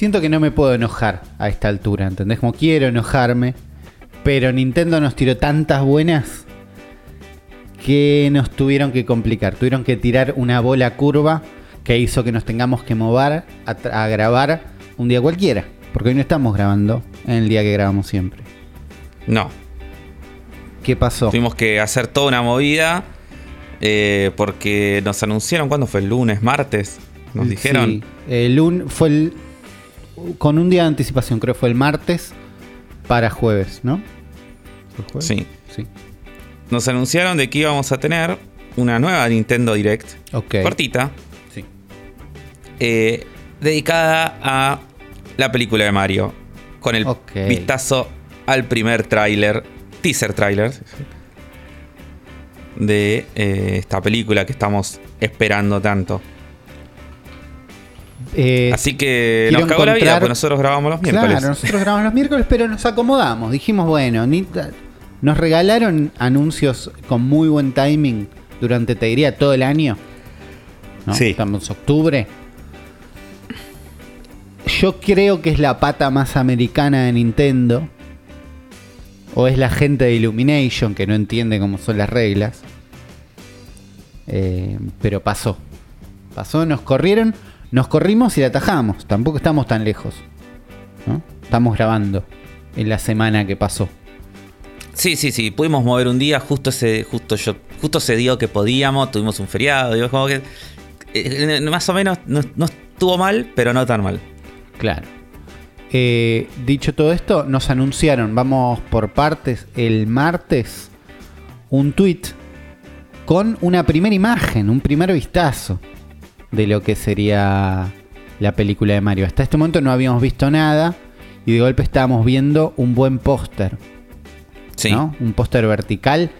Siento que no me puedo enojar a esta altura, ¿entendés? Como quiero enojarme, pero Nintendo nos tiró tantas buenas que nos tuvieron que complicar. Tuvieron que tirar una bola curva que hizo que nos tengamos que mover a, grabar un día cualquiera. Porque hoy no estamos grabando en el día que grabamos siempre. No, ¿Qué pasó? tuvimos que hacer toda una movida eh, porque nos anunciaron, ¿cuándo fue? ¿El lunes, martes? Nos dijeron. Sí, el lun- fue el. Con un día de anticipación, creo que fue el martes para jueves, ¿no? Sí. Sí. Nos anunciaron de que íbamos a tener una nueva Nintendo Direct, Ok. cortita, Sí. eh, dedicada a la película de Mario, con el vistazo al primer tráiler, teaser tráiler, de eh, esta película que estamos esperando tanto. Eh, Así que nos cagó la vida, encontrar- porque nosotros grabamos los miércoles. Claro, nosotros grabamos los miércoles, pero nos acomodamos. Dijimos, bueno, ni- nos regalaron anuncios con muy buen timing durante, te diría, todo el año. ¿no? Sí. Estamos en octubre. Yo creo que es la pata más americana de Nintendo. O es la gente de Illumination que no entiende cómo son las reglas. Eh, pero pasó. Pasó, nos corrieron, nos corrimos y la atajamos. Tampoco estamos tan lejos. ¿no? Estamos grabando en la semana que pasó. Sí, sí, sí, pudimos mover un día, justo ese, justo yo, justo se dio que podíamos, tuvimos un feriado, digo, como que eh, más o menos no, no estuvo mal, pero no tan mal. Claro. Eh, dicho todo esto, nos anunciaron, vamos por partes, el martes, un tweet con una primera imagen, un primer vistazo de lo que sería la película de Mario. Hasta este momento no habíamos visto nada y de golpe estábamos viendo un buen póster, Sí, ¿no? Un póster vertical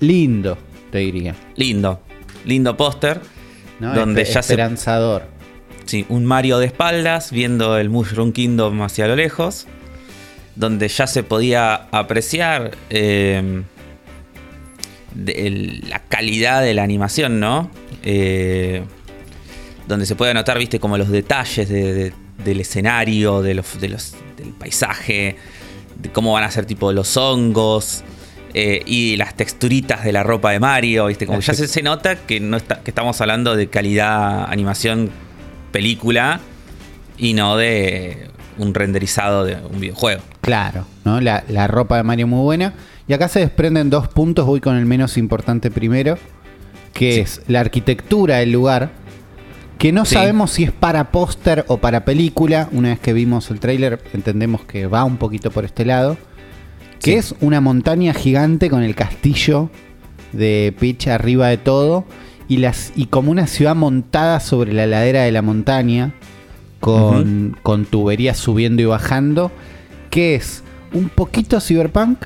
lindo, te diría. lindo, lindo póster, ¿no? donde Espe- ya se esperanzador. Sí, un Mario de espaldas viendo el Mushroom Kingdom hacia lo lejos, donde ya se podía apreciar eh, de- el- la calidad de la animación, ¿no? Eh, donde se puede notar, viste, como los detalles de- de- del escenario, de los, de los- del paisaje, de cómo van a ser tipo los hongos. eh, y las texturitas de la ropa de Mario, ¿viste? Como ya se, nota que, no está, que estamos hablando de calidad animación película y no de un renderizado de un videojuego. Claro, ¿no? La, la ropa de Mario muy buena. Y acá se desprenden dos puntos, voy con el menos importante primero, que Sí. es la arquitectura del lugar, que no Sí. sabemos si es para póster o para película. Una vez que vimos el tráiler entendemos que va un poquito por este lado. Que Sí. es una montaña gigante con el castillo de Peach arriba de todo. Y, las, y como una ciudad montada sobre la ladera de la montaña, con, con tuberías subiendo y bajando, que es un poquito cyberpunk.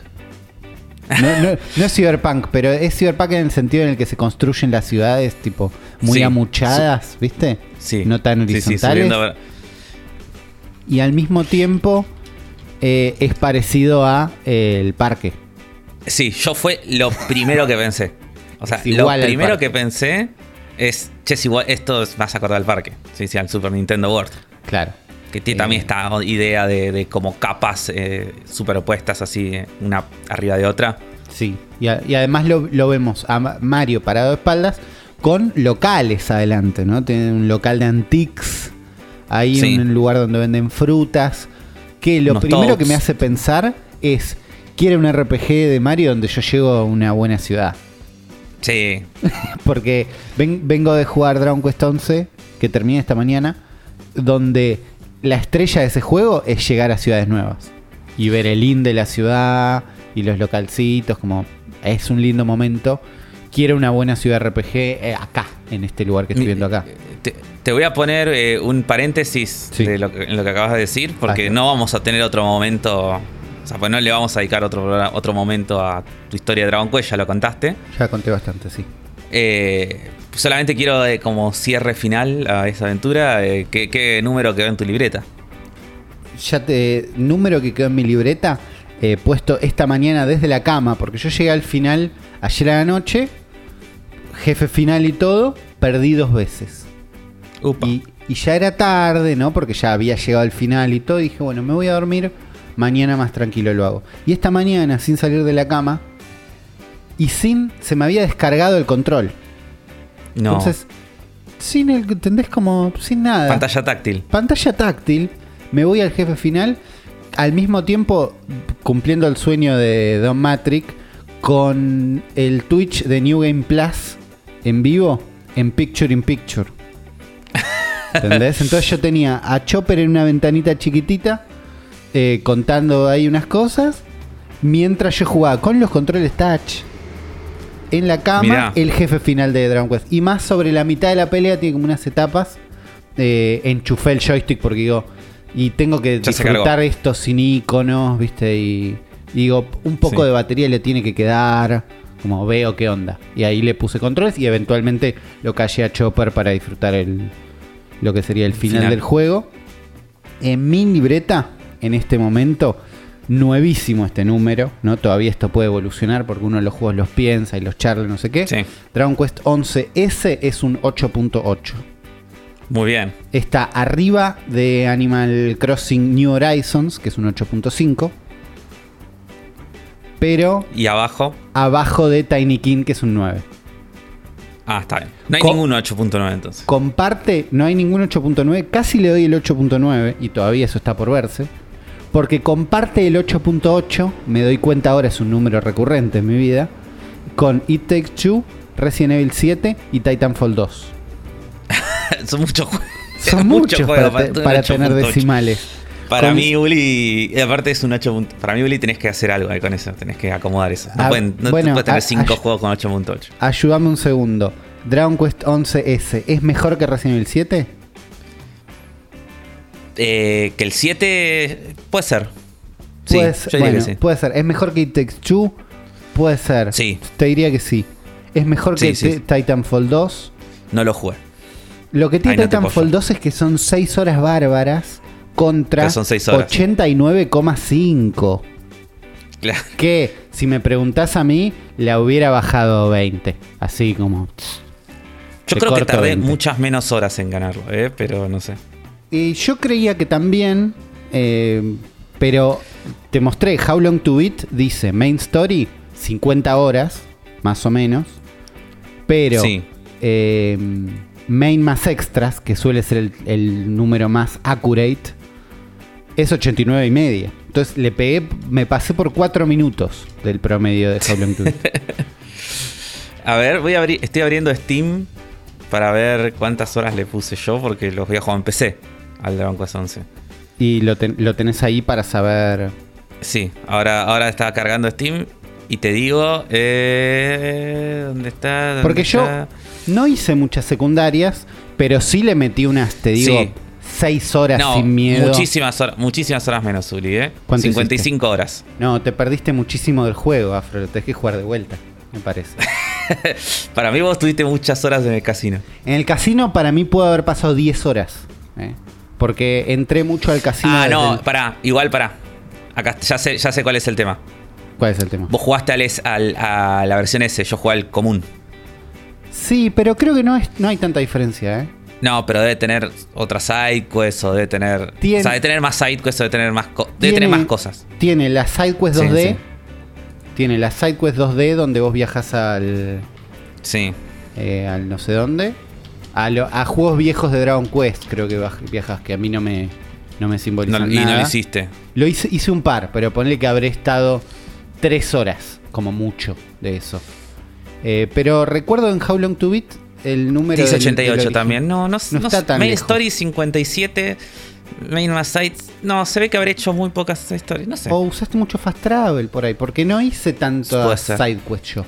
No, no- no es cyberpunk, pero es cyberpunk en el sentido en el que se construyen las ciudades, tipo, muy Sí, amuchadas, ¿viste? Sí. No tan sí, horizontales. y al mismo tiempo eh, es parecido a eh, el parque. Sí, yo fue lo primero que pensé. O sea, lo primero que pensé es, che, igual, esto es más acordar al parque. Sí, sí, al Super Nintendo World. Claro. Que tiene también esta idea de, de como capas eh, superopuestas así, eh, una arriba de otra. Sí. Y, a- y además lo, lo vemos a Ma- Mario parado de espaldas con locales adelante, ¿no? Tiene un local de antiques. Hay Sí. un lugar donde venden frutas. Que lo Unos primero que me hace pensar es. Quiere un RPG de Mario donde yo llego a una buena ciudad. Sí, Porque ven- vengo de jugar Dragon Quest 11, que terminé esta mañana, donde la estrella de ese juego es llegar a ciudades nuevas. Y ver el in de la ciudad y los localcitos, como es un lindo momento. Quiero una buena ciudad RPG eh, acá, en este lugar que estoy viendo acá. Te, te voy a poner eh, un paréntesis Sí. de lo que, en lo que acabas de decir, porque no vamos a tener otro momento. O sea, pues no le vamos a dedicar otro, otro momento a tu historia de Dragon Quest, ya lo contaste. Ya conté bastante, sí. Eh, solamente quiero, eh, como cierre final a esa aventura, eh, ¿qué, qué número quedó en tu libreta? Ya te. Número que quedó en mi libreta, eh, puesto esta mañana desde la cama, porque yo llegué al final ayer a la noche, jefe final y todo, perdí dos veces. Upa. Y Y ya era tarde, ¿no? Porque ya había llegado al final y todo. Y dije, bueno, me voy a dormir. Mañana más tranquilo lo hago. Y esta mañana, sin salir de la cama, y sin. Se me había descargado el control. No. Entonces, sin el. ¿Entendés? Como sin nada. Pantalla táctil. Pantalla táctil. Me voy al jefe final. Al mismo tiempo, cumpliendo el sueño de Don Matrix, con el Twitch de New Game Plus en vivo, en Picture in Picture. ¿Entendés? Entonces yo tenía a Chopper en una ventanita chiquitita, eh, contando ahí unas cosas, mientras yo jugaba con los controles touch en la cama Mirá. el jefe final de Dragon Quest. Y más sobre la mitad de la pelea tiene como unas etapas. Eh, enchufé el joystick porque digo, y tengo que Ya disfrutar esto sin iconos, ¿viste? Y, y digo, un poco Sí. de batería le tiene que quedar. Como veo qué onda. Y ahí le puse controles y eventualmente lo callé a Chopper para disfrutar el, lo que sería el final, Final. del juego. En mi libreta, en este momento, nuevísimo este número, ¿no? Todavía esto puede evolucionar porque uno de los juegos los piensa y los charla, no sé qué. Sí. Dragon Quest 11S es un 8.8. Muy bien. Está arriba de Animal Crossing New Horizons, que es un 8.5. Pero Y abajo. abajo de Tiny King, que es un 9. Ah, está bien. No hay Co- ningún 8.9 entonces. Comparte, no hay ningún 8.9, casi le doy el 8.9 y todavía eso está por verse. Porque comparte el 8.8, me doy cuenta ahora es un número recurrente en mi vida, con It Takes Two, Resident Evil 7 y Titanfall 2. Son muchos juegos. Son muchos para, te- para tener decimales. Para Con- mí, Uli, aparte es un 8. punto- Para mí, Uli, tenés que hacer algo ahí con eso. Tenés que acomodar eso. No, Ah, pueden, no bueno, puedes tener a- 5 a- juegos con 8.8. Ayúdame un segundo. Dragon Quest 11S, ¿es mejor que Resident Evil 7? Eh, que el 7 puede ser. Sí, Puede yo ser, diría bueno, que sí. puede ser. ¿Es mejor que It Takes Two? Puede ser. Sí. Te diría que sí. ¿Es mejor Sí, que sí. Ti- Titanfall 2? No lo jugué. Lo que tiene no Titanfall apoyo. 2 es que son 6 horas bárbaras contra Pero son seis horas. 89,5. Claro. Que si me preguntás a mí, la hubiera bajado a 20. Así como. Yo creo que tardé 20. muchas menos horas en ganarlo, ¿eh? pero no sé. Y yo creía que también. Eh, pero te mostré, How Long to Beat dice Main Story 50 horas, más o menos. Pero Sí. eh, Main más extras, que suele ser el, el número más accurate, es 89 y media. Entonces le pegué, me pasé por 4 minutos del promedio de How Long to Beat. A ver, voy a abrir, estoy abriendo Steam para ver cuántas horas le puse yo, porque los voy a jugar en PC al Dragon Quest 11. Y lo, ten- lo tenés ahí para saber. Sí, ahora, ahora está cargando Steam y te digo, eh, ¿dónde está? ¿Dónde Porque yo no hice muchas secundarias, pero sí le metí unas, te digo, Sí. 6 horas No, sin miedo. muchísimas horas, muchísimas horas menos, Uli, ¿eh? ¿Cuánto 55 horas. No, te perdiste muchísimo del juego, Afro. Lo tenés que jugar de vuelta, me parece. Para mí vos tuviste muchas horas en el casino. en el casino, para mí, pudo haber pasado 10 horas. ¿eh? Porque entré mucho al casino. Ah, no, el- pará, igual pará. Acá ya sé, ya sé cuál es el tema. ¿Cuál es el tema? Vos jugaste al, al- a la versión S, yo jugué al común. Sí, pero creo que no, es, no hay tanta diferencia, ¿eh? No, pero debe tener otras sidequests o debe tener. Tiene- o sea, debe tener más sidequests o debe tener más, debe tener más cosas. Tiene la SideQuest Sí, 2D. sí. Tiene la SideQuest 2D donde vos viajas al. Sí. eh, al no sé dónde. A, lo- a juegos viejos de Dragon Quest, creo que viajas, que a mí no me, no me No- simbolizan y no lo hiciste. Lo hice, hice un par, pero ponle que habré estado tres horas, como mucho, de eso. Eh, pero recuerdo en How Long to Beat el número. Dice del- 88 del origen. también. No, no, No no está tan Main lejos. Story 57. Main sites. No, se ve que habré hecho muy pocas stories. No sé. O usaste mucho Fast Travel por ahí, porque no hice tanto side quest yo.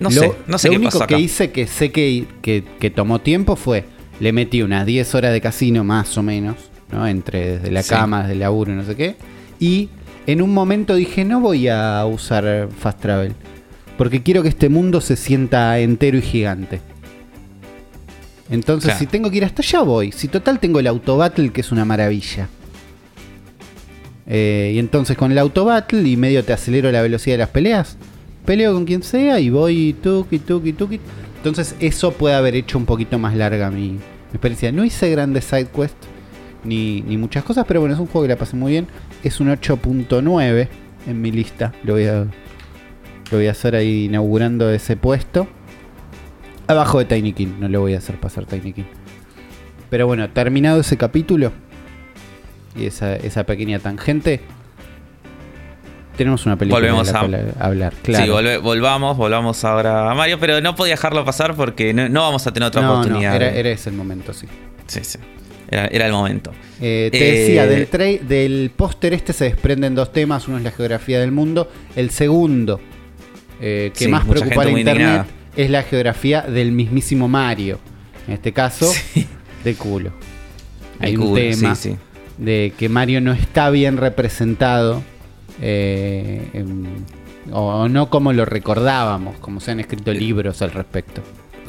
No Lo- sé. No sé lo qué único pasó acá. que hice que sé que, que, que tomó tiempo fue, le metí unas 10 horas de casino más o menos, ¿no? Entre desde la Sí. cama, desde el laburo y no sé qué. Y en un momento dije, no voy a usar Fast Travel, porque quiero que este mundo se sienta entero y gigante. Entonces, Claro. si tengo que ir hasta allá, voy. Si total tengo el autobattle, que es una maravilla. Eh, y entonces con el autobattle y medio te acelero la velocidad de las peleas, peleo con quien sea y voy tuki, tuki, tuki. Entonces eso puede haber hecho un poquito más larga mi, mi experiencia. No hice grandes side quests ni, ni muchas cosas, pero bueno, es un juego que la pasé muy bien. Es un 8.9 en mi lista. Lo voy a, lo voy a hacer ahí inaugurando ese puesto. Abajo de Tiny King, no le voy a hacer pasar Tiny King. Pero bueno, terminado ese capítulo y esa, esa pequeña tangente, tenemos una película Volvemos de la a- cual hablar. Claro. Sí, volve- volvamos, volvamos ahora a Mario, pero no podía dejarlo pasar porque no, no vamos a tener otra no, no, oportunidad. era, ese el momento, sí. Sí, sí. Era, era el momento. Eh, te Eh, decía, del, del póster este se desprenden dos temas. Uno es la geografía del mundo. El segundo, eh, que Sí, más preocupa a gente muy Internet, indignada. es la geografía del mismísimo Mario. En este caso, Sí. de culo. Hay El un culo, tema sí. de que Mario no está bien representado. Eh, en- o, no como lo recordábamos, como se han escrito libros al respecto.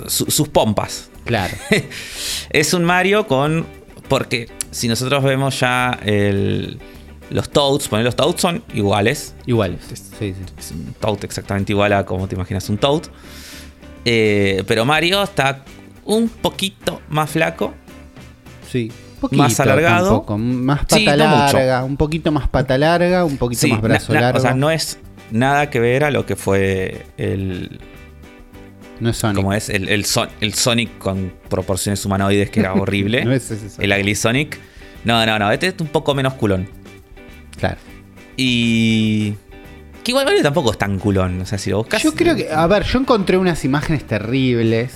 Su- sus pompas. Claro. Es un Mario con. Porque si nosotros vemos ya el- los Toads, poner los Toads son iguales. Igual. Sí, sí. Es un Toad exactamente igual a como te imaginas un Toad. Eh, pero Mario está un poquito más flaco. Sí. Más alargado. tampoco, Más pata Sí, no mucho. larga. Un poquito más pata larga, un poquito Sí, más brazo largo. O sea, no es nada que ver a lo que fue el. No es Sonic. Como es el, el, Son- el Sonic con proporciones humanoides que era horrible. No es ese Sonic. el Ugly Sonic. No, no, no. Este es un poco menos culón. Claro. Y. Que igual tampoco es tan culón. O sea, si lo buscas. Yo creo que, a ver, yo encontré unas imágenes terribles,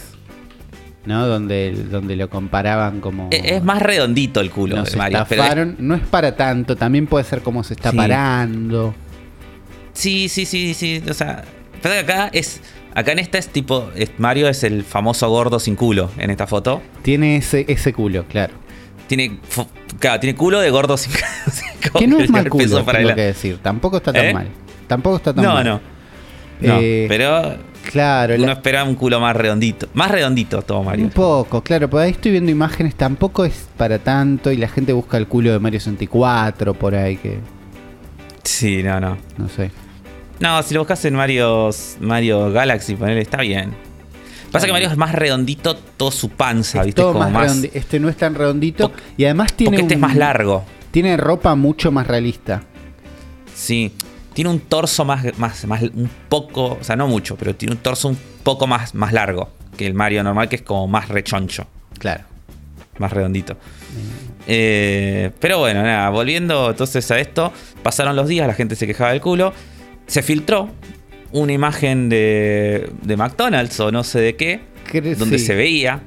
¿no? Donde, donde lo comparaban como... Es, es más redondito el culo nos Mario. pero es- estafaron. No es para tanto, también puede ser como se está Sí. parando. sí, sí, sí, sí. O sea. Que acá es. Acá en esta es tipo. es- Mario es el famoso gordo sin culo en esta foto. Tiene ese, ese culo, claro. Tiene. Claro, tiene culo de gordo sin Que no es mal culo, tengo que decir. Tampoco está tan ¿Eh? mal. Tampoco está tan No, mal. no. No, Eh, pero Claro, uno la- espera un culo más redondito. Más redondito todo Mario. Un poco, claro, por ahí estoy viendo imágenes, tampoco es para tanto y la gente busca el culo de Mario 64 por ahí que Sí, no, no. no sé. No, si lo buscas en Mario, Mario Galaxy, ponele, está bien. Pasa que Mario es más redondito, todo su panza, Es ¿viste? todo Como más Este no es tan redondito y además tiene porque este es un- más largo. Tiene ropa mucho más realista. Sí. Tiene un torso más, más, más, un poco, o sea, no mucho, pero tiene un torso un poco más, más largo que el Mario normal, que es como más rechoncho, Claro. más redondito. Eh, pero bueno, nada, volviendo entonces a esto, pasaron los días, la gente se quejaba del culo, se filtró una imagen de, de McDonald's o no sé de qué, donde sí. se veía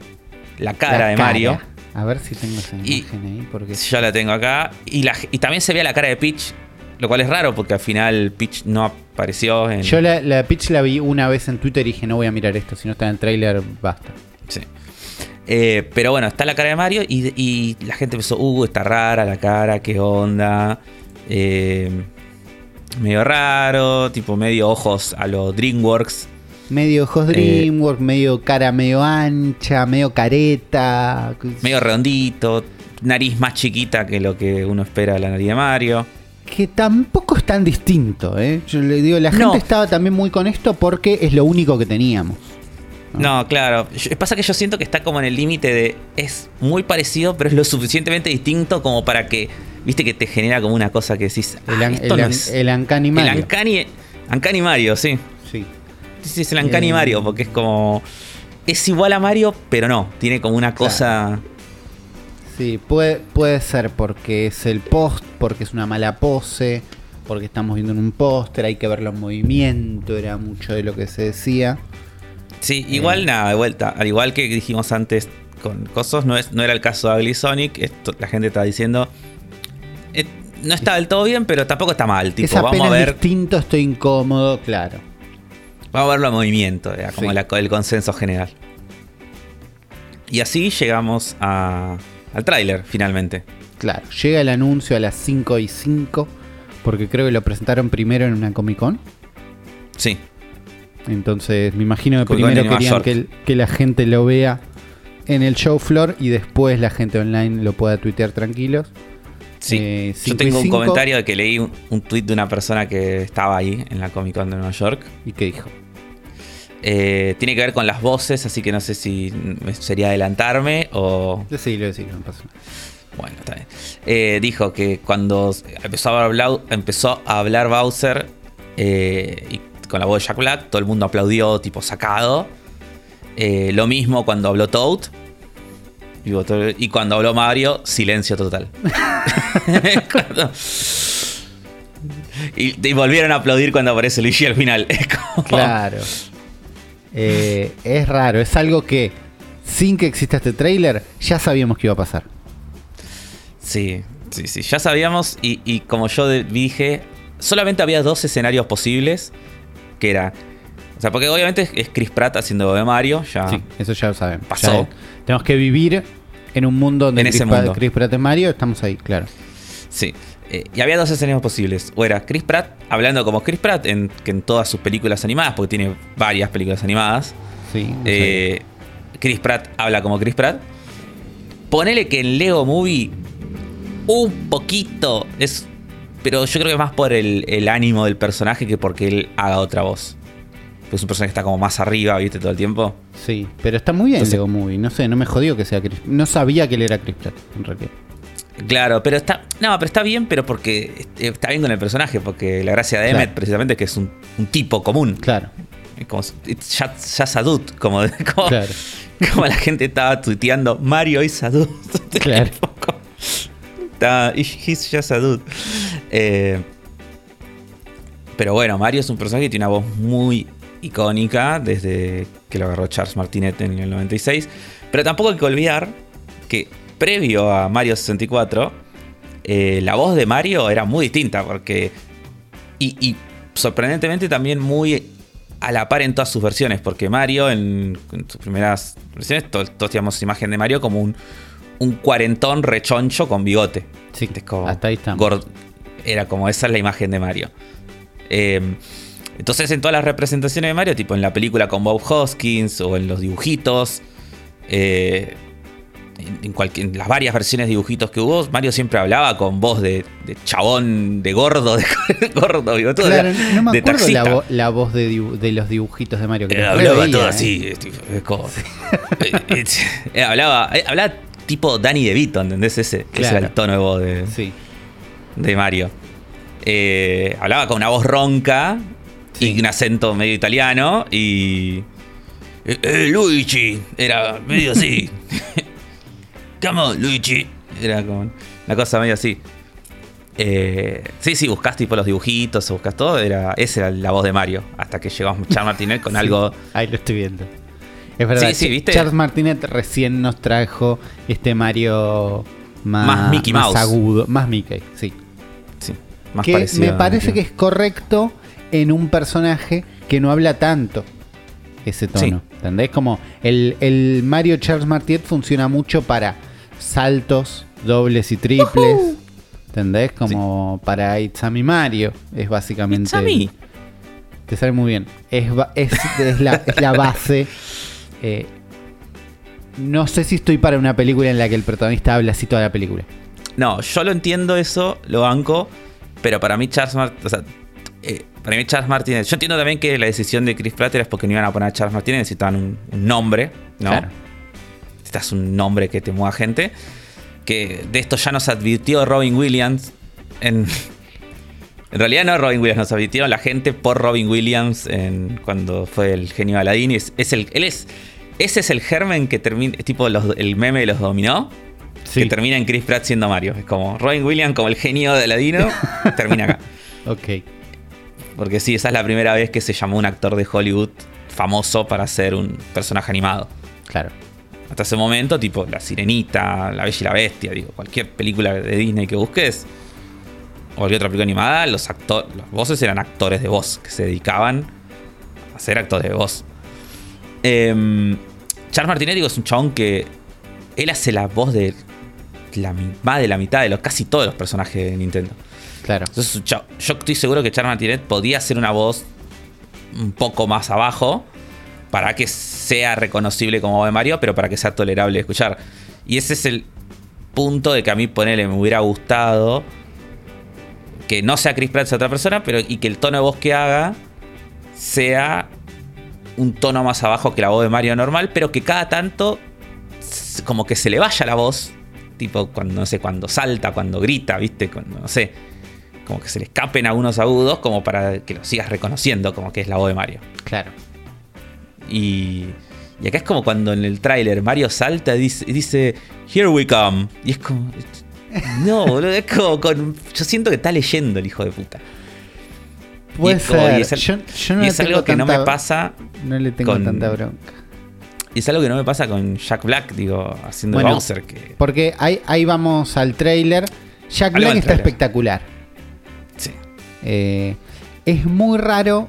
la cara La de cara. Mario. A ver si tengo esa Y- imagen ahí porque Yo la tengo acá. Y, la- y también se veía la cara de Peach. Lo cual es raro porque al final Peach no apareció en. yo la, la pitch la vi una vez en Twitter y dije no voy a mirar esto, si no está en el trailer basta. Sí. Eh, pero bueno, está la cara de Mario y, y la gente empezó, uh, está rara la cara, qué onda. Eh, medio raro, tipo medio ojos a los DreamWorks. Medio ojos Eh, DreamWorks, medio cara medio ancha, medio careta. Medio redondito, nariz más chiquita que lo que uno espera de la nariz de Mario. Que tampoco es tan distinto, ¿eh? Yo le digo, la gente No. estaba también muy con esto porque es lo único que teníamos. No, claro. Yo- pasa que yo siento que está como en el límite de. Es muy parecido, pero es lo suficientemente distinto como para que. Viste que te genera como una cosa que decís. El, "Ah, an- esto el no an- es- el el Mario. Uncanny, Uncanny Mario, sí. Sí. Sí, es el Uncanny Eh. Mario, porque es como. Es igual a Mario, pero no. Tiene como una cosa. Sí, puede, puede ser porque es el post, porque es una mala pose, porque estamos viendo en un póster, hay que verlo en movimiento, era mucho de lo que se decía. Sí, igual Eh. nada, de vuelta. Al igual que dijimos antes con Cosos, no, es, no era el caso de Ugly Sonic. Esto, la gente está diciendo. eh, no está del todo bien, pero tampoco está mal. Tipo, es vamos a ver. distinto, estoy incómodo, claro. Vamos a verlo en movimiento, era como Sí. la- el consenso general. Y así llegamos a- al tráiler, finalmente. Claro, llega el anuncio a las 5 y 5, porque creo que lo presentaron primero en una Comic Con. Sí, Entonces me imagino que Comic primero querían que, el- que la gente lo vea en el show floor y después la gente online lo pueda tuitear tranquilos. sí. Eh, Yo tengo un comentario de que leí un, un tweet de una persona que estaba ahí en la Comic Con de Nueva York. ¿Y qué dijo? Eh, tiene que ver con las voces, así que no sé si sería adelantarme o. Decilo, decilo, no pasa. Bueno, está bien. Eh, dijo que cuando empezó a hablar, empezó a hablar Bowser eh, y con la voz de Jack Black, todo el mundo aplaudió, tipo sacado. Lo mismo cuando habló Toad. Y cuando habló Mario, silencio total. Cuando- y, y volvieron a aplaudir cuando aparece Luigi al final. Es como- Claro. Eh, es raro, es algo que sin que exista este tráiler ya sabíamos que iba a pasar. Sí, sí, sí. Ya sabíamos y, y como yo dije, solamente había dos escenarios posibles. Que era... O sea, porque obviamente es- Chris Pratt haciendo de Mario. Ya, Sí, eso ya lo sabemos. Pasó. Ya tenemos que vivir en un mundo donde En Chris, ese Pratt- mundo. Chris Pratt es Mario, estamos ahí, claro. Sí. Eh, y había dos escenarios posibles. O era Chris Pratt hablando como Chris Pratt en, que en todas sus películas animadas, porque tiene varias películas animadas. Sí, Eh, Chris Pratt habla como Chris Pratt. Ponele que en Lego Movie un poquito es. Pero yo creo que más por el, el ánimo del personaje que porque él haga otra voz. Pues es un personaje que está como más arriba, ¿viste? Todo el tiempo. Sí, pero está muy bien Entonces- Lego Movie. No sé, no me jodió que sea Chris. No sabía que él era Chris Pratt, en realidad. Claro, pero está. No, pero está bien, pero porque está bien con el personaje. Porque la gracia de Emmet, Claro. precisamente, es que es un, un tipo común. Claro, Es como. It's just, just a dude, Como, como, claro. como la gente estaba tuiteando. Mario a dude. Claro. Está- He's just a dude. Eh, pero bueno, Mario es un personaje que tiene una voz muy icónica desde que lo agarró Charles Martinet en el 96. Pero tampoco hay que olvidar que previo a Mario 64, eh, la voz de Mario era muy distinta porque... Y, y sorprendentemente también muy a la par en todas sus versiones, porque Mario en, en sus primeras versiones, to- todos teníamos imagen de Mario como un, un cuarentón rechoncho con bigote. Sí, Es como hasta ahí gordo. Era como esa es la imagen de Mario. Eh, entonces en todas las representaciones de Mario, tipo en la película con Bob Hoskins o en los dibujitos, eh, en, en las varias versiones de dibujitos que hubo, Mario siempre hablaba con voz de, de chabón, de gordo, de gordo, bigotudo, Claro, de- no me de acuerdo la, vo- la voz de, los dibujitos de Mario. Que Eh, hablaba reveía, todo ¿eh? así. como- Eh, eh, hablaba, eh, hablaba tipo Danny DeVito, ¿entendés? Ese, ese Claro. era el tono de voz de, Sí, de Mario. Eh, hablaba con una voz ronca Sí. y un acento medio italiano y... Eh, eh, Luigi, era medio así. Come on, Luigi. Era como una cosa medio así. Eh, sí, sí, buscás tipo los dibujitos, buscás todo, era, esa era la voz de Mario. Hasta que llegó Charles Martinet con Sí, algo... Ahí lo estoy viendo. Es verdad. Sí, sí, ¿viste? Charles Martinet recién nos trajo este Mario más, Más Mickey más Mouse. agudo. Más Mickey, sí. Sí, más que parecido me parece que es correcto en un personaje que no habla tanto ese tono. ¿Entendés? Como el, el Mario Charles Martinet funciona mucho para saltos dobles y triples. ¿Entendés? Como para It's a me Mario. Es básicamente. Me. Te sale muy bien. Es, ba- es, es la, es la base. Eh, no sé si estoy para una película en la que el protagonista habla así toda la película. No, yo lo entiendo eso, lo banco, pero para mí Charles Martin, o sea, eh, para mí Charles Martínez, yo entiendo también que la decisión de Chris Pratt era es porque no iban a poner a Charles Martínez, necesitaban un, un nombre, ¿no? Claro. Necesitas un nombre que te mueva gente. Que de esto ya nos advirtió Robin Williams en... En realidad no Robin Williams, nos advirtió la gente por Robin Williams en, cuando fue el genio de Aladdin. Es, es el, él es, ese es el germen que termina, es tipo los- el meme de los dominó Sí. que termina en Chris Pratt siendo Mario. Es como Robin Williams como el genio de Aladino, termina acá. Ok. Porque sí, esa es la primera vez que se llamó un actor de Hollywood famoso para ser un personaje animado. Claro. Hasta ese momento, tipo La Sirenita, La Bella y la Bestia, digo, cualquier película de Disney que busques, o cualquier otra película animada, los actores, los voces eran actores de voz que se dedicaban a ser actores de voz. Em, Charles Martinet digo, es un chabón que él hace la voz de la, más de la mitad de los casi todos los personajes de Nintendo. Claro. Entonces, yo estoy seguro que Charles Martinet podía hacer una voz un poco más abajo para que sea reconocible como voz de Mario, pero para que sea tolerable de escuchar. Y ese es el punto de que a mí ponerle me hubiera gustado que no sea Chris Pratt, sea otra persona, pero y que el tono de voz que haga sea un tono más abajo que la voz de Mario normal, pero que cada tanto como que se le vaya la voz, tipo cuando no sé, cuando salta, cuando grita, ¿viste? Cuando no sé, como que se le escapen algunos agudos como para que lo sigas reconociendo como que es la voz de Mario. Claro. Y, y acá es como cuando en el tráiler Mario salta y dice, Here we come. Y es como. No, boludo, es como con. Yo siento que está leyendo el hijo de puta. Puede Y ser. y es al- yo yo no y le es tengo algo que no me pasa. No le tengo con- tanta bronca. Y es algo que no me pasa con Jack Black, digo, haciendo Bueno, Bowser. Que, Porque ahí, ahí vamos al trailer. Jack Black está tráiler. espectacular. sí. Eh, es muy raro.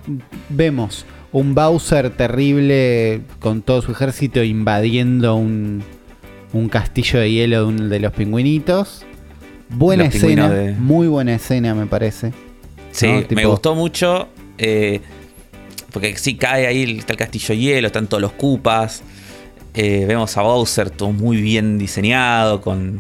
Vemos un Bowser terrible con todo su ejército invadiendo un, un castillo de hielo de de los pingüinitos. Buena Los escena, de- muy buena escena me parece. Sí, ¿no? me gustó mucho. eh, porque sí, cae ahí, está el castillo hielo, están todos los cupas. eh, vemos a Bowser todo muy bien diseñado, con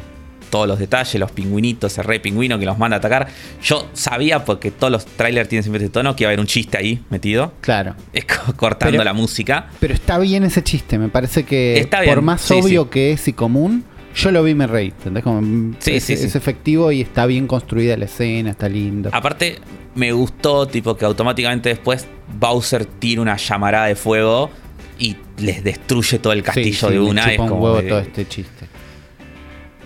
todos los detalles, los pingüinitos, el rey pingüino que los manda a atacar. Yo sabía, porque todos los trailers tienen siempre este tono, que iba a haber un chiste ahí metido. Claro. Es co- cortando Pero- la música. Pero está bien ese chiste, me parece que Está bien, por más sí, obvio sí. que es y común, yo lo vi me reí. ¿entendés? Como, mm, Sí, es, sí, sí. es efectivo y está bien construida la escena, está lindo. Aparte, me gustó, tipo, que automáticamente después Bowser tira una llamarada de fuego y les destruye todo el castillo de una. Es un como huevo de- todo este chiste.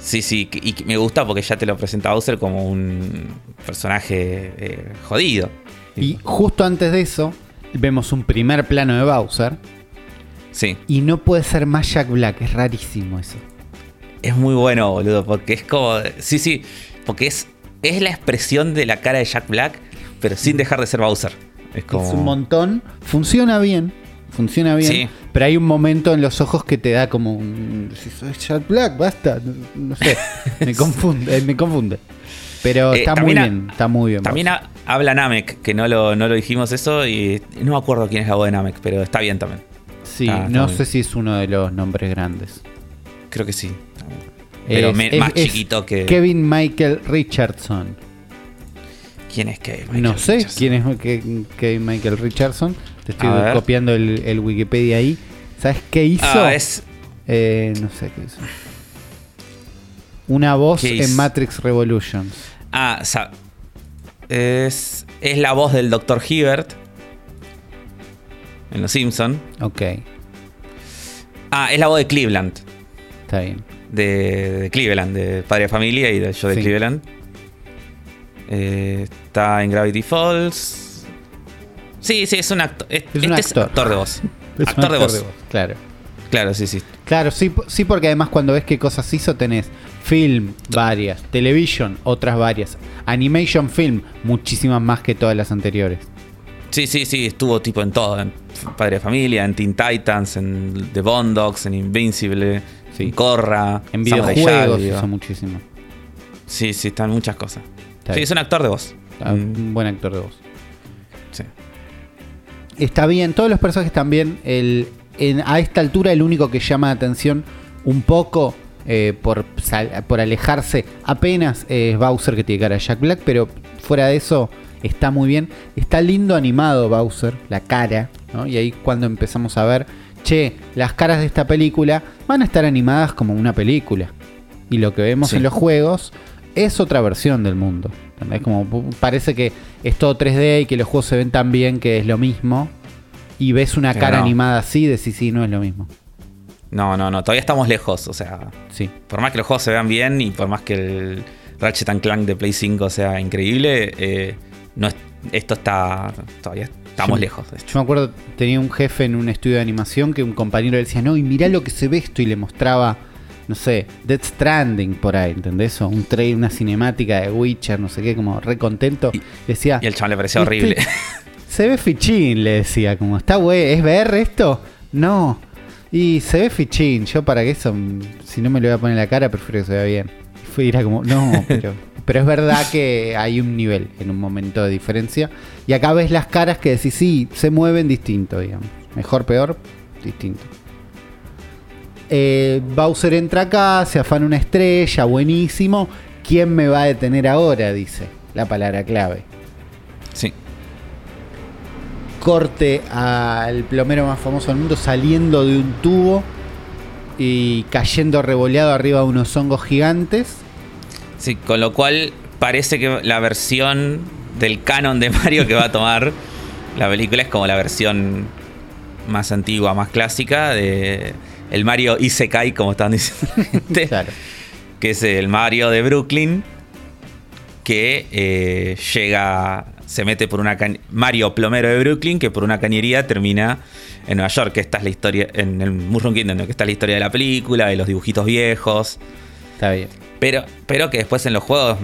Sí, sí, y me gusta porque ya te lo presenta Bowser como un personaje eh, jodido. Y justo antes de eso, vemos un primer plano de Bowser. Sí, Y no puede ser más Jack Black, es rarísimo eso. es muy bueno, boludo, porque es como. Sí, sí, porque es, es la expresión de la cara de Jack Black, pero sin dejar de ser Bowser. Es como. Es un montón. Funciona bien. Funciona bien. Sí. Pero hay un momento en los ojos que te da como un. Si soy Jack Black, basta. No, no sé. me confunde. eh, Me confunde. Pero Eh, está muy bien. Está muy bien. También habla Namek, que no lo, no lo dijimos eso, y no me acuerdo quién es la voz de Namek, pero está bien también. Sí, está- no sé si es uno de los nombres grandes. Creo que sí. Pero Es- me- es- más es chiquito que. Kevin Michael Richardson. ¿Quién es Kevin? no Michael sé Richardson? quién es Ke- Kevin Michael Richardson. Te estoy A copiando el, el Wikipedia ahí. ¿Sabes qué hizo? Ah, es. Eh, no sé qué hizo. Una voz ¿Qué en hizo? Matrix Revolutions. Ah, sa- es, es la voz del Dr. Hibbert en Los Simpson. Ok, Ah, es la voz de Cleveland. está bien. De, de Cleveland, de Padre de Familia y del show de Sí. Cleveland. Eh, está en Gravity Falls. Sí, sí, es un actor. Es, Es un este actor. es actor de voz. Es actor de voz. Claro. Claro, sí, sí. Claro, sí, sí, porque además cuando ves qué cosas hizo tenés film, varias, television, otras varias, animation film, muchísimas más que todas las anteriores. Sí, sí, sí, estuvo tipo en todo. En Padre de Familia, en Teen Titans, en The Bondogs, en Invincible, Sí. en Corra, En videojuegos digo. hizo muchísimo. Sí, sí, están muchas cosas. Está sí, bien. es un actor de voz. Ah, Un buen actor de voz. sí. Está bien, todos los personajes están bien. El, en- a esta altura el único que llama la atención un poco eh, por, sal- por alejarse apenas es Bowser que tiene cara de Jack Black, pero fuera de eso está muy bien. Está lindo animado Bowser, la cara, ¿no? Y ahí cuando empezamos a ver, che, las caras de esta película van a estar animadas como una película. Y lo que vemos Sí. en los juegos es otra versión del mundo. ¿Entendés? Como parece que es todo 3D y que los juegos se ven tan bien que es lo mismo. Y ves una Pero cara no. animada así, decís sí, no es lo mismo. No, no, no, todavía estamos lejos. O sea, Sí. por más que los juegos se vean bien y por más que el Ratchet and Clank de Play 5 sea increíble, eh, no es- esto está. Todavía estamos lejos. de esto. Yo me acuerdo, tenía un jefe en un estudio de animación que un compañero le decía, no, y mirá lo que se ve esto, y le mostraba, no sé, Dead Stranding por ahí, ¿entendés? O un trailer, una cinemática de Witcher, no sé qué, como re contento. Y- decía, Y el chaval le parecía "Este horrible. Se ve fichín, le decía, como, ¿está güey? ¿Es VR esto? No. Y se ve fichín, yo para que eso, si no me lo voy a poner en la cara, prefiero que se vea bien. Y era como, no, pero, pero es verdad que hay un nivel en un momento de diferencia. Y acá ves las caras que decís, sí, se mueven distinto, digamos. Mejor, peor, distinto. Eh, Bowser entra acá, se afana una estrella, buenísimo. ¿Quién me va a detener ahora? Dice la palabra clave. Sí. corte al plomero más famoso del mundo saliendo de un tubo y cayendo revoleado arriba de unos hongos gigantes. Sí, con lo cual parece que la versión del canon de Mario que va a tomar la película es como la versión más antigua, más clásica de el Mario Isekai, como estaban diciendo. claro. Que es el Mario de Brooklyn que eh, llega, se mete por una Mario plomero de Brooklyn que por una cañería termina en Nueva York, que esta es la historia, en el Mushroom Kingdom, que está la historia de la película, de los dibujitos viejos. Está bien. Pero, pero que después en los juegos,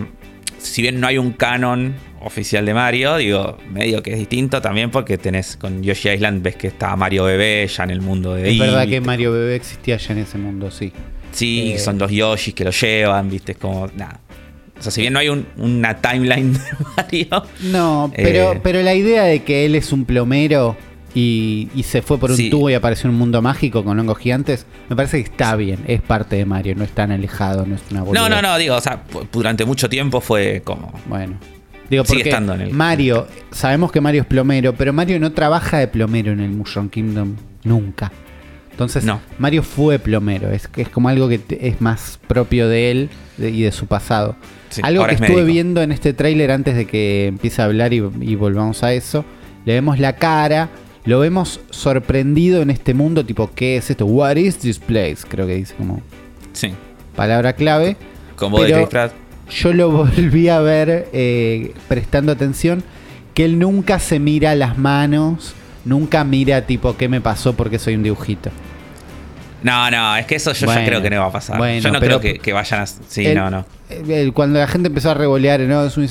si bien no hay un canon oficial de Mario, digo, medio que es distinto también porque tenés con Yoshi Island, ves que está Mario Bebé ya en el mundo de Es verdad que Mario Bebé existía ya en ese mundo, sí. Sí, eh, son los Yoshis que lo llevan, viste, es como, nada. O sea, si bien no hay una timeline de Mario. No, pero, eh, pero la idea de que él es un plomero y, se fue por un tubo y apareció en un mundo mágico con hongos gigantes, me parece que está bien, es parte de Mario, no es tan alejado, no es una No, no, no, digo, o sea, durante mucho tiempo fue como. Bueno. Digo, porque Sigue estando en el... Mario, sabemos que Mario es plomero, pero Mario no trabaja de plomero en el Mushroom Kingdom nunca. Entonces, no. Mario fue plomero, es, es como algo que es más propio de él y de su pasado. algo que estuve viendo en este tráiler antes de que empiece a hablar y, y volvamos a eso, le vemos la cara lo vemos sorprendido en este mundo, tipo, ¿qué es esto? What is this place? Creo que dice como. Sí. Palabra clave. Como de Yo lo volví a ver eh, prestando atención, que él nunca se mira las manos, nunca mira tipo, ¿qué me pasó porque soy un dibujito? No, no, es que eso yo ya creo que no va a pasar. yo no creo que, vayan a. Sí, no, no. cuando la gente empezó a revolear, no, es un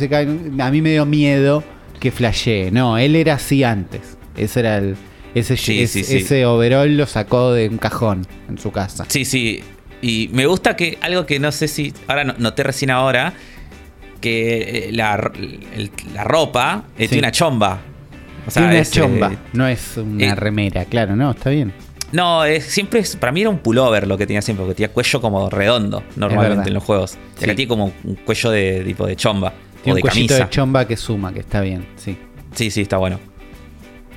a mí me dio miedo que flashee. No, él era así antes. Ese era el. Ese, ese overall lo sacó de un cajón en su casa. Sí, sí. Y me gusta que algo que no sé si. Ahora noté recién ahora. Que eh, la, la ropa tiene una chomba. O sea, una chomba. Eh, no es una eh, remera, claro, no, está bien. No, es, siempre es, para mí era un pullover lo que tenía siempre, porque tenía cuello como redondo normalmente en los juegos. Y acá tiene como un cuello de tipo de chomba. Tiene o de un cuellito de chomba que suma, que está bien, sí. Sí, sí, está bueno.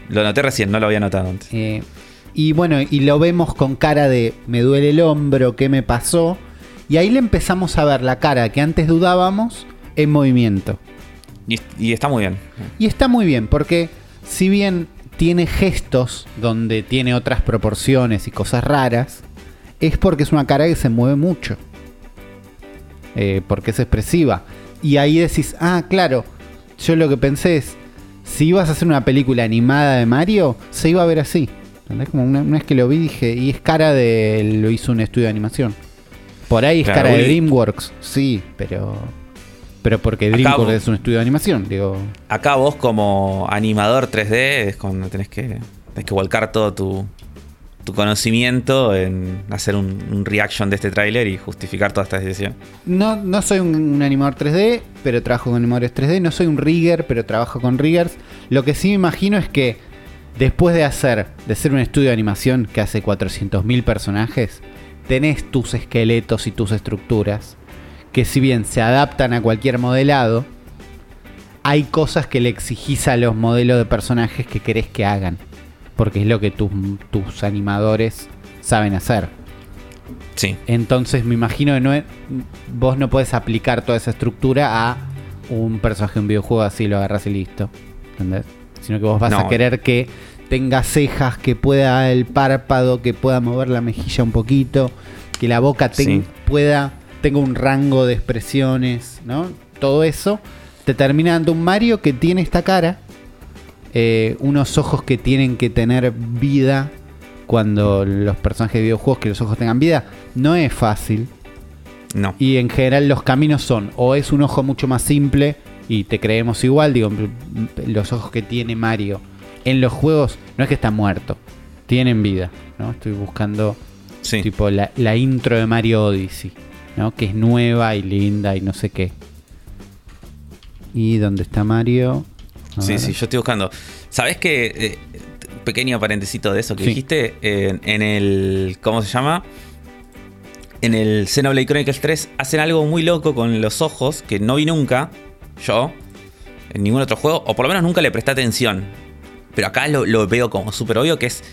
Lo noté recién, no lo había notado antes. Eh, y bueno, y lo vemos con cara de me duele el hombro, ¿qué me pasó? Y ahí le empezamos a ver la cara que antes dudábamos en movimiento. Y, está muy bien. Y está muy bien, porque si bien tiene gestos donde tiene otras proporciones y cosas raras, es porque es una cara que se mueve mucho. Eh, porque es expresiva. Y ahí decís, ah, claro, yo lo que pensé es, si ibas a hacer una película animada de Mario, se iba a ver así. Como una, vez que lo vi dije, y es cara de. lo hizo un estudio de animación. Por ahí es cara de DreamWorks, sí, pero. Pero porque DreamWorks es un estudio de animación, digo. Acá vos como animador 3D es cuando tenés que, tenés que volcar todo tu, tu conocimiento en hacer un, reaction de este tráiler y justificar toda esta decisión. No, no soy un, animador 3D, pero trabajo con animadores 3D. No soy un rigger, pero trabajo con riggers. Lo que sí me imagino es que después de hacer, de ser un estudio de animación que hace 400.000 personajes, tenés tus esqueletos y tus estructuras, que si bien se adaptan a cualquier modelado, hay cosas que le exigís a los modelos de personajes que querés que hagan porque es lo que tus animadores saben hacer. Sí. Entonces me imagino que no vos no puedes aplicar toda esa estructura a un personaje de un videojuego así lo agarras y listo. ¿Entendés? Sino que vos vas a querer que tenga cejas, que pueda el párpado, que pueda mover la mejilla un poquito, que la boca pueda tenga un rango de expresiones, ¿no? Todo eso te termina dando un Mario que tiene esta cara eh, unos ojos que tienen que tener vida cuando los personajes de videojuegos que los ojos tengan vida, no es fácil. No. Y en general los caminos son, o es un ojo mucho más simple y te creemos igual, digo, los ojos que tiene Mario en los juegos no es que está muerto, tienen vida, ¿no? Estoy buscando tipo la, la, intro de Mario Odyssey, ¿no? Que es nueva y linda y no sé qué. ¿Y dónde está Mario? sí, sí, yo estoy buscando. ¿Sabes qué? Eh, pequeño parentecito de eso que dijiste. en el. ¿Cómo se llama? En el Xenoblade Chronicles 3 hacen algo muy loco con los ojos que no vi nunca. Yo. En ningún otro juego. O por lo menos nunca le presté atención. pero acá lo, lo veo como súper obvio que es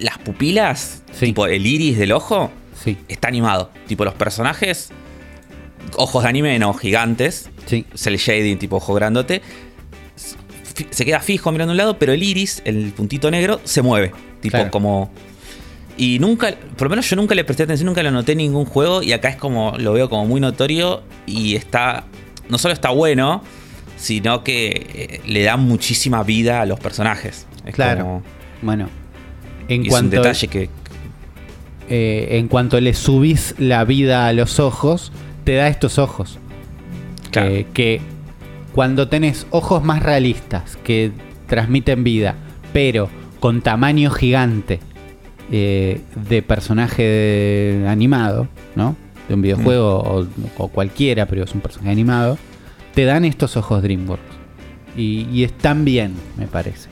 las pupilas, Sí. tipo el iris del ojo, Sí, está animado. Tipo los personajes, ojos de anime no, gigantes, sí. cel shading, tipo ojo grandote, se queda fijo mirando a un lado, pero el iris, el puntito negro, se mueve. Tipo Claro. como... Y nunca, por lo menos yo nunca le presté atención, nunca lo noté en ningún juego y acá es como, lo veo como muy notorio y está, no solo está bueno, sino que eh, le da muchísima vida a los personajes. Es Claro. como- Bueno, en es un cuanto, detalle que... eh, en cuanto le subís la vida a los ojos, te da estos ojos. Claro. Eh, que cuando tenés ojos más realistas que transmiten vida, pero con tamaño gigante eh, de personaje de- animado, ¿no? De un videojuego o, o cualquiera, pero es un personaje animado, te dan estos ojos DreamWorks. Y, y están bien, me parece.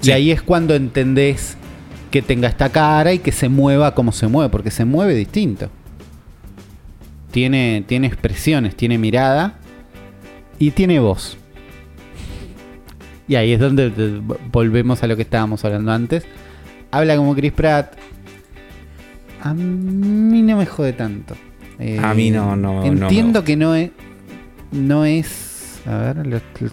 Sí. Y ahí es cuando entendés que tenga esta cara y que se mueva como se mueve, porque se mueve distinto. Tiene, tiene expresiones, tiene mirada y tiene voz. Y ahí es donde volvemos a lo que estábamos hablando antes. Habla como Chris Pratt. A mí no me jode tanto. Eh, A mí no, no, Entiendo que no es. No es. A ver, lo- lo-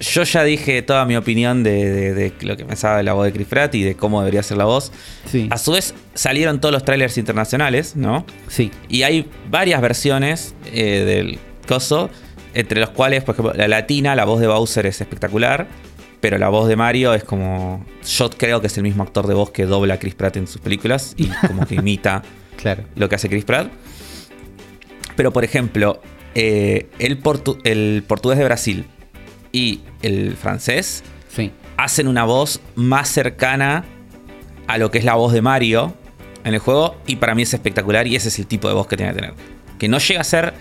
Yo ya dije toda mi opinión de, de- de lo que pensaba de la voz de Chris Pratt y de cómo debería ser la voz. sí, A su vez salieron todos los trailers internacionales, ¿no? sí, Y hay varias versiones eh, del coso, entre los cuales, por ejemplo, la latina, la voz de Bowser es espectacular, pero la voz de Mario es como... Yo creo que es el mismo actor de voz que dobla a Chris Pratt en sus películas y como que imita claro. lo que hace Chris Pratt. Pero, por ejemplo, eh, el, portu- el portugués de Brasil y el francés Sí, hacen una voz más cercana a lo que es la voz de Mario en el juego y para mí es espectacular y ese es el tipo de voz que tiene que tener. Que no llega a ser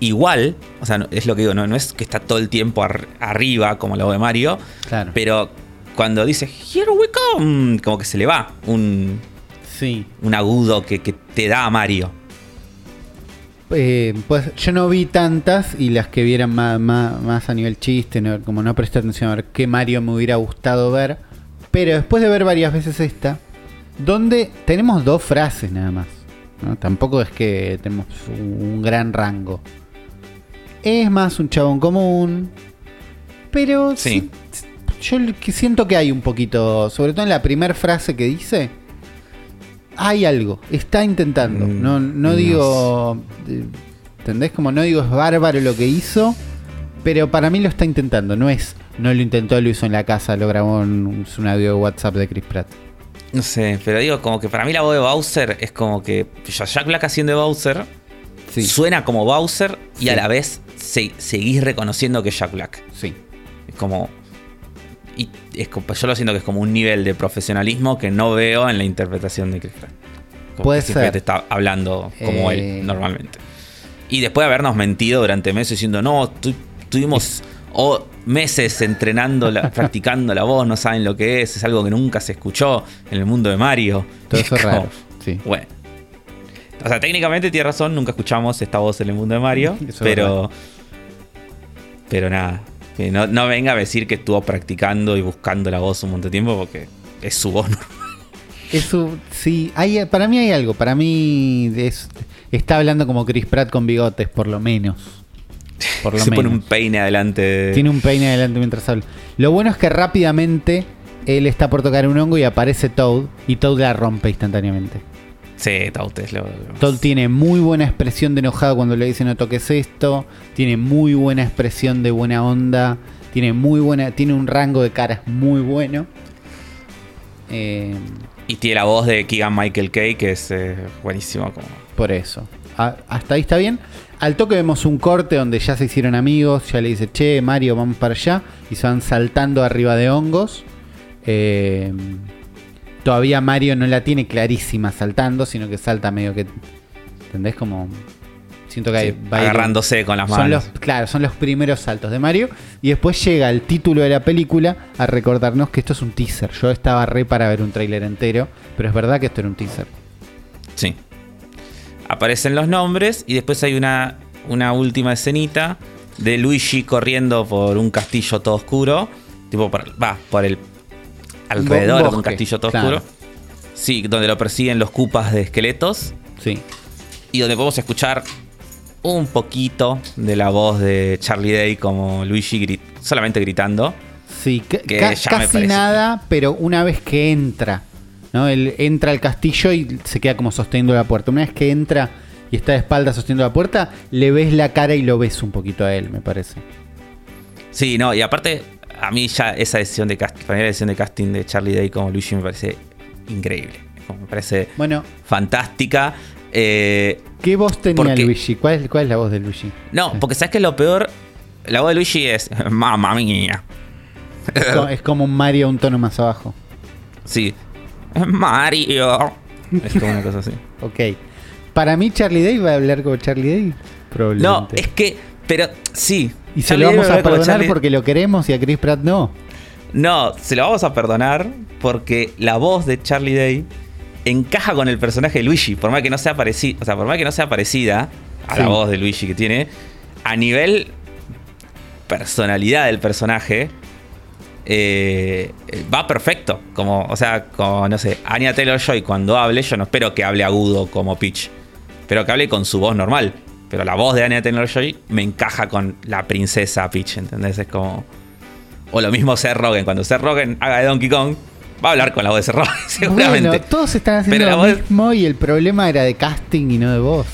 igual, o sea, es lo que digo, no, no es que está todo el tiempo ar- arriba como la voz de Mario, claro. pero cuando dice Here we come, como que se le va un, sí. un agudo que, que te da a Mario. Eh, pues yo no vi tantas y las que vieran más, más, más a nivel chiste, no- como no presté atención a ver qué Mario me hubiera gustado ver. Pero después de ver varias veces esta, donde tenemos dos frases nada más. ¿no? Tampoco es que tenemos un gran rango. Es más un chabón común. Pero Sí. sí, yo siento que hay un poquito, sobre todo en la primera frase que dice, hay algo, está intentando. Mm, No, no digo, eh, ¿entendés? Como no digo es bárbaro lo que hizo, pero para mí lo está intentando. No es, no lo intentó, lo hizo en la casa, lo grabó en un, un audio de WhatsApp de Chris Pratt. No sé, pero digo, como que para mí la voz de Bowser es como que Jack Black haciendo de Bowser Sí, suena como Bowser y Sí. a la vez se- seguís reconociendo que es Jack Black. sí, Es como. Y es yo lo siento que es como un nivel de profesionalismo que no veo en la interpretación de Chris Pratt. Como Puede que ser. está hablando como Eh. él normalmente. Y después de habernos mentido durante meses diciendo, no, tu- tuvimos o meses entrenando, la- practicando la voz, no saben lo que es, es algo que nunca se escuchó en el mundo de Mario. todo eso es como, raro. Sí. Bueno. O sea, técnicamente tiene razón, nunca escuchamos esta voz en el mundo de Mario, Eso pero. Pero nada. Que no, no venga a decir que estuvo practicando y buscando la voz un montón de tiempo porque es su voz. Eso, sí, hay, para mí hay algo. Para mí es- está hablando como Chris Pratt con bigotes, por lo menos. Por lo Se pone menos. un peine adelante. de- Tiene un peine adelante mientras habla. Lo bueno es que rápidamente él está por tocar un hongo y aparece Toad y Toad la rompe instantáneamente. Sí, lo. lo- tiene muy buena expresión de enojado cuando le dice no toques esto, tiene muy buena expresión de buena onda, tiene muy buena, tiene un rango de caras muy bueno. Eh, Y tiene la voz de Keegan Michael Kay, que es eh, buenísimo. Como... por eso. A- hasta ahí está bien. Al toque vemos un corte donde ya se hicieron amigos, ya le dice, che, Mario, vamos para allá, y se van saltando arriba de hongos. Eh, todavía Mario no la tiene clarísima saltando, sino que salta medio que... ¿Entendés? Como... Siento que hay- Sí, va a ir- agarrándose con las son manos. los, claro, son los primeros saltos de Mario. Y después llega el título de la película a recordarnos que esto es un teaser. Yo estaba re para ver un tráiler entero, pero es verdad que esto era un teaser. Sí. Aparecen los nombres y después hay una, una última escenita de Luigi corriendo por un castillo todo oscuro tipo, va, por el alrededor de un castillo todo claro. oscuro. Sí, donde lo persiguen los cupas de esqueletos Sí. y donde podemos escuchar un poquito de la voz de Charlie Day como Luigi solamente gritando. Sí, Que ca- ya me casi nada, pero una vez que entra, ¿no? Él entra al castillo y se queda como sosteniendo la puerta. Una vez que entra y está de espalda sosteniendo la puerta, le ves la cara y lo ves un poquito a él, me parece. Sí, no, y aparte, a mí ya esa decisión de casting, para mí la decisión de casting de Charlie Day como Luigi me parece increíble. Me parece Bueno, fantástica. Eh, ¿qué voz tenía Porque- Luigi? ¿Cuál es, ¿Cuál es la voz de Luigi? no, porque sabes que lo peor, la voz de Luigi es mamma mía. Es co- es como un Mario un tono más abajo. Sí. Mario. Es como una cosa así. Ok. Para mí, Charlie Day va a hablar como Charlie Day. No, es que, pero sí. Y se Charlie lo vamos va a perdonar Charlie- porque lo queremos y a Chris Pratt no. No, se lo vamos a perdonar porque la voz de Charlie Day encaja con el personaje de Luigi, por más que no sea parecida, o sea, por más que no sea parecida a la voz de Luigi que tiene, a nivel personalidad del personaje eh, va perfecto, como, o sea, como no sé, Anya Taylor Joy cuando hable, yo no espero que hable agudo como Peach, pero que hable con su voz normal. Pero la voz de Anya Taylor Joy me encaja con la princesa Peach, ¿entendés? Es como o lo mismo Seth Rogen. Cuando Seth Rogen haga de Donkey Kong, va a hablar con la voz de Seth Rogen, seguramente. Bueno, todos están haciendo Pero lo voz- mismo y el problema era de casting y no de voz.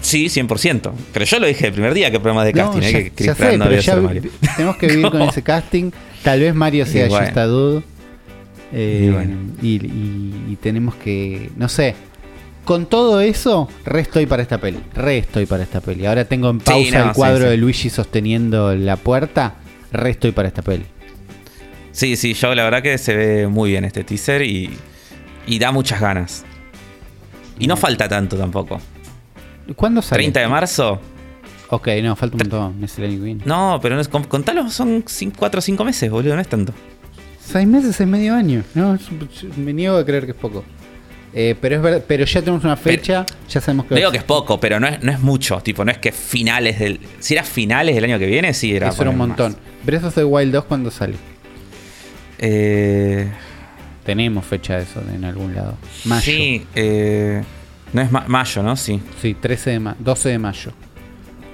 Sí, 100%. Pero yo lo dije el primer día que problemas de No, casting, ¿eh? ya, que ya sé, no pero ya ser Mario. tenemos que vivir con ese casting. Tal vez Mario sea Y bueno. Just a Dude. Eh, Y bueno. y, y- y tenemos que, no sé, con todo eso, re estoy para esta peli. Re estoy para esta peli. Ahora tengo en pausa no, el cuadro sí. de Luigi sosteniendo la puerta. Re estoy para esta peli. Sí, sí, yo la verdad que se ve muy bien este teaser y, y da muchas ganas. Y no Bien. falta tanto tampoco. ¿Cuándo sale? 30 de marzo. Ok, no, falta un montón. No, pero no es, con- contalo, son 4 o 5 meses, boludo, no es tanto. Seis meses es medio año. No, me niego a creer que es poco. Eh, pero es verdad, pero ya tenemos una fecha, ya sabemos que digo que es poco, pero no es, no es mucho. Tipo, no es que finales del. Si era finales del año que viene, sí era. eso era un montón. más. Breath of the Wild 2 cuando sale. Eh, Tenemos fecha de eso en algún lado. Mayo. Sí, eh, no es ma- mayo, ¿no? Sí. Sí, 13 de ma 12 de mayo.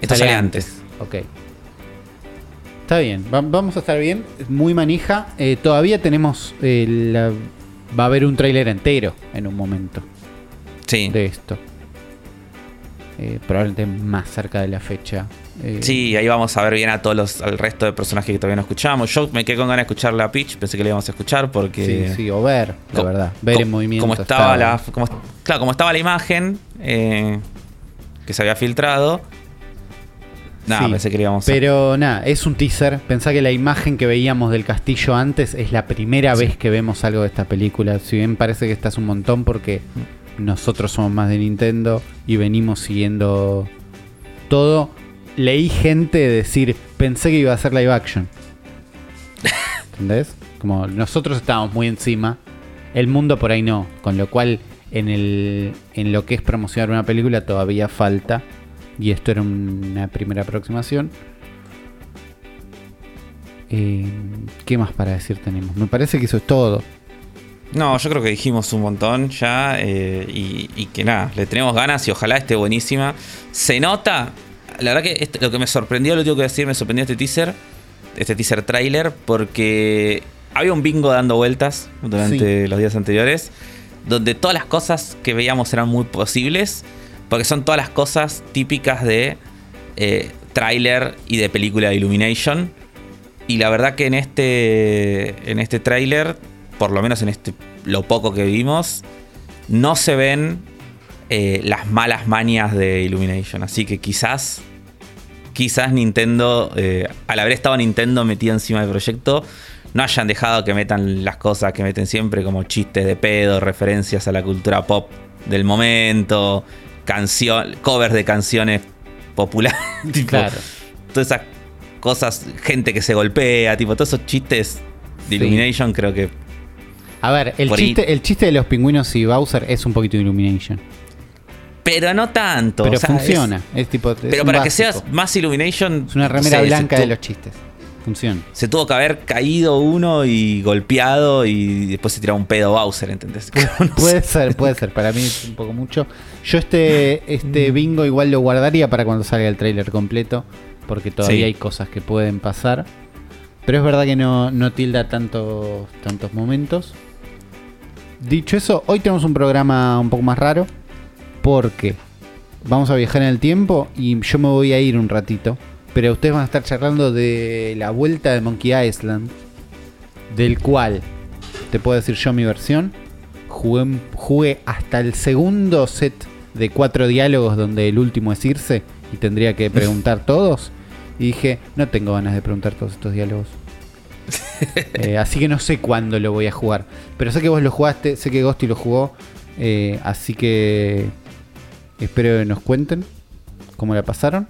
Esto sale antes. Ok. Está bien, va- vamos a estar bien. Muy manija. Eh, todavía tenemos. la- va a haber un tráiler entero en un momento Sí. de esto. Eh, probablemente más cerca de la fecha. Eh, Sí, ahí vamos a ver bien a todos los, al resto de personajes que todavía no escuchamos. Yo me quedé con ganas de escuchar la pitch, pensé que la íbamos a escuchar porque. sí, sí, o ver, la co- verdad. Ver co- en movimiento. Como estaba, la. Como, claro, como estaba la imagen eh, que se había filtrado. Nada, Sí, pensé que la íbamos a. Pero nada, es un teaser. Pensá que la imagen que veíamos del castillo antes es la primera Sí. vez que vemos algo de esta película. Si bien parece que esta es un montón porque nosotros somos más de Nintendo y venimos siguiendo todo. Leí gente decir, pensé que iba a ser live action. ¿Entendés? Como nosotros estábamos muy encima, el mundo por ahí no. Con lo cual, en, el, en lo que es promocionar una película todavía falta. Y esto era una primera aproximación. Eh, ¿Qué más para decir tenemos? Me parece que eso es todo. No, yo creo que dijimos un montón ya eh, y, y que nada, le tenemos ganas y ojalá esté buenísima. Se nota, la verdad que lo que me sorprendió, lo tengo que decir, me sorprendió este teaser, este teaser trailer, porque había un bingo dando vueltas durante los días anteriores, donde todas las cosas que veíamos eran muy posibles, porque son todas las cosas típicas de eh, tráiler y de película de Illumination. Y la verdad que en este, en este tráiler, por lo menos en este lo poco que vimos, no se ven eh, las malas manias de Illumination. Así que quizás, quizás Nintendo, eh, al haber estado Nintendo metido encima del proyecto, no hayan dejado que metan las cosas que meten siempre, como chistes de pedo, referencias a la cultura pop del momento, canción, covers de canciones populares. tipo, Claro. todas esas cosas, gente que se golpea, tipo, todos esos chistes de Sí. Illumination creo que... A ver, el ahí- chiste, el chiste de los pingüinos y Bowser es un poquito de Illumination. Pero no tanto. Pero o sea, funciona. es- Es, tipo. es pero para que seas más Illumination... Es una remera blanca de los chistes. funciona. Se tuvo que haber caído uno y golpeado y después se tiró un pedo Bowser, ¿entendés? No Puede sé. ser, puede ser. Para mí es un poco mucho. Yo este, este bingo igual lo guardaría para cuando salga el tráiler completo. Porque todavía Sí. hay cosas que pueden pasar. Pero es verdad que no, no tilda tantos, tantos momentos. Dicho eso, hoy tenemos un programa un poco más raro. Porque vamos a viajar en el tiempo y yo me voy a ir un ratito. Pero ustedes van a estar charlando de la vuelta de Monkey Island. Del cual, te puedo decir yo mi versión. Jugué, jugué hasta el segundo set de cuatro diálogos donde el último es irse y tendría que preguntar todos. Y dije, no tengo ganas de preguntar todos estos diálogos. Eh, así que no sé cuándo lo voy a jugar. Pero sé que vos lo jugaste, sé que Ghosty lo jugó. eh, así que espero que nos cuenten cómo la pasaron.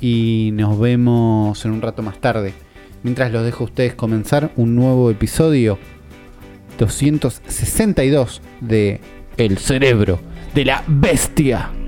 Y nos vemos en un rato más tarde. Mientras los dejo a ustedes comenzar un nuevo episodio 262 de El cerebro de la bestia.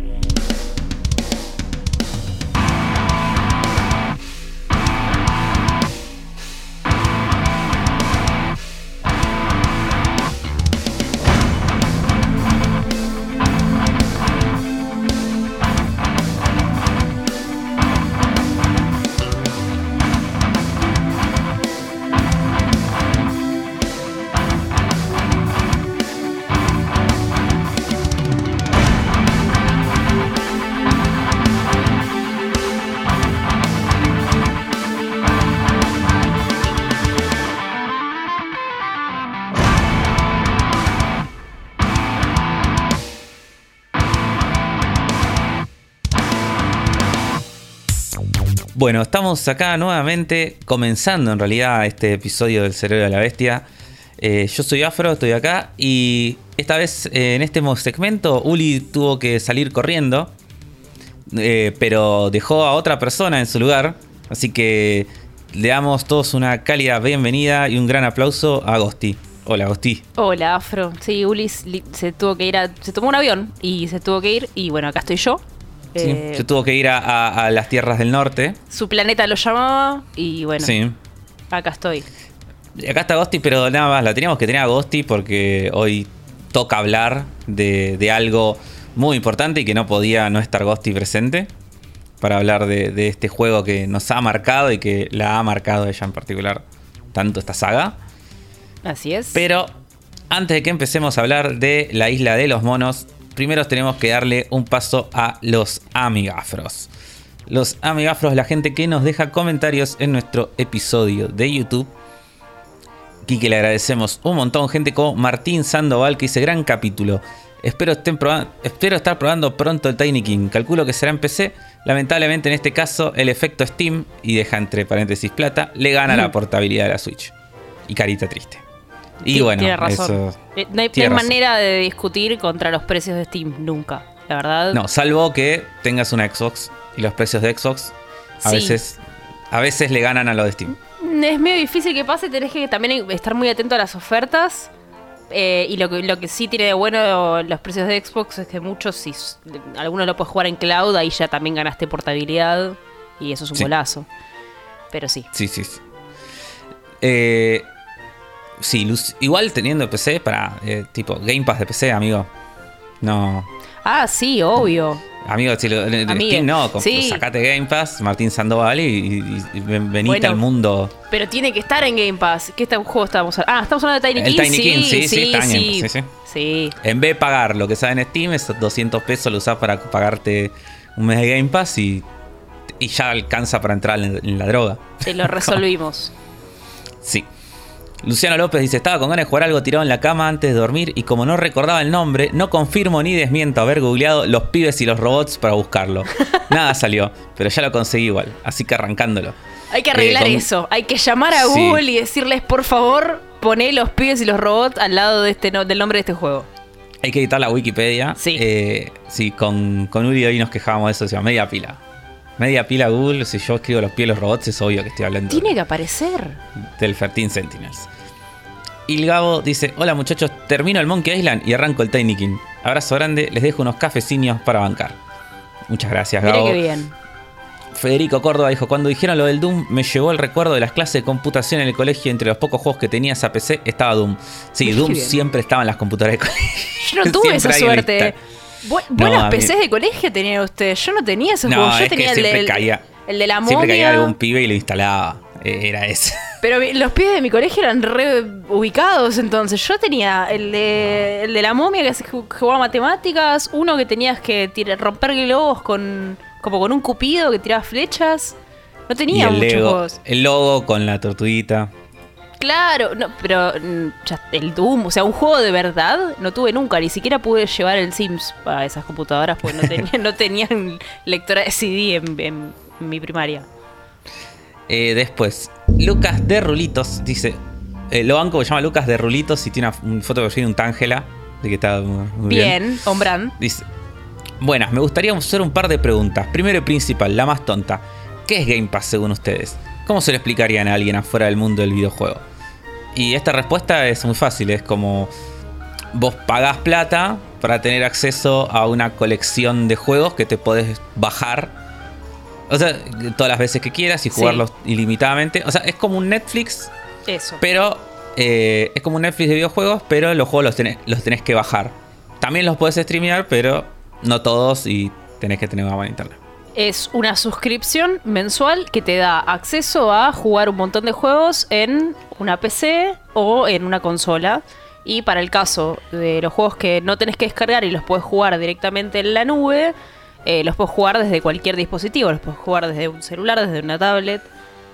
Bueno, estamos acá nuevamente, comenzando en realidad este episodio del Cerebro de la Bestia. Eh, yo soy Afro, estoy acá y esta vez eh, en este segmento Uli tuvo que salir corriendo, eh, pero dejó a otra persona en su lugar, así que le damos todos una cálida bienvenida y un gran aplauso a Agosti. Hola Agosti. Hola, Afro. Sí, Ulis li- se tuvo que ir a. Se tomó un avión y se tuvo que ir. Y bueno, acá estoy yo. Sí, Eh, se tuvo que ir a, a- a las tierras del norte. Su planeta lo llamaba. Y bueno, Sí. acá estoy. Acá está Agosti, pero nada más, la teníamos que tener a Agosti porque hoy toca hablar de, de algo muy importante y que no podía no estar Agosti presente para hablar de, de este juego que nos ha marcado y que la ha marcado ella en particular, tanto esta saga. Así es. Pero antes de que empecemos a hablar de la isla de los monos, primero tenemos que darle un paso a los amigafros. Los amigafros, la gente que nos deja comentarios en nuestro episodio de YouTube. Y que le agradecemos un montón, gente como Martín Sandoval, que dice gran capítulo. Espero, estén proba- espero estar probando pronto el Tiny King. Calculo que será en PC. Lamentablemente en este caso el efecto Steam, y deja entre paréntesis plata, le gana la portabilidad de la Switch. Y carita triste. Y bueno, tiene razón. eso... Eh, no hay, tiene razón. manera de discutir contra los precios de Steam. Nunca. La verdad. No, salvo que tengas una Xbox y los precios de Xbox a Sí. veces a veces le ganan a lo de Steam. Es medio difícil que pase. Tenés que también estar muy atento a las ofertas. Eh, y lo que, lo que sí tiene de bueno los precios de Xbox es que muchos, si algunos lo puedes jugar en cloud, ahí ya también ganaste portabilidad. Y eso es un Sí. golazo. Pero sí. Sí, sí. sí. Eh, sí, luz- igual teniendo PC para eh, tipo Game Pass de PC, amigo. No, Ah, sí, obvio. amigo, si lo, Steam no, sí. sacate Game Pass, Martín Sandoval y, y- y ven- venite Bueno. al mundo. Pero tiene que estar en Game Pass. ¿Qué está- juego estamos hablando? Ah, estamos hablando de Tiny El King. Tiny sí, King, sí, sí, sí, está sí. En vez de pagar lo que sale en Steam, esos 200 pesos lo usás para pagarte un mes de Game Pass y, y ya alcanza para entrar en, en la droga. Te lo resolvimos. Sí. Luciano López dice, estaba con ganas de jugar algo tirado en la cama antes de dormir y como no recordaba el nombre, no confirmo ni desmiento haber googleado los pibes y los robots para buscarlo. Nada salió, pero ya lo conseguí igual, así que arrancándolo. Hay que arreglar Eh, con- eso. Hay que llamar a Sí. Google y decirles, por favor, poné los pibes y los robots al lado de este no- del nombre de este juego. Hay que editar la Wikipedia. Sí. Eh, sí, con, con Uri hoy nos quejábamos de eso, se llama media pila. Media pila Google, si yo escribo los pies y los robots es obvio que estoy hablando Tiene que aparecer. del 13 Sentinels. Y el Gabo dice, hola muchachos, termino el Monkey Island y arranco el Tiny King. Abrazo grande, les dejo unos cafecinios para bancar. Muchas gracias, Mira Gabo. qué bien. Federico Córdoba dijo, cuando dijeron lo del Doom, me llevó el recuerdo de las clases de computación en el colegio. Entre los pocos juegos que tenía esa PC estaba Doom. Sí, Doom bien. siempre estaba en las computadoras de colegio. Yo no tuve esa suerte. lista. Bu- buenas PCs de colegio tenía usted. Yo no tenía esos No, juegos. Yo es que tenía el, siempre del- caía- el de la momia. Siempre caía algún pibe y lo instalaba. Eh, Era ese. Pero los pibes de mi colegio eran re ubicados, entonces yo tenía el de, el de la momia que jugaba matemáticas, uno que tenías que tirar- romper globos con como con un cupido que tiraba flechas. No tenía muchos Lego, juegos. el logo con la tortuguita. Claro, no, pero mm, ya, el Doom, o sea, un juego de verdad no tuve nunca, ni siquiera pude llevar el Sims a esas computadoras porque no, tenía, no tenían lectora de CD en, en mi primaria. Eh, después, Lucas de Rulitos dice: eh, Lo banco que se llama Lucas de Rulitos y tiene una, foto de un Tangela. De que está muy bien. Bien, Ombran. Dice: Buenas, me gustaría hacer un par de preguntas. Primero y principal, la más tonta. ¿Qué es Game Pass según ustedes? ¿Cómo se lo explicarían a alguien afuera del mundo del videojuego? Y esta respuesta es muy fácil: es como vos pagás plata para tener acceso a una colección de juegos que te podés bajar. O sea, todas las veces que quieras y Sí. jugarlos ilimitadamente. O sea, es como un Netflix, Eso. pero eh, es como un Netflix de videojuegos, pero los juegos los tenés, los tenés que bajar. También los puedes streamear, pero no todos y tenés que tener una buena internet. Es una suscripción mensual que te da acceso a jugar un montón de juegos en una PC o en una consola. Y para el caso de los juegos que no tenés que descargar y los puedes jugar directamente en la nube, eh, los puedes jugar desde cualquier dispositivo. Los puedes jugar desde un celular, desde una tablet.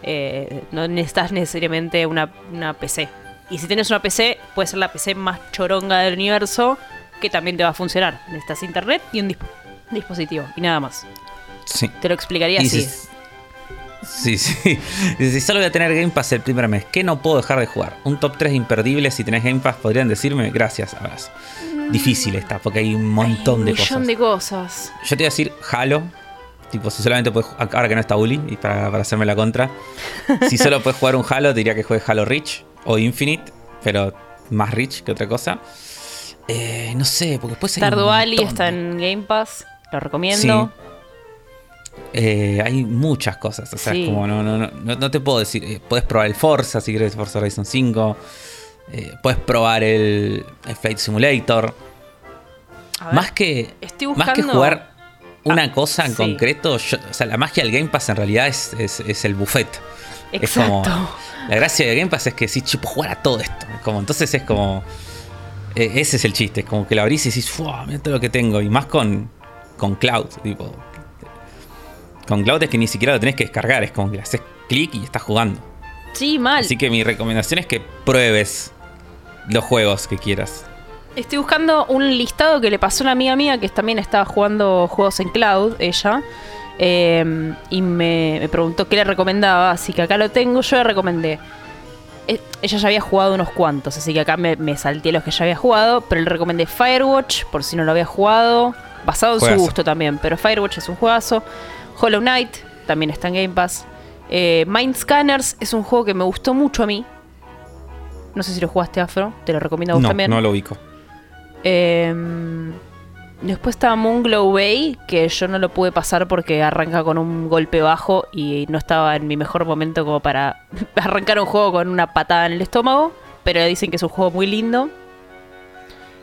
eh, no necesitas necesariamente una, una PC. Y si tienes una PC, puede ser la PC más choronga del universo, que también te va a funcionar. Necesitas internet y un dispo- dispositivo. Y nada más. Sí. Te lo explicaría Y así. Sí, sí. Si solo voy a tener Game Pass el primer mes, ¿qué no puedo dejar de jugar? Un top 3 imperdible si tenés Game Pass, podrían decirme. Gracias, abrazo. Difícil está, porque hay un montón Hay de un cosas. millón de cosas. Yo te iba a decir Halo. Tipo, si solamente puedes ahora que no está Uli, y para, para hacerme la contra. Si solo puedes jugar un Halo, te diría que juegues Halo Reach o Infinite, pero más Reach que otra cosa. Eh, no sé, porque después hay. un Stardew Valley está en Game Pass. Lo recomiendo. Eh, hay muchas cosas. O sea, Sí. es como no, no, no, no, no te puedo decir. eh, puedes probar el Forza si quieres Forza Horizon 5. Eh, puedes probar el, el Flight Simulator. Ver, Más que, estoy más que jugar una Ah, cosa en sí. concreto, yo- o sea, la magia del Game Pass en realidad es, es- es el buffet. Es como. Exacto. La gracia del Game Pass es que sí, chupo jugar a todo esto. Es Como, entonces es como. eh, ese es el chiste. Es como que lo abrís y decís. Mira todo lo que tengo. Y más con, con Cloud. Tipo. Con Cloud es que ni siquiera lo tenés que descargar. Es como que le haces clic y estás jugando. Sí, mal. Así que mi recomendación es que pruebes los juegos que quieras. Estoy buscando un listado que le pasó a una amiga mía que también estaba jugando juegos en cloud, ella. eh, y me, me preguntó qué le recomendaba, así que acá lo tengo. Yo le recomendé. Eh, Ella ya había jugado unos cuantos, así que acá me, me salté los que ya había jugado. Pero le recomendé Firewatch, por si no lo había jugado. Basado en Juegazo. su gusto también, pero Firewatch es un juegazo. Hollow Knight también está en Game Pass. Eh, Mind Scanners es un juego que me gustó mucho a mí. No sé si lo jugaste Afro, te lo recomiendo a vos No, también. no lo ubico. Em, después está Moonglow Bay, que yo no lo pude pasar porque arranca con un golpe bajo y no estaba en mi mejor momento como para arrancar un juego con una patada en el estómago. Pero dicen que es un juego muy lindo.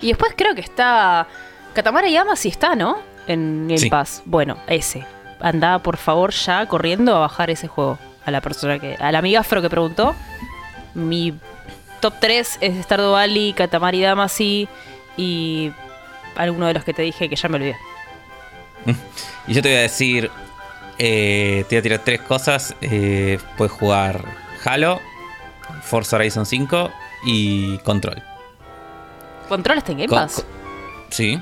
Y después creo que está. Katamari Yama sí está, ¿no? En Game Sí. Pass. Bueno, ese. Anda, por favor, ya corriendo a bajar ese juego. A la persona que. A la amiga Afro que preguntó. Mi top 3 es Stardew Valley, Katamari Damacy y alguno de los que te dije que ya me olvidé. Y yo te voy a decir, eh, te voy a tirar tres cosas. Eh, puedes jugar Halo, Forza Horizon 5 y Control. ¿Control está en Game Pass? co- sí,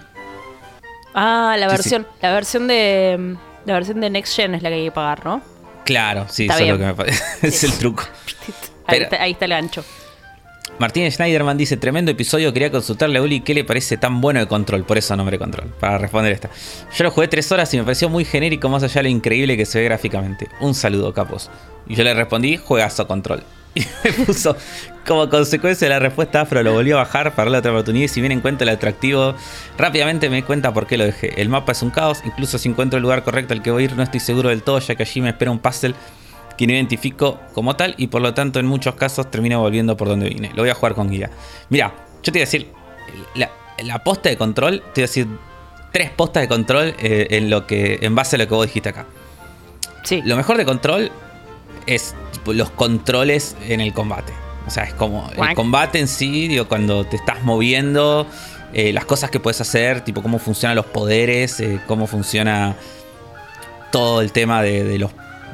Ah, la Sí, sí. versión, la versión de. La versión de Next Gen es la que hay que pagar, ¿no? claro, sí, Está eso es lo bien. que me parece. es el truco. Ahí, Pero- está, ahí está el gancho. Martín Schneiderman dice, tremendo episodio, quería consultarle a Uli qué le parece tan bueno de Control, por eso nombre Control, para responder esta. Yo lo jugué tres horas y me pareció muy genérico más allá de lo increíble que se ve gráficamente. Un saludo, capos. Y yo le respondí, juegazo Control. Y me puso, como consecuencia de la respuesta afro, lo volvió a bajar para darle otra oportunidad. Y si bien encuentro el atractivo, rápidamente me di cuenta por qué lo dejé. El mapa es un caos, incluso si encuentro el lugar correcto al que voy a ir, no estoy seguro del todo, ya que allí me espera un puzzle que no identifico como tal y por lo tanto en muchos casos termino volviendo por donde vine. Lo voy a jugar con guía. Mira, yo te voy a decir, la, la posta de control, te voy a decir tres postas de control eh, en, lo que, en base a lo que vos dijiste acá. Sí. Lo mejor de control es tipo, los controles en el combate. O sea, es como el combate en sí, digo, cuando te estás moviendo, eh, las cosas que puedes hacer, tipo cómo funcionan los poderes, eh, cómo funciona todo el tema de, de los,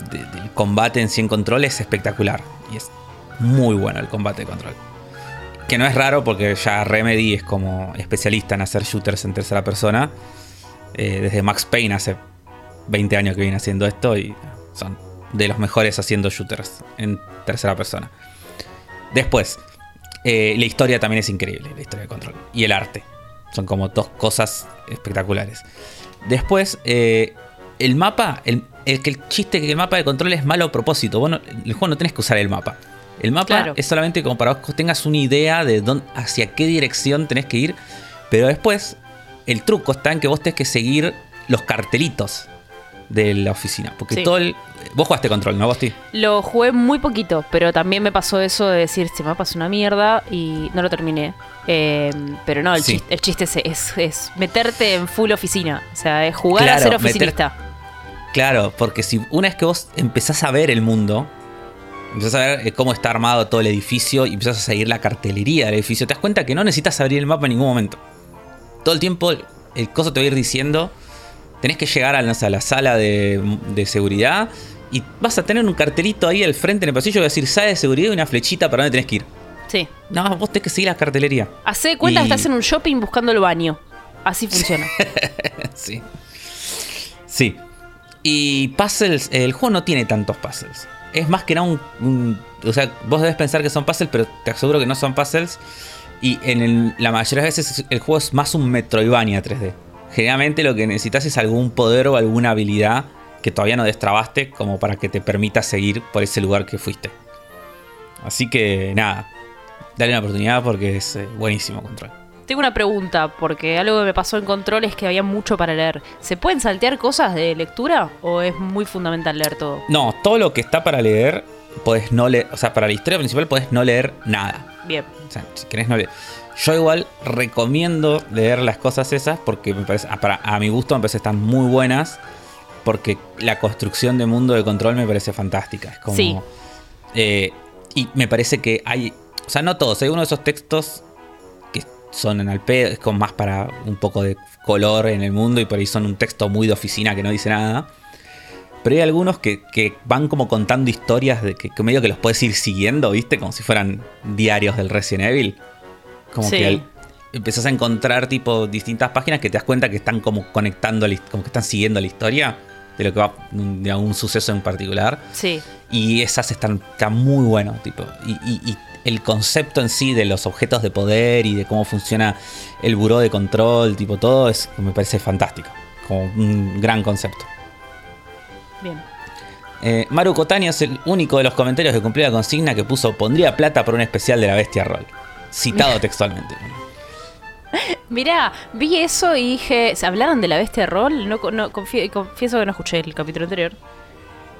de- del combate en sí en control es espectacular. Y es muy bueno el combate de control. Que no es raro porque ya Remedy es como especialista en hacer shooters en tercera persona. Eh, desde Max Payne hace 20 años que viene haciendo esto y son de los mejores haciendo shooters en tercera persona. Después, eh, la historia también es increíble, la historia de control. Y el arte. Son como dos cosas espectaculares. Después, eh, el mapa, el, el, chiste que el mapa de control es malo a propósito. Vos no- el juego no tenés que usar el mapa. El mapa Claro. es solamente como para que tengas una idea de dónde, hacia qué dirección tenés que ir. Pero después, el truco está en que vos tenés que seguir los cartelitos de la oficina. Porque Sí. todo el. Vos jugaste control, ¿no, Bosti? Lo jugué muy poquito, pero también me pasó eso de decir, este mapa es una mierda y no lo terminé. Eh, pero no, el, Sí. chiste, el chiste es, es- es meterte en full oficina. O sea, es jugar a ser meter- oficinista. Claro, porque si una vez que vos empezás a ver el mundo, empezás a ver eh, cómo está armado todo el edificio y empezás a seguir la cartelería del edificio, te das cuenta que no necesitas abrir el mapa en ningún momento. Todo el tiempo el, coso te va a ir diciendo, tenés que llegar a la, a la sala de, de seguridad y vas a tener un cartelito ahí al frente en el pasillo que va a decir sala de seguridad y una flechita para dónde tenés que ir. Sí. No, vos tenés que seguir la cartelería. Hacé de cuenta Y- que estás en un shopping buscando el baño. Así funciona. Sí. Sí. Y puzzles, el juego no tiene tantos puzzles. Es más que nada un, O sea, vos debes pensar que son puzzles, pero te aseguro que no son puzzles. Y en la mayoría de las veces el juego es más un Metroidvania 3D. Generalmente lo que necesitas es algún poder o alguna habilidad que todavía no destrabaste como para que te permita seguir por ese lugar que fuiste. Así que nada, dale una oportunidad porque es eh, buenísimo control. Tengo una pregunta, porque algo que me pasó en control es que había mucho para leer. ¿Se pueden saltear cosas de lectura o es muy fundamental leer todo? No, todo lo que está para leer, podés no leer. O sea, para la historia principal podés no leer nada. Bien. O sea, si querés no leer. Yo igual recomiendo leer las cosas esas porque me parece, a, para- a mi gusto me parece que están muy buenas. Porque la construcción de mundo de control me parece fantástica. Es como. Sí. eh, y me parece que hay. O sea, no todos. Hay uno de esos textos son en al pedo, es como más para un poco de color en el mundo y por ahí son un texto muy de oficina que no dice nada. Pero hay algunos que, que van como contando historias de que, que medio que los puedes ir siguiendo, ¿viste? Como si fueran diarios del Resident Evil. Como Sí. que al- empezás a encontrar tipo distintas páginas que te das cuenta que están como conectando, como que están siguiendo la historia de lo que va de algún suceso en particular. Sí. Y esas están, están muy buenos, tipo. Y, y- y el concepto en sí de los objetos de poder y de cómo funciona el buró de control, tipo, todo es, me parece fantástico. Como un gran concepto. Bien. Eh, Maru Cotani es el único de los comentarios que cumplió la consigna que puso pondría plata por un especial de la bestia roll. Citado textualmente. Mirá, vi eso y dije, ¿se hablaron de la bestia de rol? No, no, confie- confieso que no escuché el capítulo anterior.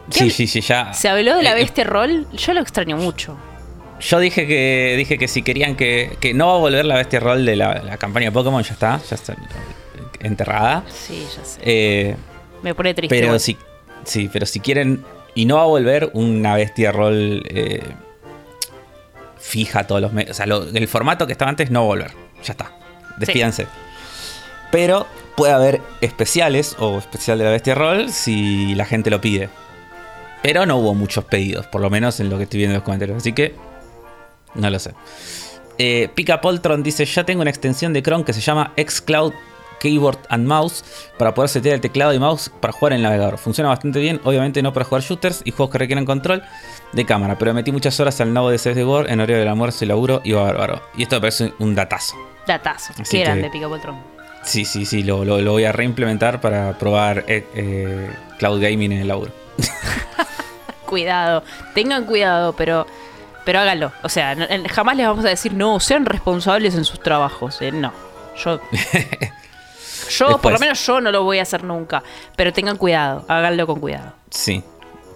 Sí, sí, sí, ya. ¿Se habló de la Eh, bestia rol? Yo lo extraño mucho. Yo dije que dije que si querían que, que no va a volver la bestia roll de la, la campaña de Pokémon, ya está, ya está enterrada. Sí, ya sé. Eh, Me pone triste. Pero si, sí, pero si quieren. Y no va a volver una bestia rol eh, fija todos los meses. O sea, lo- el formato que estaba antes no va a volver. Ya está. Despídanse. Pero puede haber especiales o especial de la bestia roll si la gente lo pide. Pero no hubo muchos pedidos, por lo menos en lo que estoy viendo en los comentarios. Así que. No lo sé. Eh, Pika Poltron dice: Ya tengo una extensión de Chrome que se llama Xcloud Keyboard and Mouse para poder setear el teclado y mouse para jugar en el navegador. Funciona bastante bien, obviamente no para jugar shooters y juegos que requieren control de cámara, pero metí muchas horas al nabo de CS Word en horario del almuerzo y laburo y va bárbaro. Y esto me parece un datazo. Datazo. Así Qué grande, Pica Poltron. Sí, sí, sí, lo, lo- lo voy a reimplementar para probar eh, eh, cloud gaming en el laburo. Cuidado. Tengan cuidado, pero pero háganlo. O sea, no- jamás les vamos a decir, no, sean responsables en sus trabajos. Eh, no. Yo. yo, por lo menos yo no lo voy a hacer nunca. Pero tengan cuidado, háganlo con cuidado. Sí,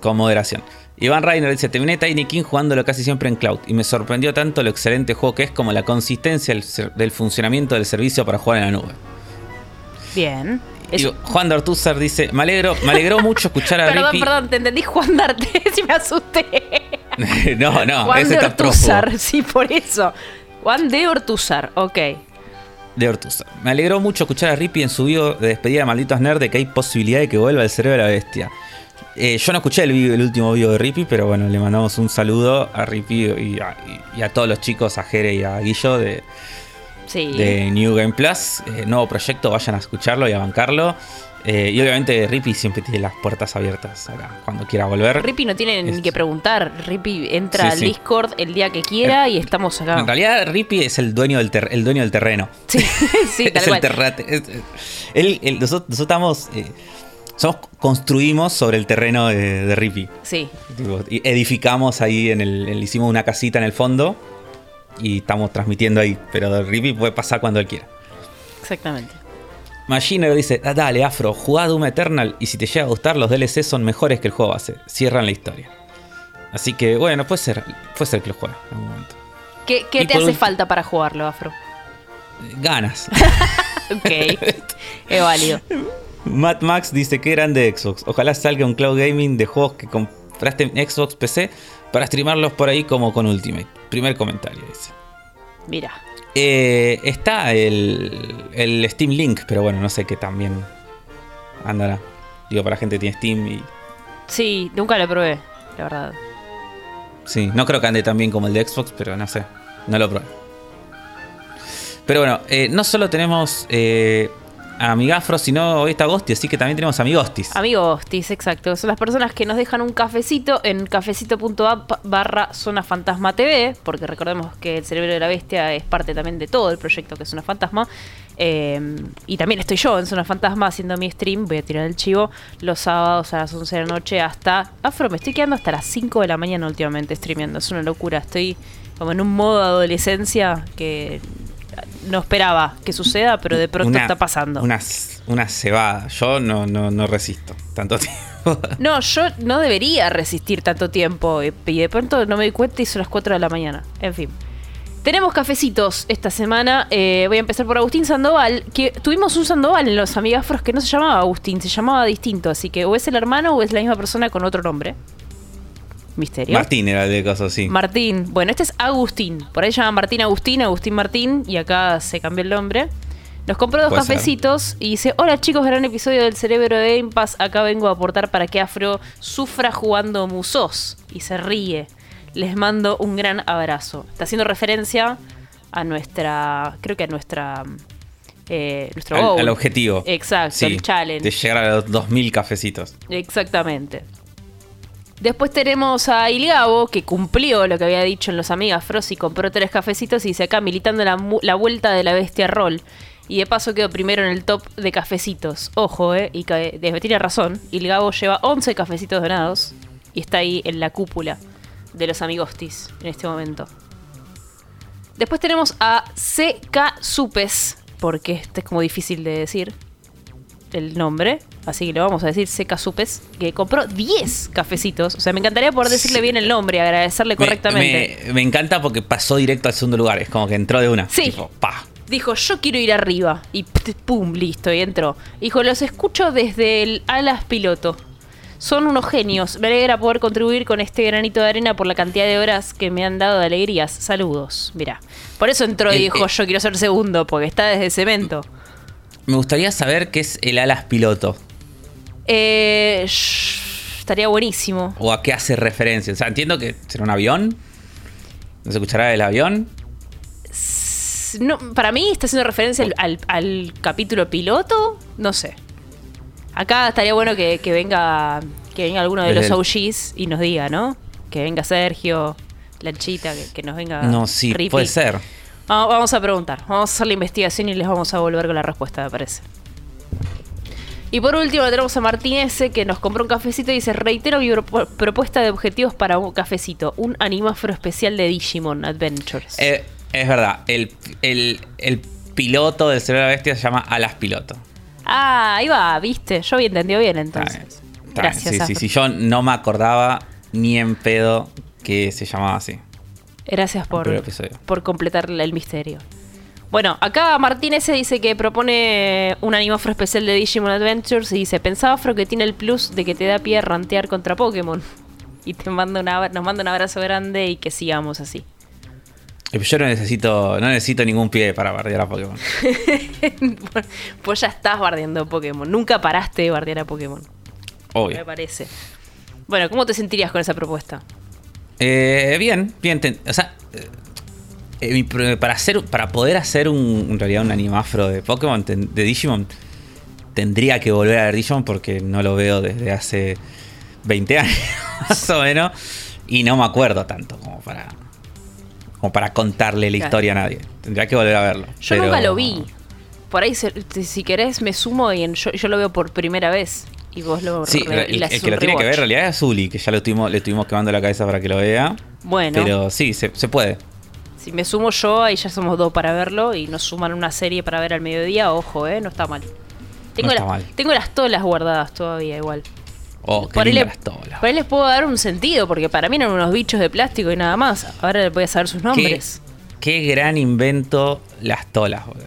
con moderación. Iván Reiner dice, terminé Tiny King jugándolo casi siempre en cloud y me sorprendió tanto lo excelente juego que es como la consistencia del, funcionamiento del servicio para jugar en la nube. Bien. Y Juan de Ortúzar dice, me alegro, me alegró mucho escuchar a Perdón, Rippy. perdón, te entendí Juan Darte, si me asusté. no, no, Juan ese de. Ortúzar, sí, por eso. Juan de Ortúzar, ok. De Ortúzar. Me alegró mucho escuchar a Rippy en su video de despedida de Malditos Nerd de que hay posibilidad de que vuelva el cerebro de la bestia. Eh, yo no escuché el, video- el último video de Rippy, pero bueno, le mandamos un saludo a Rippy y a, y a todos los chicos, a Jere y a Guillo de, Sí. de New Game Plus. Eh, nuevo proyecto, vayan a escucharlo y a bancarlo. Eh, y obviamente Rippy siempre tiene las puertas abiertas acá, cuando quiera volver. Rippy no tiene ni que preguntar. Rippy entra Sí, al sí. Discord el día que quiera y estamos acá. En realidad Rippy es el dueño del, ter- el dueño del terreno. Sí, sí, tal es el terrate. es- él- él- nosotros, nosotros estamos. eh, somos, construimos sobre el terreno de, de Rippy. Sí, y edificamos ahí en el, el- Hicimos una casita en el fondo. Y estamos transmitiendo ahí. Pero Rippy puede pasar cuando él quiera. exactamente. Machiner dice: "Ah, Dale, Afro, jugá Doom Eternal. Y si te llega a gustar, los DLC son mejores que el juego base. Cierran la historia. Así que, bueno, puede ser, puede ser que lo juegue en algún momento. ¿Qué, qué te hace falta para jugarlo, Afro? Ganas. Ok, es válido. Matt Max dice que grande Xbox. Ojalá salga un cloud gaming de juegos que compraste en Xbox PC para streamarlos por ahí como con Ultimate. Primer comentario dice. Mira, Eh, está el, el Steam Link, pero bueno, no sé qué también andará. Digo, para gente que tiene Steam y. sí, nunca lo probé, la verdad. Sí, no creo que ande tan bien como el de Xbox, pero no sé. No lo probé. Pero bueno, eh, no solo tenemos eh, Amigafro, sino hoy está Ghosty, así que también tenemos Amigostis. Amigos, Tis, exacto. Son las personas que nos dejan un cafecito en cafecito.app barra Zona Fantasma TV, porque recordemos que el cerebro de la bestia es parte también de todo el proyecto que es Zona Fantasma. Eh, y también estoy yo en Zona Fantasma haciendo mi stream, voy a tirar el chivo, los sábados a las 11 de la noche hasta... Afro, me estoy quedando hasta las 5 de la mañana últimamente streameando, es una locura, estoy como en un modo de adolescencia que no esperaba que suceda, pero de pronto Una- está pasando. Una, una cebada. Yo no, no, no resisto tanto tiempo. No, yo no debería resistir tanto tiempo y y de pronto no me di cuenta y son las 4 de la mañana. En fin. Tenemos cafecitos esta semana. Eh, voy a empezar por Agustín Sandoval. Que tuvimos un Sandoval en los amigafros que no se llamaba Agustín, se llamaba distinto. Así que o es el hermano o es la misma persona con otro nombre. Misterio. Martín era el de cosas así. Martín. Bueno, este es Agustín. Por ahí se llama Martín Agustín, Agustín Martín. Y acá se cambió el nombre. Nos compró dos Puede ser. cafecitos y dice: Hola chicos, gran episodio del cerebro de Game Pass. Acá vengo a aportar para que Afro sufra jugando musos. Y se ríe. Les mando un gran abrazo. Está haciendo referencia a nuestra. Creo que a nuestra. eh, nuestro al, goal. al objetivo. Exacto, Sí, el challenge. De llegar a los 2000 cafecitos. Exactamente. Después tenemos a Ilgabo, que cumplió lo que había dicho en los Amigas Frost y compró tres cafecitos y dice acá militando la, la vuelta de la bestia roll. Y de paso quedó primero en el top de cafecitos. Ojo, eh. Y que, de- tiene razón. Ilgabo lleva 11 cafecitos donados y está ahí en la cúpula de los amigostis en este momento. Después tenemos a CK Supes, porque este es como difícil de decir el nombre, así que le vamos a decir CK Supes, que compró 10 cafecitos. O sea, me encantaría poder decirle Sí. bien el nombre y agradecerle Me- correctamente. Me, me encanta porque pasó directo al segundo lugar. Es como que entró de una. Sí. Tipo, pa. Dijo, yo quiero ir arriba. Y pum, listo, y entró. Dijo, los escucho desde el alas piloto. Son unos genios. Me alegra poder contribuir con este granito de arena por la cantidad de horas que me han dado de alegrías. Saludos. Mira. Por eso entró y El- dijo, eh, yo quiero ser segundo, porque está desde cemento. Me gustaría saber qué es el alas piloto. Eh, shh, estaría buenísimo. O a qué hace referencia. O sea, entiendo que será un avión. ¿No se escuchará el avión? S- No, para mí está haciendo referencia al, al- al capítulo piloto. No sé. Acá estaría bueno que, que venga que venga alguno de Desde los el- OGs y nos diga, ¿no? Que venga Sergio, Lanchita, que, que nos venga. no, sí, Rippy. puede ser. Vamos, vamos a preguntar. Vamos a hacer la investigación y les vamos a volver con la respuesta, me parece. Y por último tenemos a Martín S. que nos compró un cafecito y dice, reitero mi pro- propuesta de objetivos para un cafecito, un animáforo especial de Digimon Adventures. Eh, es verdad, el, el- el piloto del cerebro de la bestia se llama Alas Piloto. Ah, ahí va, viste, yo había entendido bien entonces. Gracias. Sí, sí, sí, yo no me acordaba ni en pedo que se llamaba así. Gracias por, por completar el misterio. Bueno, acá Martín S. dice que propone un animafro especial de Digimon Adventures y dice, pensaba Afro que tiene el plus de que te da pie a rantear contra Pokémon. Y te manda un abra- nos manda un abrazo grande y que sigamos así. Eh, Yo no necesito, no necesito ningún pie para bardear a Pokémon. pues ya estás bardeando Pokémon. Nunca paraste de bardear a Pokémon. Me Obvio. parece. Bueno, ¿cómo te sentirías con esa propuesta? Eh, bien, bien. ten- o sea, eh, para hacer, para poder hacer un, en realidad un animafro de Pokémon, ten- de Digimon, tendría que volver a ver Digimon porque no lo veo desde hace 20 años, más o menos, y no me acuerdo tanto como para, como para contarle la Claro. historia a nadie. Tendría que volver a verlo. Yo pero- nunca lo vi. Por ahí, si querés, me sumo y en- yo, yo lo veo por primera vez. Y vos lo Sí, re- el, el que lo tiene que ver en realidad es Zully, que ya lo estuvimos, le estuvimos quemando la cabeza para que lo vea. Bueno, Pero sí, se, se puede. Si me sumo yo, ahí ya somos dos para verlo y nos suman una serie para ver al mediodía, ojo, ¿eh? No está mal. Tengo, está las, mal. tengo las tolas guardadas todavía igual. Oh, por, le, las tolas. por ahí les puedo dar un sentido, porque para mí eran unos bichos de plástico y nada más. Ahora voy a saber sus Qué, nombres. qué gran invento las tolas, boludo.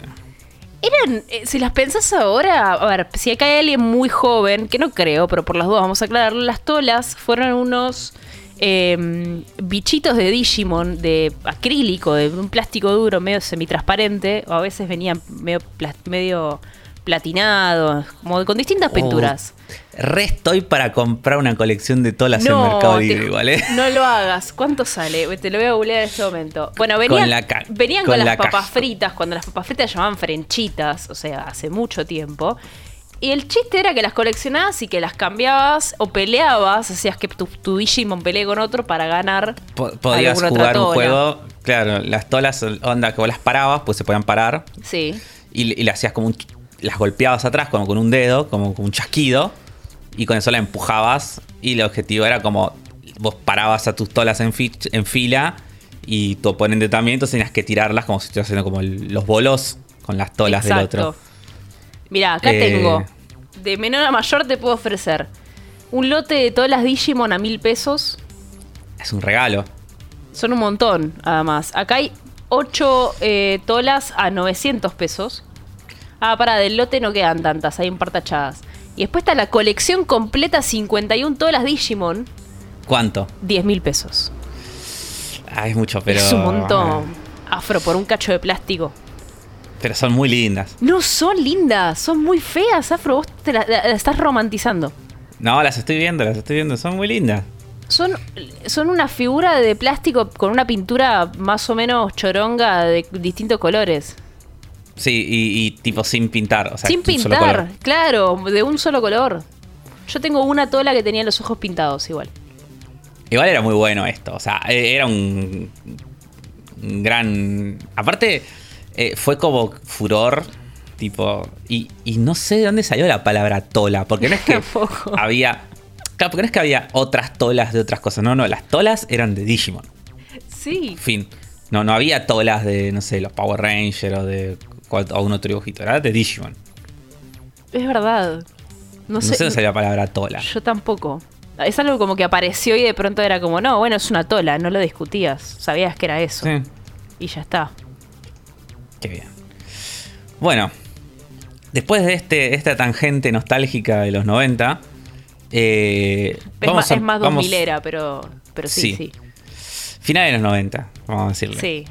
Eran, eh, si las pensás ahora, a ver, si acá hay alguien muy joven, que no creo, pero por las dudas vamos a aclararlo, las tolas fueron unos eh, bichitos de Digimon de acrílico, de un plástico duro, medio semitransparente, o a veces venían medio, medio platinados, como con distintas pinturas. Oh, re estoy para comprar una colección de tolas en Mercado Libre, igual, ¿eh? no lo hagas. ¿Cuánto sale? Te lo voy a googlear en este momento. Bueno, venían Con la venían con, con las la papas fritas, cuando las papas fritas llamaban frenchitas, o sea, hace mucho tiempo. Y el chiste era que las coleccionabas y que las cambiabas o peleabas, hacías que tu, tu Digimon pelee con otro para ganar. Po- Podías jugar un juego, claro, las tolas, onda, que vos las parabas, pues se podían parar. Sí. Y, y le hacías como un. Las golpeabas atrás, como con un dedo, como con un chasquido. Y con eso la empujabas. Y el objetivo era como. Vos parabas a tus tolas en, fi- en fila. Y tu oponente también. Entonces tenías que tirarlas como si estuvieras haciendo como el- los bolos con las tolas del otro. Mira, acá Eh. tengo. De menor a mayor te puedo ofrecer un lote de todas Digimon a mil pesos. Es un regalo. Son un montón, además. Acá hay 8 tolas a 900 pesos. Ah, para, del lote no quedan tantas, hay un par tachadas. Y después está la colección completa 51 tolas Digimon, ¿Cuánto? 10 mil pesos. Ah, es mucho, pero. es un montón. Afro, por un cacho de plástico. Pero son muy lindas. No son lindas, son muy feas, Afro. Vos te la, la- la estás romantizando. No, las estoy viendo, las estoy viendo. Son muy lindas. Son, son una figura de plástico con una pintura más o menos choronga de distintos colores. Sí, y, y tipo sin pintar. O sea, Sin pintar, claro, de un solo color. Yo tengo una tola que tenía los ojos pintados igual. Igual era muy bueno esto. O sea, eh, era un, un gran. Aparte, eh, fue como furor. Tipo. Y, y no sé de dónde salió la palabra tola. Porque no es que había. Claro, porque no es que había otras tolas de otras cosas. No, no, las tolas eran de Digimon. Sí. Fin. No, no había tolas de, no sé, los Power Rangers o de cual- algún otro dibujito. Era de Digimon. Es verdad. No, No, sé. sé dónde salió la palabra tola. Yo tampoco. Es algo como que apareció y de pronto era como, no, bueno, es una tola, no lo discutías. Sabías que era eso. Sí. Y ya está. Qué bien. Bueno, después de este, esta tangente nostálgica de los 90, eh, Es, vamos más, a- es más vamos- 2000 era, pero, pero sí, Sí. sí. Finales de los 90, vamos a decirle. Sí.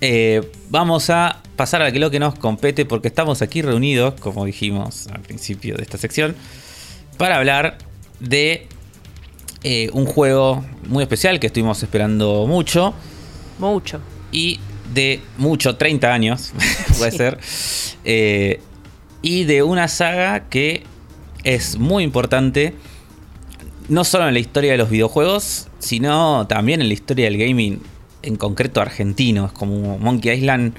Eh, vamos a pasar a lo que nos compete porque estamos aquí reunidos, como dijimos al principio de esta sección, para hablar de eh, un juego muy especial que estuvimos esperando mucho Mucho. y de mucho, 30 años, puede Sí. ser, eh, y de una saga que es muy importante, no solo en la historia de los videojuegos, sino también en la historia del gaming, en concreto argentino. Es como Monkey Island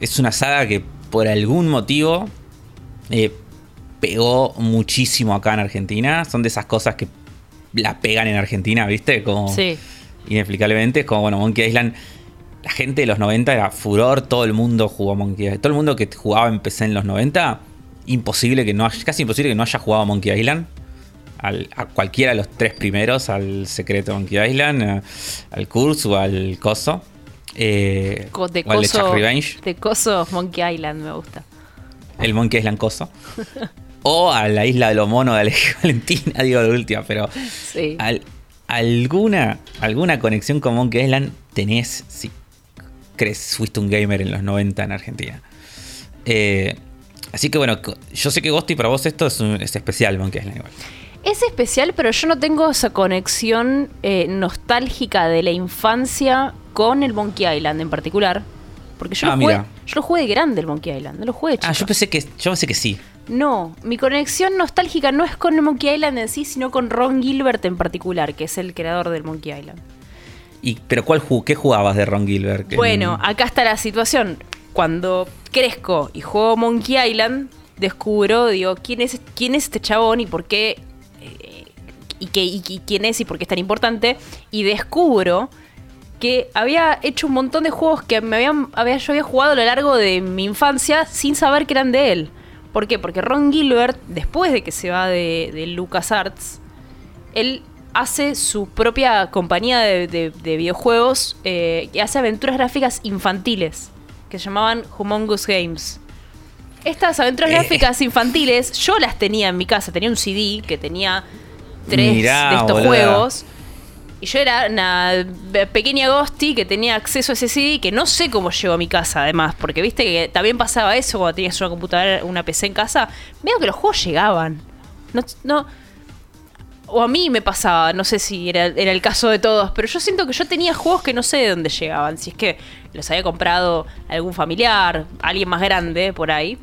es una saga que por algún motivo eh, pegó muchísimo acá en Argentina. Son de esas cosas que la pegan en Argentina, ¿viste? Como Sí. inexplicablemente. Es como, bueno, Monkey Island. La gente de los 90 era furor, todo el mundo jugó a Monkey Island. Todo el mundo que jugaba en PC en los 90, imposible que no haya, casi imposible que no haya jugado a Monkey Island. Al- a cualquiera de los tres primeros, al secreto Monkey Island, eh, al Curse o al Coso. Eh, De o al coso, LeChuck Revenge. de coso Monkey Island me gusta. El Monkey Island Coso. o a la isla de los monos de Alejo Valentina, digo de última, pero Sí. al- alguna, alguna conexión con Monkey Island tenés si crees, fuiste un gamer en los 90 en Argentina. Eh, así que bueno, yo sé que Ghosty para vos esto es, un- es especial, Monkey Island igual. Es especial, pero yo no tengo esa conexión eh, nostálgica de la infancia con el Monkey Island en particular. Porque yo, Ah, lo jugué, mira. yo lo jugué de grande el Monkey Island, no lo jugué de Ah, yo pensé que, yo pensé que sí. No, mi conexión nostálgica no es con el Monkey Island en sí, sino con Ron Gilbert en particular, que es el creador del Monkey Island. Y, pero ¿cuál ¿qué jugabas de Ron Gilbert? Bueno, acá está la situación. Cuando crezco y juego Monkey Island, descubro, digo, quién es, quién es este chabón y por qué. eh, y, qué, y, y quién es y por qué es tan importante. Y descubro que había hecho un montón de juegos que me habían, había, yo había jugado a lo largo de mi infancia sin saber que eran de él. ¿Por qué? Porque Ron Gilbert, después de que se va de, de LucasArts, él hace su propia compañía de, de- de videojuegos eh, que hace aventuras gráficas infantiles que se llamaban Humongous Games. Estas aventuras Eh. gráficas infantiles yo las tenía en mi casa, tenía un CD que tenía tres Mirá, de estos boluda. juegos. Y yo era una pequeña Ghosty que tenía acceso a ese CD que no sé cómo llegó a mi casa, además, porque viste que también pasaba eso cuando tenías una computadora, una PC en casa. Veo que los juegos llegaban. No, no, o a mí me pasaba, no sé si era, era el caso de todos, pero yo siento que yo tenía juegos que no sé de dónde llegaban. Si es que los había comprado algún familiar, alguien más grande por ahí,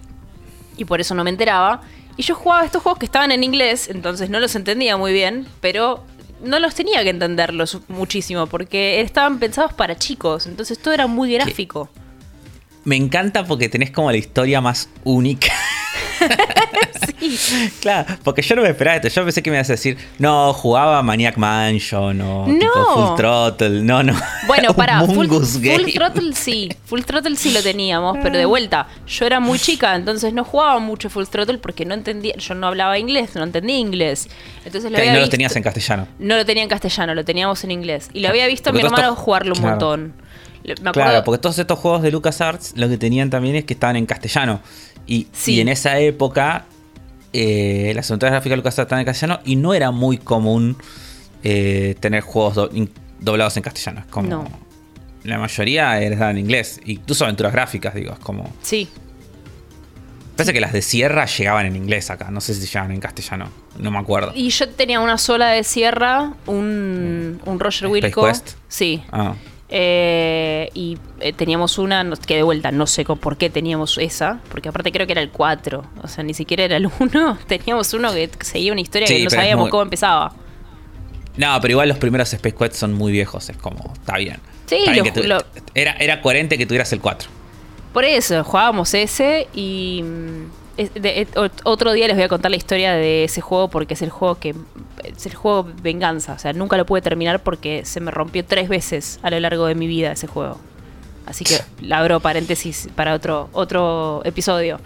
y por eso no me enteraba. Y yo jugaba estos juegos que estaban en inglés, entonces no los entendía muy bien, pero no los tenía que entenderlos muchísimo, porque estaban pensados para chicos, entonces todo era muy gráfico. Me encanta porque tenés como la historia más única. Claro, porque yo no me esperaba esto. Yo pensé que me ibas a decir, no, jugaba Maniac Mansion o No. tipo Full Throttle. No, no. Bueno, para, full, full. Throttle sí, Full Throttle sí lo teníamos, pero de vuelta, yo era muy chica, entonces no jugaba mucho Full Throttle porque no entendía, yo no hablaba inglés, no entendía inglés. Entonces lo había no lo tenías en castellano. No lo tenía en castellano, lo teníamos en inglés. Y lo había visto a mi Porque hermano jugarlo un claro. montón. Claro, porque todos estos juegos de LucasArts lo que tenían también es que estaban en castellano. Y, Sí. y en esa época, eh, las aventuras gráficas de LucasArts estaban en castellano y no era muy común eh, tener juegos do- doblados en castellano. Como. No. La mayoría eran en inglés. Incluso aventuras gráficas, digo. Es como. Sí, Parece que las de Sierra llegaban en inglés acá. No sé si llegaban en castellano. No me acuerdo. y yo tenía una sola de sierra, un, un Roger Wilco. Sí. Ah. Eh, y eh, teníamos una, que de vuelta no sé por qué teníamos esa, porque aparte creo que era el 4, o sea, ni siquiera era el 1. Teníamos uno que seguía una historia Sí, que no sabíamos muy- cómo empezaba. No, pero igual los primeros Space Quest son muy viejos. Es como. Está bien. Sí, Está bien lo- que tu- lo- era, era coherente que tuvieras el 4. Por eso, jugábamos ese y mm, es- de- otro día les voy a contar la historia de ese juego porque es el juego que es el juego venganza, o sea, nunca lo pude terminar porque se me rompió tres veces a lo largo de mi vida ese juego. Así que la abro paréntesis para otro otro episodio.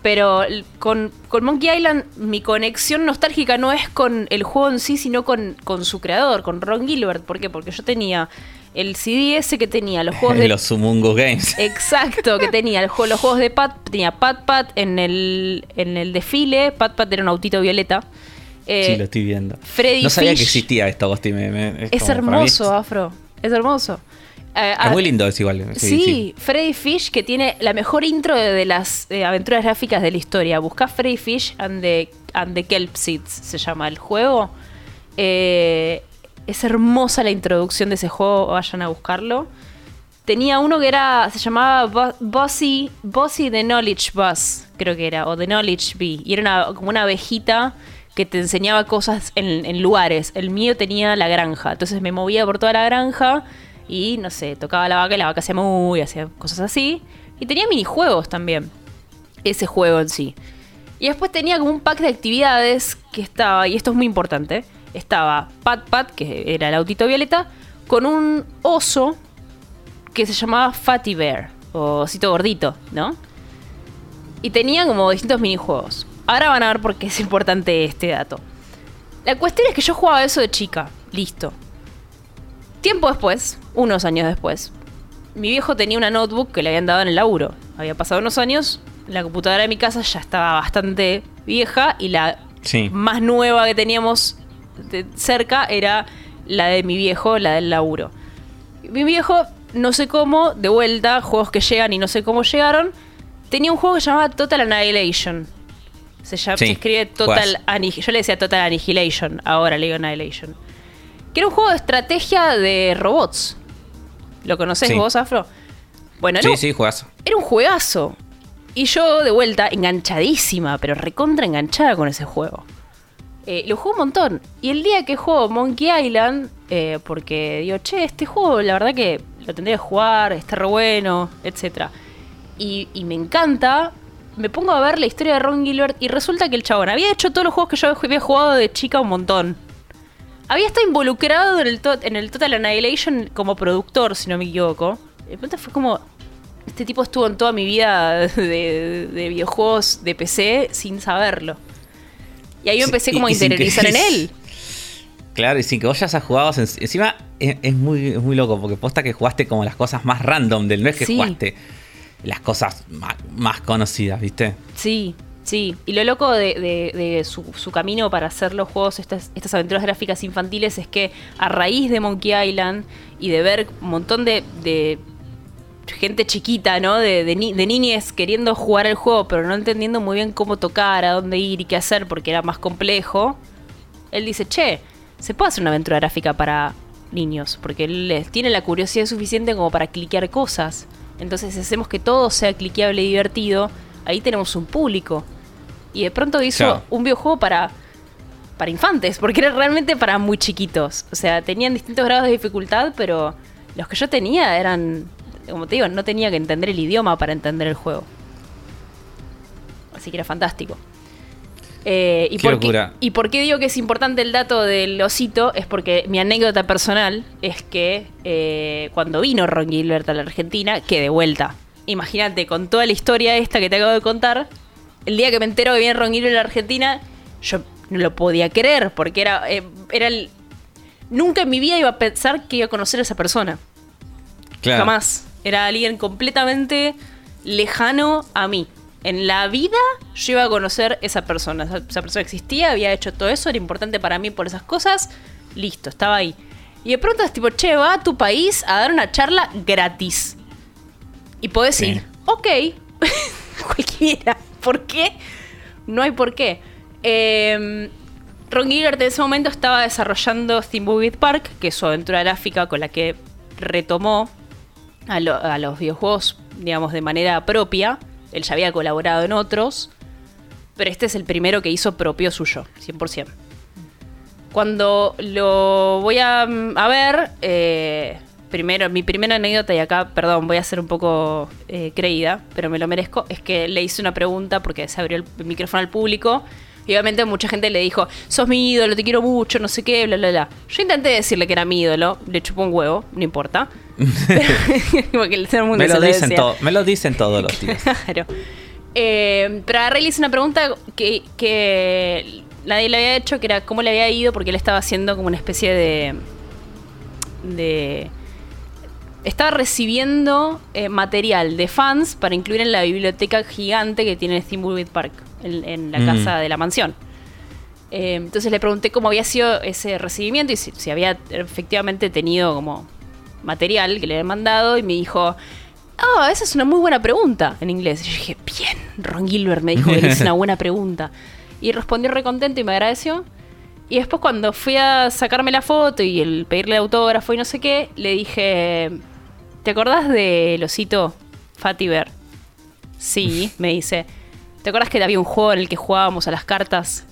Pero con, con Monkey Island mi conexión nostálgica no es con el juego en sí, sino con, con su creador, con Ron Gilbert. ¿Por qué? Porque yo tenía el CD ese que tenía, los juegos de los Sumungus Games. Exacto, que tenía el los juegos de Pat, tenía Pat Pat en el, en el desfile, Pat Pat era un autito violeta. Eh, sí, lo estoy viendo. Freddy no sabía que existía esto, Agosti. me- me- es hermoso, Afro, es hermoso. Eh, Es ah, muy lindo, es igual. Sí, Sí, Freddy Fish, que tiene la mejor intro de, de las eh, aventuras gráficas de la historia. Buscá Freddy Fish and the, and the Kelp Seeds, se llama el juego. Eh, es hermosa la introducción de ese juego, vayan a buscarlo. Tenía uno que era, se llamaba Bo- Bossy, Bossy the Knowledge Bus, creo que era, o The Knowledge Bee. Y era como una abejita que te enseñaba cosas en, en lugares. El mío tenía la granja, entonces me movía por toda la granja y, no sé, tocaba la vaca y la vaca hacía muy, hacía cosas así. Y tenía minijuegos también, ese juego en sí. Y después tenía como un pack de actividades que estaba, y esto es muy importante, estaba Pat Pat, que era el autito violeta, con un oso que se llamaba Fatty Bear, o osito gordito, ¿no? Y tenía como distintos minijuegos. Ahora van a ver por qué es importante este dato. La cuestión es que yo jugaba eso de chica, listo. Tiempo después, unos años después, mi viejo tenía una notebook que le habían dado en el laburo. Había pasado unos años, la computadora de mi casa ya estaba bastante vieja y la Sí. más nueva que teníamos cerca era la de mi viejo, la del laburo. Mi viejo, no sé cómo, de vuelta, juegos que llegan y no sé cómo llegaron, tenía un juego que se llamaba Total Annihilation. Se, llama, Sí, se escribe Total. Annihilation. Yo le decía Total Annihilation, ahora le digo Annihilation. Que era un juego de estrategia de robots. ¿Lo conocés Sí. vos, Afro? Bueno, Sí, era, sí, juegazo. era un juegazo. Y yo, de vuelta, enganchadísima, pero recontra enganchada con ese juego. Eh, lo jugué un montón. Y el día que juego Monkey Island, eh, porque digo, che, este juego, la verdad que lo tendría que jugar, está re bueno, etc. Y, me encanta. Me pongo a ver la historia de Ron Gilbert y resulta que el chabón había hecho todos los juegos que yo había jugado de chica un montón. Había estado involucrado en el, en el Total Annihilation como productor, si no me equivoco. De pronto fue como. Este tipo estuvo en toda mi vida de, de videojuegos de PC sin saberlo. Y ahí yo empecé como a interiorizar en él. Claro, y sin que vos ya hayas jugado, en- encima es, es muy, es muy loco, porque posta que jugaste como las cosas más random del no es que Sí. jugaste las cosas más, más conocidas, ¿viste? Sí, sí. Y lo loco de, de- de su, su camino para hacer los juegos, estas, estas aventuras gráficas infantiles, es que a raíz de Monkey Island y de ver un montón de, de gente chiquita, ¿no? De, de, ni- de niñes queriendo jugar el juego, pero no entendiendo muy bien cómo tocar, a dónde ir y qué hacer, porque era más complejo, él dice, che, se puede hacer una aventura gráfica para niños, porque él les tiene la curiosidad suficiente como para cliquear cosas. Entonces, si hacemos que todo sea cliqueable y divertido, ahí tenemos un público. Y de pronto hizo Claro. un videojuego para, para infantes, porque era realmente para muy chiquitos. O sea, tenían distintos grados de dificultad, pero los que yo tenía eran, como te digo, no tenía que entender el idioma para entender el juego. Así que era fantástico. Eh, y, Qué por locura. Qué, y por qué digo que es importante el dato del osito, es porque mi anécdota personal es que eh, cuando vino Ron Gilbert a la Argentina, que de vuelta, imagínate, con toda la historia esta que te acabo de contar, el día que me entero que viene Ron Gilbert a la Argentina, yo no lo podía creer, porque era, eh, era el... Nunca en mi vida iba a pensar que iba a conocer a esa persona. Claro. Jamás. Era alguien completamente lejano a mí. En la vida yo iba a conocer esa persona. Esa, persona existía, había hecho todo eso, era importante para mí por esas cosas. Listo, estaba ahí. Y de pronto es tipo, che, va a tu país a dar una charla gratis. Y podés Sí. ir. Ok. Cualquiera. ¿Por qué? No hay por qué. Eh, Ron Gilbert en ese momento estaba desarrollando Thimbleweed Park, que es su aventura gráfica con la que retomó a, lo- a los videojuegos, digamos, de manera propia. Él ya había colaborado en otros, pero este es el primero que hizo propio suyo, 100%. Cuando lo voy a, ver, eh, primero, mi primera anécdota, y acá, perdón, voy a ser un poco eh, creída, pero me lo merezco, es que le hice una pregunta porque se abrió el micrófono al público. Y obviamente mucha gente le dijo, sos mi ídolo, te quiero mucho, no sé qué, bla, bla, bla. Yo intenté decirle que era mi ídolo, le chupó un huevo, no importa. Pero- porque todo el mundo Me lo, dicen me lo dicen todos los días. Claro. Eh, pero agarré y le hice una pregunta que, que nadie le había hecho, que era cómo le había ido, porque él estaba haciendo como una especie de... de estaba recibiendo eh, material de fans para incluir en la biblioteca gigante que tiene Thimbleweed Park, en, en la Mm. casa de la mansión. Eh, entonces le pregunté cómo había sido ese recibimiento y si, si había efectivamente tenido como material que le habían mandado y me dijo, ah, esa es una muy buena pregunta en inglés. Y yo dije, bien, Ron Gilbert me dijo que hice una buena pregunta. Y respondió recontento y me agradeció. Y después cuando fui a sacarme la foto y el pedirle autógrafo y no sé qué, le dije, ¿te acordás del osito Fatty Bear? Sí, me dice. ¿Te acuerdas que había un juego en el que jugábamos a las cartas?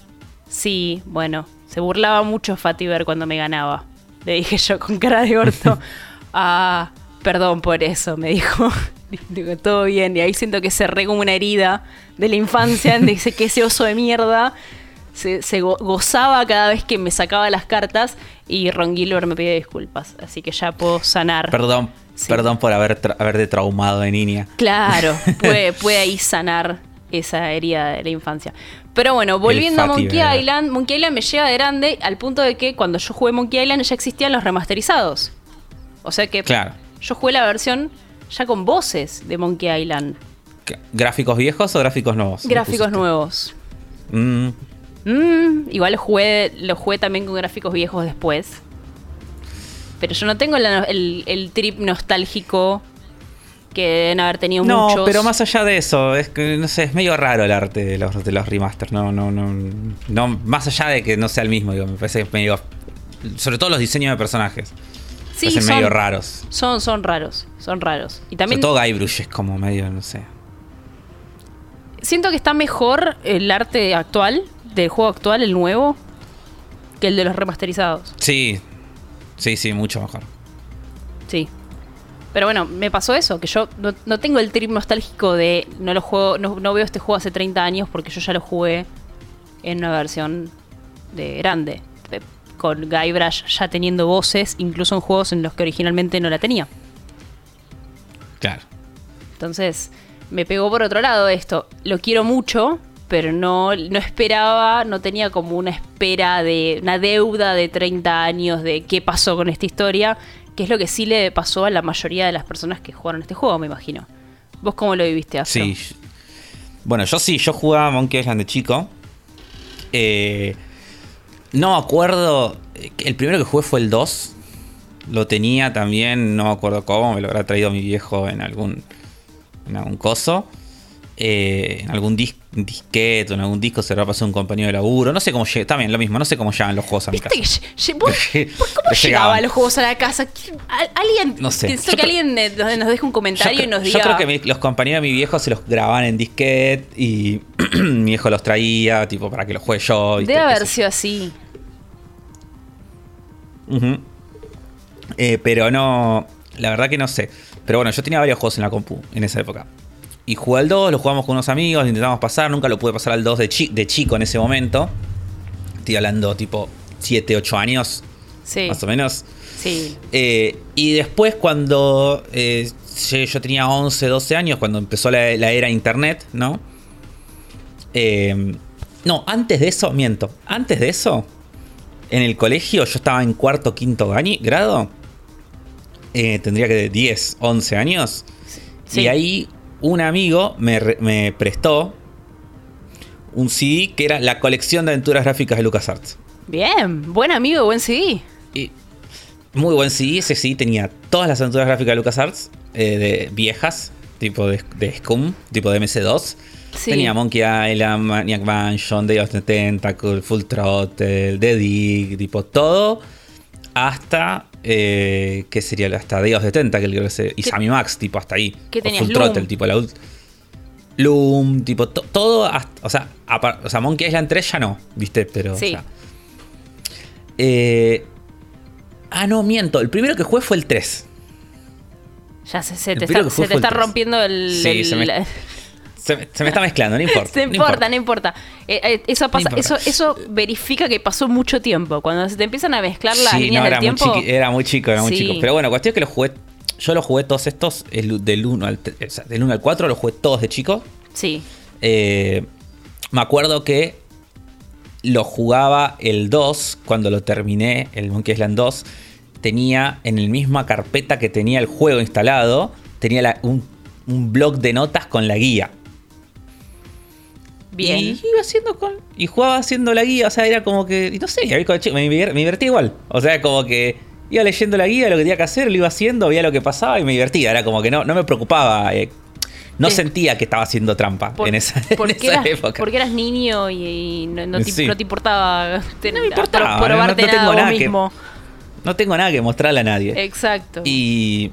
Sí, bueno, se burlaba mucho Fatty Bear cuando me ganaba. Le dije yo con cara de orto. ah, perdón por eso, me dijo. Digo, todo bien. Y ahí siento que cerré como una herida de la infancia. Dice que ese oso de mierda se, se go- gozaba cada vez que me sacaba las cartas. Y Ron Gilbert me pide disculpas. Así que ya puedo sanar. Perdón, Sí. perdón por haber tra- haberte traumado de niña. Claro, puede, puede ahí sanar esa herida de la infancia. Pero bueno, volviendo a Monkey. Island, Monkey Island me llega de grande al punto de que cuando yo jugué Monkey Island ya existían los remasterizados. O sea que Claro. yo jugué la versión ya con voces de Monkey Island. ¿Qué- ¿Gráficos viejos o gráficos nuevos? Gráficos nuevos. Mm, Mm, igual lo jugué, lo jugué también con gráficos viejos después. Pero yo no tengo la- el, el trip nostálgico que deben haber tenido No, muchos. pero más allá de eso, es que no sé, es medio raro el arte de los, de los remasters. No, no, no, no. Más allá de que no sea el mismo, digo, me parece medio. Sobre todo los diseños de personajes. Sí, son, medio raros. Son, son raros, son raros. Y también Sobre todo Guybrush es como medio, no sé. siento que está mejor el arte actual, del juego actual, el nuevo, que el de los remasterizados. Sí, sí, sí, mucho mejor. Pero bueno, me pasó eso, que yo no, no tengo el trip nostálgico de no lo juego, no, no veo este juego hace 30 años porque yo ya lo jugué en una versión de grande. Con Guybrush ya teniendo voces, incluso en juegos en los que originalmente no la tenía. Claro. Entonces, me pegó por otro lado esto. Lo quiero mucho, pero no, no esperaba, no tenía como una espera de una deuda de 30 años de qué pasó con esta historia, que es lo que sí le pasó a la mayoría de las personas que jugaron este juego, me imagino. ¿Vos cómo lo viviste, Astro? Sí. Bueno, yo sí, yo jugaba Monkey Island de chico. Eh, no acuerdo. El primero que jugué fue el 2. Lo tenía también, no me acuerdo cómo, me lo habrá traído mi viejo en algún. en algún coso. Eh, en algún dis disquete o en algún disco se lo pasado un compañero de laburo. No sé cómo llega. También lo mismo, no sé cómo llegan los juegos a mi ¿Viste casa. que lle- lle- vos- ¿por ¿Cómo Le llegaban los juegos a la casa? ¿Quién- al- Alguien, No sé. Que alguien eh, nos deje un comentario y nos diga. yo creo que mi- los compañeros de mi viejo se los grababan en disquete y mi viejo los traía, tipo, para que los juegue yo. Debe haber sido así. Eh, pero no. La verdad que no sé. Pero bueno, yo tenía varios juegos en la compu en esa época. Y jugué al 2, lo jugamos con unos amigos, lo intentamos pasar. Nunca lo pude pasar al 2 de, chi- de chico en ese momento. Estoy hablando tipo 7, 8 años, Sí, más o menos. sí. Eh, y después cuando eh, yo tenía 11, 12 años, cuando empezó la, la era internet, ¿no? Eh, no, antes de eso, miento, antes de eso, en el colegio yo estaba en cuarto, quinto grado, eh, tendría que 10, 11 años, Sí. y ahí un amigo me, re- me prestó un CD que era la colección de aventuras gráficas de LucasArts. Bien, buen amigo, buen CD. Y muy buen CD. Ese CD tenía todas las aventuras gráficas de LucasArts, eh, de viejas, tipo de, de Scum, tipo de MS2. Sí. Tenía Monkey Island, Maniac Mansion, Day of the Tentacle, Full Throttle, The Dig, tipo todo. Hasta, eh, ¿qué sería? Hasta Day of the Tentacle, creo que se, y ¿Qué- Sammy Max, tipo hasta ahí. qué O tenías, Full Loom? Throttle, tipo la ult- Loom, tipo to- todo, hasta- o sea, apar- o sea, Monkey Island 3 ya no, ¿viste? Pero, o Sí. sea, eh, ah, no, miento. El primero que jugué fue el 3. Ya se, se te está, que se te está rompiendo el. Sí, el- se me- Se, me- se me está mezclando, no importa. Se no importa, no importa. Eh, eh, eso, pasa, importa. eso, eso verifica que pasó mucho tiempo. Cuando se te empiezan a mezclar las Sí, líneas no, del era muy, tiempo. chiqui- era muy chico, era muy Sí. chico. Pero bueno, cuestión es que lo jugué. Yo lo jugué todos estos, el- del 1 al, tre- o sea, del 1 al 4, lo jugué todos de chico. Sí. Eh, me acuerdo que lo jugaba el 2, cuando lo terminé, el Monkey Island 2, tenía en la misma carpeta que tenía el juego instalado, tenía la- un, un blog de notas con la guía. Bien. Y iba haciendo con. Y jugaba haciendo la guía, o sea, era como que. Y no sé, me, me divertía igual. O sea, como que iba leyendo la guía, lo que tenía que hacer, lo iba haciendo, veía lo que pasaba y me divertía. Era como que no, no me preocupaba. eh, no sentía que estaba haciendo trampa Por- en esa, en esa eras, época. porque eras niño y, y no, no te, no importaba, te- No me importaba, no- no probarte tengo nada, que- mismo. No tengo nada que mostrarle a nadie. Exacto. Y.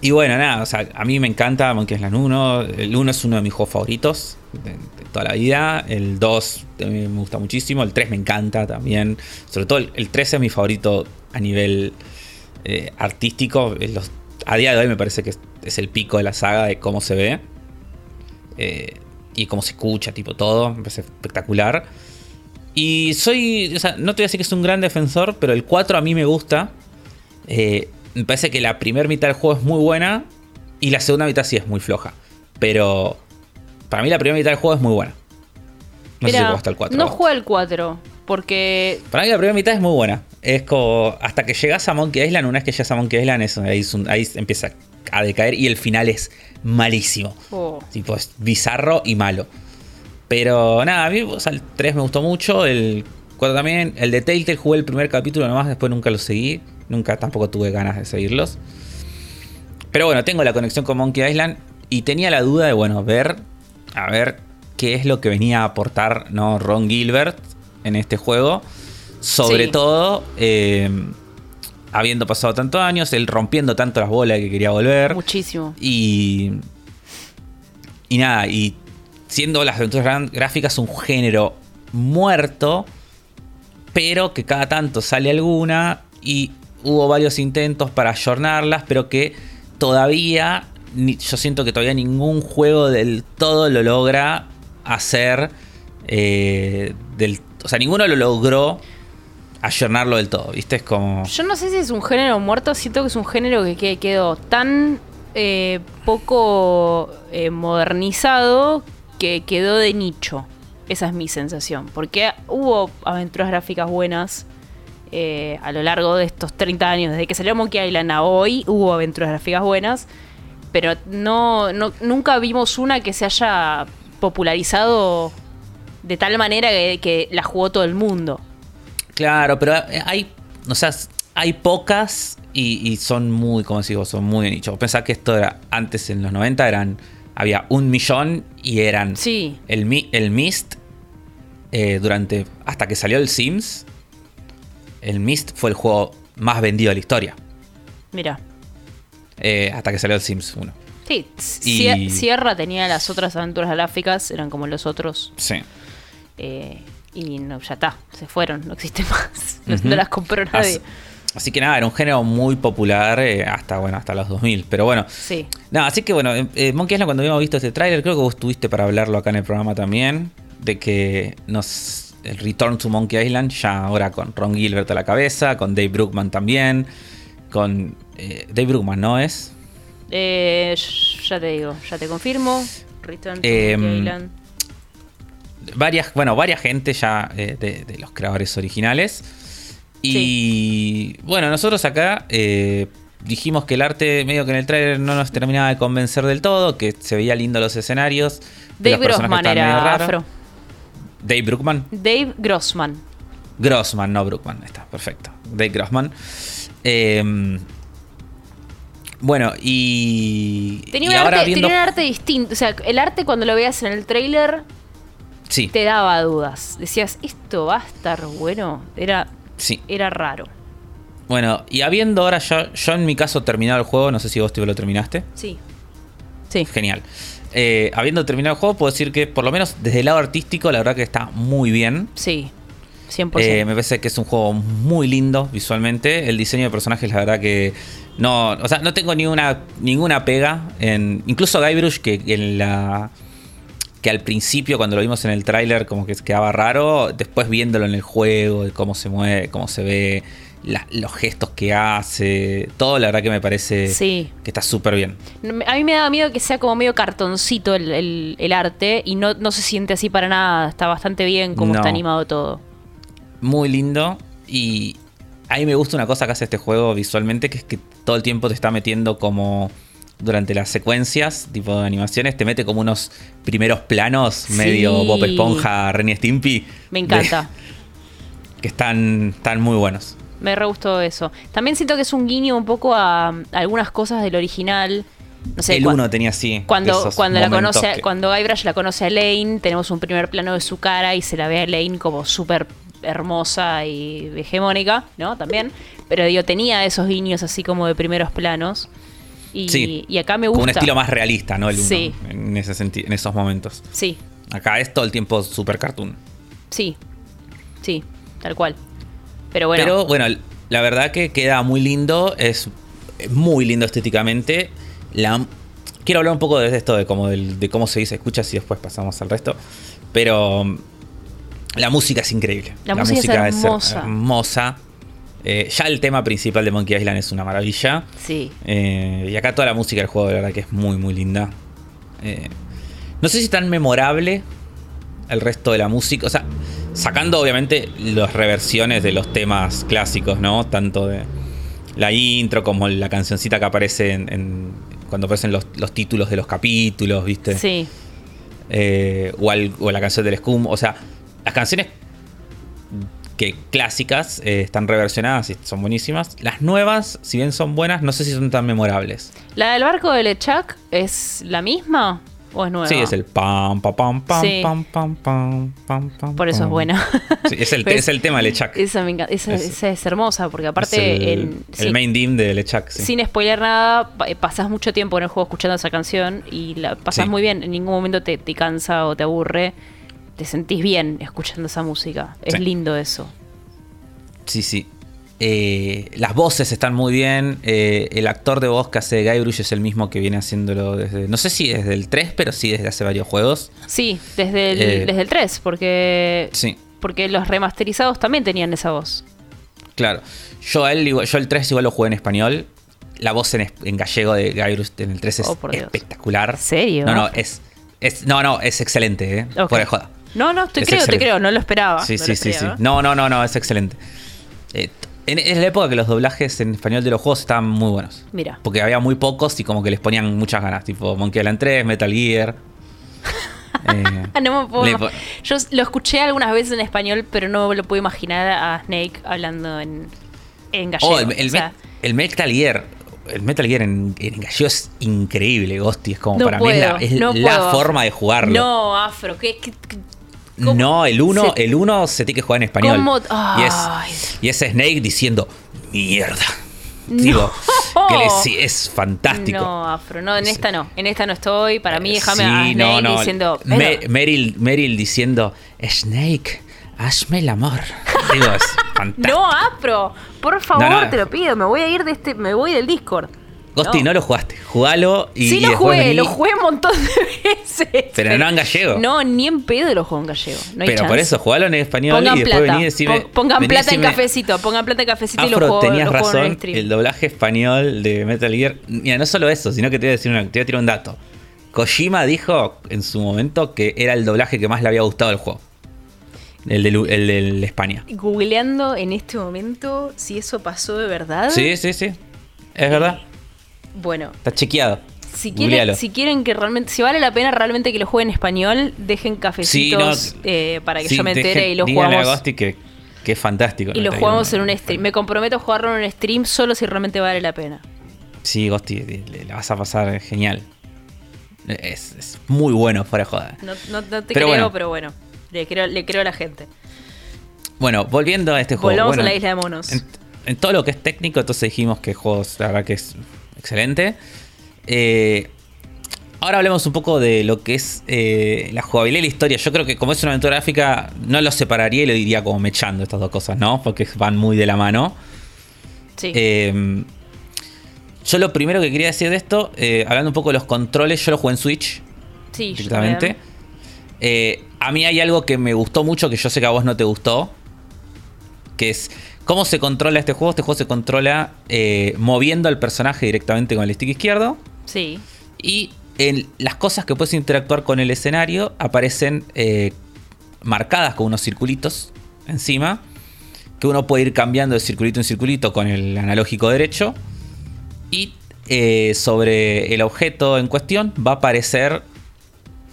Y bueno, nada, o sea, a mí me encanta Monkey Island 1. El 1 es uno de mis juegos favoritos de, toda la vida. El 2 también me gusta muchísimo. El 3 me encanta también. Sobre todo el, el 3 es mi favorito a nivel eh, artístico. A día de hoy me parece que es, es el pico de la saga de cómo se ve. Eh, y cómo se escucha, tipo todo. Me parece espectacular. Y soy, o sea, no te voy a decir que es un gran defensor, pero el 4 a mí me gusta. Eh, me parece que la primera mitad del juego es muy buena y la segunda mitad sí es muy floja. Pero para mí la primera mitad del juego es muy buena. No sé si Mira, hasta el 4. no juega el 4, porque Para mí la primera mitad es muy buena. Es como hasta que llegas a Monkey Island, una vez que llegas a Monkey Island, es- ahí, es un- ahí empieza a decaer y el final es malísimo. oh, Tipo, es bizarro y malo. Pero nada, a mí o sea, el 3 me gustó mucho, el 4 también. El de Telltale jugué el primer capítulo nomás, después nunca lo seguí. Nunca tampoco tuve ganas de seguirlos. Pero bueno, tengo la conexión con Monkey Island y tenía la duda de, bueno, ver, a ver qué es lo que venía a aportar ¿no? Ron Gilbert en este juego. Sobre Sí. todo, eh, habiendo pasado tantos años, él rompiendo tanto las bolas que quería volver. muchísimo. Y. Y nada, y siendo las aventuras gráficas un género muerto, pero que cada tanto sale alguna y hubo varios intentos para ayornarlas, pero que todavía, yo siento que todavía ningún juego del todo lo logra hacer. eh, del, o sea, ninguno lo logró ayornarlo del todo, ¿viste? Es como. Yo no sé si es un género muerto, siento que es un género que, que quedó tan eh, poco eh, modernizado que quedó de nicho. Esa es mi sensación. Porque hubo aventuras gráficas buenas eh, a lo largo de estos 30 años. Desde que salió Monkey Island a hoy hubo aventuras gráficas buenas. Pero no, no- nunca vimos una que se haya popularizado de tal manera que, que la jugó todo el mundo. Claro, pero hay, o sea, hay pocas y, y son muy, como vos, son muy nicho. Vos pensás que esto era, antes en los 90 eran, había un millón y eran Sí. el, el Mist, eh, durante, hasta que salió el Sims, el Mist fue el juego más vendido de la historia, Mira. Eh, hasta que salió el Sims 1. Sí, Y- Sierra tenía las otras aventuras gráficas, eran como los otros. Sí. eh, y no, ya está, se fueron, no existen más. No, las compró nadie. Así, así que nada, era un género muy popular eh, hasta, bueno, hasta los 2000. Pero bueno, Sí. No, así que bueno, eh, Monkey Island cuando habíamos visto este tráiler, creo que vos estuviste para hablarlo acá en el programa también, de que nos el Return to Monkey Island, ya ahora con Ron Gilbert a la cabeza, con Dave Brookman también, con eh, Dave Brookman, ¿no es? Eh, ya te digo, ya te confirmo. Return to Em. Varias, bueno, varias gente ya eh, de, de los creadores originales. Y bueno, nosotros acá dijimos que el arte medio que en el tráiler no nos terminaba de convencer del todo, que se veía lindo los escenarios. Dave Grossman era afro. Dave Brookman. Dave Grossman. Grossman, no Brookman. Está perfecto. Dave Grossman. Eh, bueno, y. Tenía, y un ahora arte, viendo. tenía un arte distinto. O sea, el arte cuando lo veías en el trailer Sí, te daba dudas. Decías, ¿esto va a estar bueno? Era, sí. era raro. Bueno, y habiendo ahora yo, yo en mi caso terminado el juego, no sé si vos te lo terminaste. Sí. Sí. Genial. Eh, habiendo terminado el juego, puedo decir que por lo menos desde el lado artístico, la verdad que está muy bien. Sí. 100%. Eh, me parece que es un juego muy lindo visualmente. El diseño de personajes, la verdad que no, o sea, no tengo ninguna ninguna pega en incluso Guybrush que en la que al principio cuando lo vimos en el tráiler como que quedaba raro, después viéndolo en el juego, de cómo se mueve, cómo se ve, la- los gestos que hace, todo la verdad que me parece Sí. que está súper bien. A mí me daba miedo que sea como medio cartoncito el, el- el arte y no, no se siente así para nada. Está bastante bien como No. está animado todo. Muy lindo y a mí me gusta una cosa que hace este juego visualmente, que es que todo el tiempo te está metiendo como durante las secuencias, tipo de animaciones, te mete como unos primeros planos Sí. medio Bob Esponja, Ren y Stimpy. Me encanta. de- que están, están muy buenos. Me re gustó eso. También siento que es un guiño un poco a, a algunas cosas del original. No sé, el uno tenía así. Cuando, cuando la conoce, que- cuando Guybrush la conoce a Elaine, tenemos un primer plano de su cara y se la ve a Elaine como súper hermosa y hegemónica, ¿no? También. Pero digo, tenía esos guiños así como de primeros planos. Y, Sí. y acá me gusta. un estilo más realista, ¿no? El uno, Sí. en, ese en esos momentos. Sí, Acá es todo el tiempo super cartoon. sí. Sí, tal cual. Pero bueno. Pero bueno, la verdad que queda muy lindo. Es muy lindo estéticamente. La, quiero hablar un poco de esto, de cómo, de cómo se dice escucha, y después pasamos al resto. Pero la música es increíble. La música es hermosa. hermosa. Eh, ya el tema principal de Monkey Island es una maravilla. Sí. Eh, y acá toda la música del juego, de verdad que es muy, muy linda. Eh, no sé si tan memorable el resto de la música. O sea, sacando obviamente las reversiones de los temas clásicos, ¿no? Tanto de la intro como la cancioncita que aparece en, en- cuando aparecen los, los títulos de los capítulos, ¿viste? Sí. O, al- o la canción del Scum. O sea, las canciones que clásicas eh, están reversionadas y son buenísimas. Las nuevas, si bien son buenas, no sé si son tan memorables. ¿La del barco de Lechak es la misma o es nueva? Sí, es el pam, pam, pam, pam, Sí. pam, pam, pam, pam, pam. Por eso es buena. Sí, es, el, es el tema de Lechak. Esa, me encanta- esa, Es- esa es hermosa, porque aparte, el, el main dim de Lechak. Sí. sin spoiler nada, pa- pasas mucho tiempo en el juego escuchando esa canción y la pasas muy bien. En ningún momento te, te cansa o te aburre. Te sentís bien escuchando esa música. Es Sí. lindo eso. Sí, sí. Eh, las voces están muy bien. eh, el actor de voz que hace Guybrush es el mismo que viene haciéndolo desde. No sé si desde el 3, pero sí desde hace varios juegos. Sí, desde el, Eh, desde el 3, porque, Sí, porque los remasterizados también tenían esa voz. claro. Yo, a él, yo el 3 igual lo jugué en español. La voz en, en gallego de Guybrush en el 3 es Oh, por espectacular. ¿En serio? No, no, es, es. No, no, es excelente, ¿eh? Ok. Fuera de joda. No, no, te Es creo, te creo, no lo esperaba. Sí, no sí, sí, sí. No, no, no, no, es excelente. Eh, en, es la época que los doblajes en español de los juegos estaban muy buenos. Mira. Porque había muy pocos y como que les ponían muchas ganas, tipo Monkey Island 3, Metal Gear. Eh, no me puedo po- Yo lo escuché algunas veces en español, pero no lo puedo imaginar a Snake hablando en, en gallego. oh, el, el o sea, Me- el Metal Gear. El Metal Gear en, en gallego es increíble, Ghosty. Es como no para puedo, mí es la, es no la puedo. forma de jugarlo. No, Afro, ¿qué, qué- qué- cómo- No, el 1 se- el uno se tiene que jugar en español. Y, es, y es Snake diciendo, mierda. Digo, que le- sí, es fantástico. No, Afro, no, en esta no. En esta no estoy. Para mí, déjame sí, a Snake no, no. diciendo. Me- "Pero, Meryl, Meryl diciendo, Snake, hazme el amor. Digo, es fantástico. no, Afro, por favor, No, no. te lo pido. Me voy a ir de este. Me voy del Discord. Ghosty, no. lo jugaste. Jugalo y, sí, lo jugué, vení. lo jugué un montón de veces. Pero no en gallego. No, ni en pedo lo juego en gallego. No hay Pero por eso, jugalo en español Pongan y después plata. vení y decime. pon- pongan vení plata en decime, cafecito. Pongan plata en cafecito y lo juego, tenías lo juego en el razón. stream. El doblaje español de Metal Gear. Mira, no solo eso, sino que te voy a decir una, te voy a tirar un dato. Kojima dijo en su momento que era el doblaje que más le había gustado del juego. El de, el del España. Googleando en este momento si eso pasó de verdad. Sí, sí, sí. Es verdad. Bueno, Está chequeado. si quieren, si quieren que realmente, si vale la pena realmente que lo jueguen en español, dejen cafecitos Sí, no, eh, para que Sí, yo me entere y lo a jugamos. Ghosty que, que es fantástico. Y lo jugamos en un stream. Me comprometo a jugarlo en un stream solo si realmente vale la pena. Sí, le- la vas a pasar genial. Es, es muy bueno fuera de joda. No, no- no te Pero creo, bueno. pero bueno. Le creo, le creo a la gente. Bueno, volviendo a este juego. Volvamos bueno, a la isla de monos. En, en todo lo que es técnico, entonces dijimos que el juego, la verdad que es excelente. Eh, ahora hablemos un poco de lo que es eh, la jugabilidad y la historia. Yo creo que como es una aventura gráfica, no lo separaría y lo diría como mechando estas dos cosas, ¿no? Porque van muy de la mano. Sí. Eh, yo lo primero que quería decir de esto, eh, hablando un poco de los controles, yo lo jugué en Switch sí, directamente. a mí hay algo que me gustó mucho, que yo sé que a vos no te gustó, que es cómo se controla este juego. Este juego se controla eh, moviendo al personaje directamente con el stick izquierdo Sí. y en las cosas que puedes interactuar con el escenario aparecen eh, marcadas con unos circulitos encima, que uno puede ir cambiando de circulito en circulito con el analógico derecho. Y eh, sobre el objeto en cuestión va a aparecer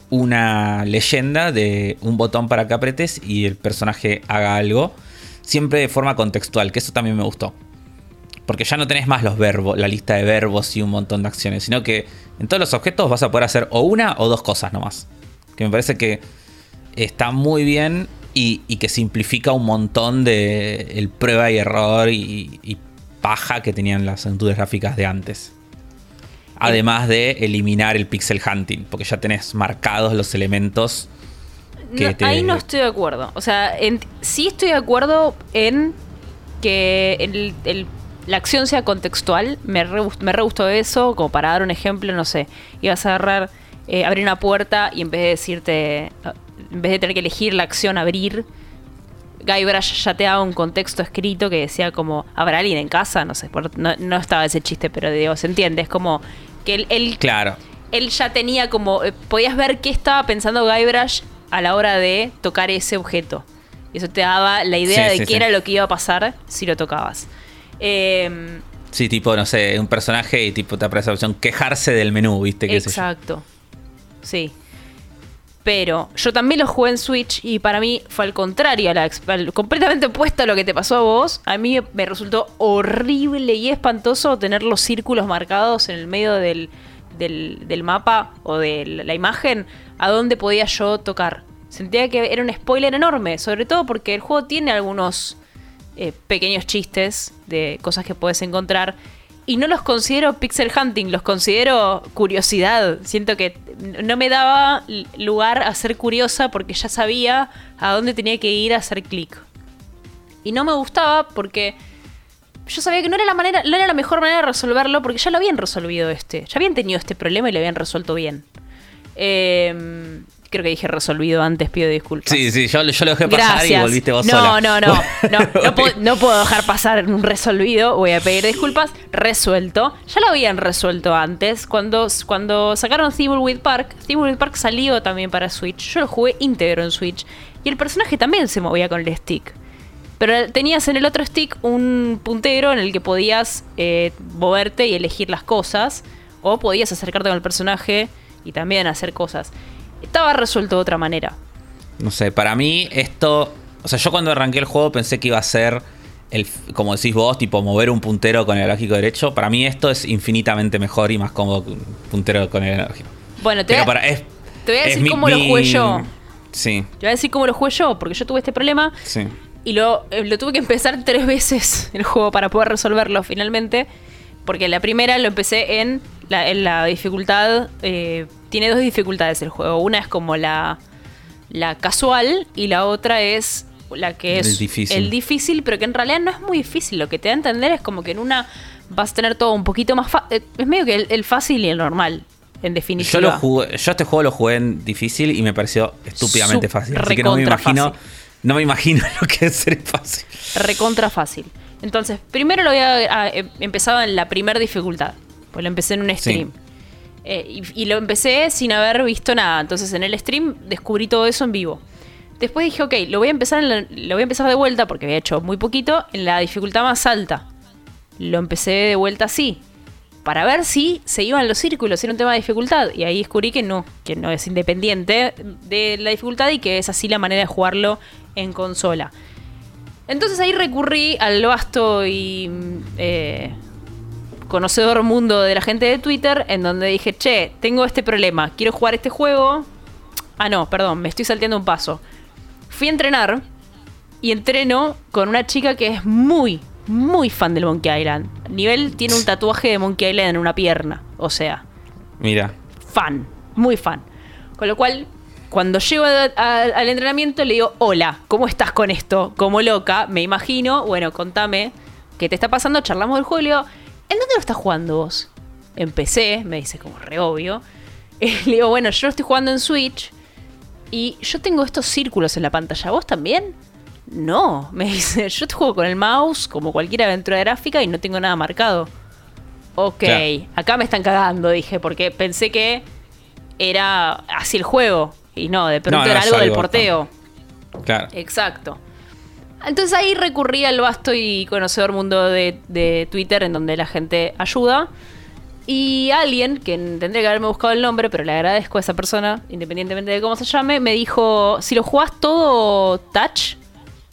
una leyenda de un botón para que apretes y el personaje haga algo. Siempre de forma contextual, que eso también me gustó. Porque ya no tenés más los verbos, la lista de verbos y un montón de acciones, sino que en todos los objetos vas a poder hacer o una o dos cosas nomás. Que me parece que está muy bien y, que simplifica un montón de el prueba y error y, y paja que tenían las aventuras gráficas de antes. Además de eliminar el pixel hunting, porque ya tenés marcados los elementos que No, te- Ahí no estoy de acuerdo. O sea, en- sí estoy de acuerdo en que el, el la acción sea contextual. Me re, gust- me re gustó eso, como para dar un ejemplo, no sé. Ibas a agarrar, eh, abrir una puerta y en vez de decirte, en vez de tener que elegir la acción abrir, Guybrush ya te daba un contexto escrito que decía como, ¿habrá alguien en casa? No sé, no, no estaba ese chiste, pero digo, se entiende, es como que él, él, Claro. él ya tenía como, eh, podías ver qué estaba pensando Guybrush a la hora de tocar ese objeto. Y eso te daba la idea Sí, de sí, qué sí. era lo que iba a pasar si lo tocabas. Eh, Sí, tipo, no sé, un personaje y tipo te aparece la opción quejarse del menú, ¿viste? ¿Qué? Exacto. Sí. Pero yo también lo jugué en Switch y para mí fue al contrario, a la al- completamente opuesto a lo que te pasó a vos. A mí me resultó horrible y espantoso tener los círculos marcados en el medio del, del- del mapa o de la imagen a donde podía yo tocar. Sentía que era un spoiler enorme, sobre todo porque el juego tiene algunos eh, pequeños chistes de cosas que puedes encontrar. Y no los considero pixel hunting, los considero curiosidad. Siento que no me daba lugar a ser curiosa porque ya sabía a dónde tenía que ir a hacer clic. Y no me gustaba porque yo sabía que no era la manera, no era la mejor manera de resolverlo porque ya lo habían resolvido este. Ya habían tenido este problema y lo habían resuelto bien. Eh, creo que dije resolvido antes, pido disculpas. Sí, sí, yo, yo lo dejé pasar Gracias. y volviste vos no, sola. No, no, no. No, puedo, no puedo dejar pasar un resolvido. Voy a pedir disculpas. Resuelto. Ya lo habían resuelto antes. Cuando, cuando sacaron Thimbleweed Park, Thimbleweed Park salió también para Switch. Yo lo jugué íntegro en Switch. Y el personaje también se movía con el stick. Pero tenías en el otro stick un puntero en el que podías eh, moverte y elegir las cosas. O podías acercarte con el personaje y también hacer cosas. Estaba resuelto de otra manera. No sé, para mí esto. O sea, yo cuando arranqué el juego pensé que iba a ser. El, como decís vos, tipo mover un puntero con el lógico derecho. Para mí esto es infinitamente mejor y más cómodo que un puntero con el lógico. Bueno, te voy a- para, es, te voy a decir mi- cómo lo jugué yo. Sí, Te voy a decir cómo lo jugué yo, porque yo tuve este problema sí. Y lo, eh, lo tuve que empezar tres veces el juego para poder resolverlo finalmente. Porque la primera lo empecé en la, en la dificultad. eh, tiene dos dificultades el juego. Una es como la, la casual y la otra es la que es El difícil. el difícil, pero que en realidad no es muy difícil. Lo que te da a entender es como que en una vas a tener todo un poquito más fácil. Es medio que el, el fácil y el normal, en definitiva. Yo lo jugué, yo este juego lo jugué en difícil y me pareció estúpidamente fácil. Así que no me imagino. fácil. No me imagino lo que es ser fácil. recontra fácil. Entonces, primero lo había ah, em- empezado en la primera dificultad. Pues lo empecé en un stream. Eh, y, y lo empecé sin haber visto nada. Entonces, en el stream descubrí todo eso en vivo. Después dije, ok, lo voy a empezar, en la- lo voy a empezar de vuelta porque había hecho muy poquito en la dificultad más alta. Lo empecé de vuelta así. Para ver si se iban los círculos, era un tema de dificultad. Y ahí descubrí que no, que no es independiente de la dificultad y que es así la manera de jugarlo en consola. Entonces ahí recurrí al vasto y eh, conocedor mundo de la gente de Twitter, en donde dije, che, tengo este problema, quiero jugar este juego. Ah, no, perdón, me estoy salteando un paso. Fui a entrenar y entreno con una chica que es muy, muy fan del Monkey Island. Nivel tiene un tatuaje de Monkey Island en una pierna. O sea, Mira. fan, muy fan. Con lo cual, cuando llego a- a- al entrenamiento le digo, hola, ¿cómo estás con esto? Como loca, me imagino, bueno, contame qué te está pasando, charlamos del juego y le digo, ¿en dónde lo estás jugando vos? Empecé, me dice como re obvio. le digo, bueno, yo lo estoy jugando en Switch y yo tengo estos círculos en la pantalla, ¿vos también? No, me dice, yo te juego con el mouse como cualquier aventura gráfica y no tengo nada marcado. Ok, Claro. acá me están cagando, dije, porque pensé que era así el juego. Y no, de pronto No, no era algo del porteo. Claro. Exacto. Entonces ahí recurrí al vasto y conocedor mundo de, de Twitter, en donde la gente ayuda. Y alguien, que tendría que haberme buscado el nombre, pero le agradezco a esa persona, independientemente de cómo se llame, me dijo, si lo jugás todo touch,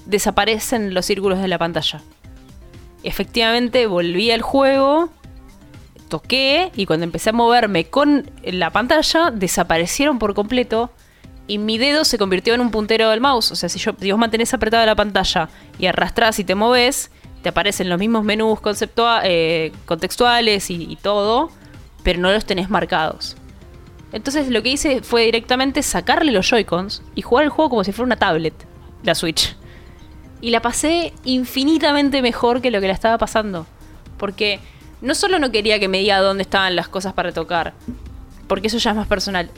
desaparecen los círculos de la pantalla. Efectivamente, volví al juego, toqué y cuando empecé a moverme con la pantalla, desaparecieron por completo y mi dedo se convirtió en un puntero del mouse. O sea, si, yo, si vos mantenés apretada la pantalla y arrastrás y te moves, te aparecen los mismos menús conceptua- eh, contextuales y, todo, pero no los tenés marcados. Entonces lo que hice fue directamente sacarle los Joy-Cons y jugar el juego como si fuera una tablet, la Switch. Y la pasé infinitamente mejor que lo que la estaba pasando. Porque no solo no quería que me diga dónde estaban las cosas para tocar, porque eso ya es más personal.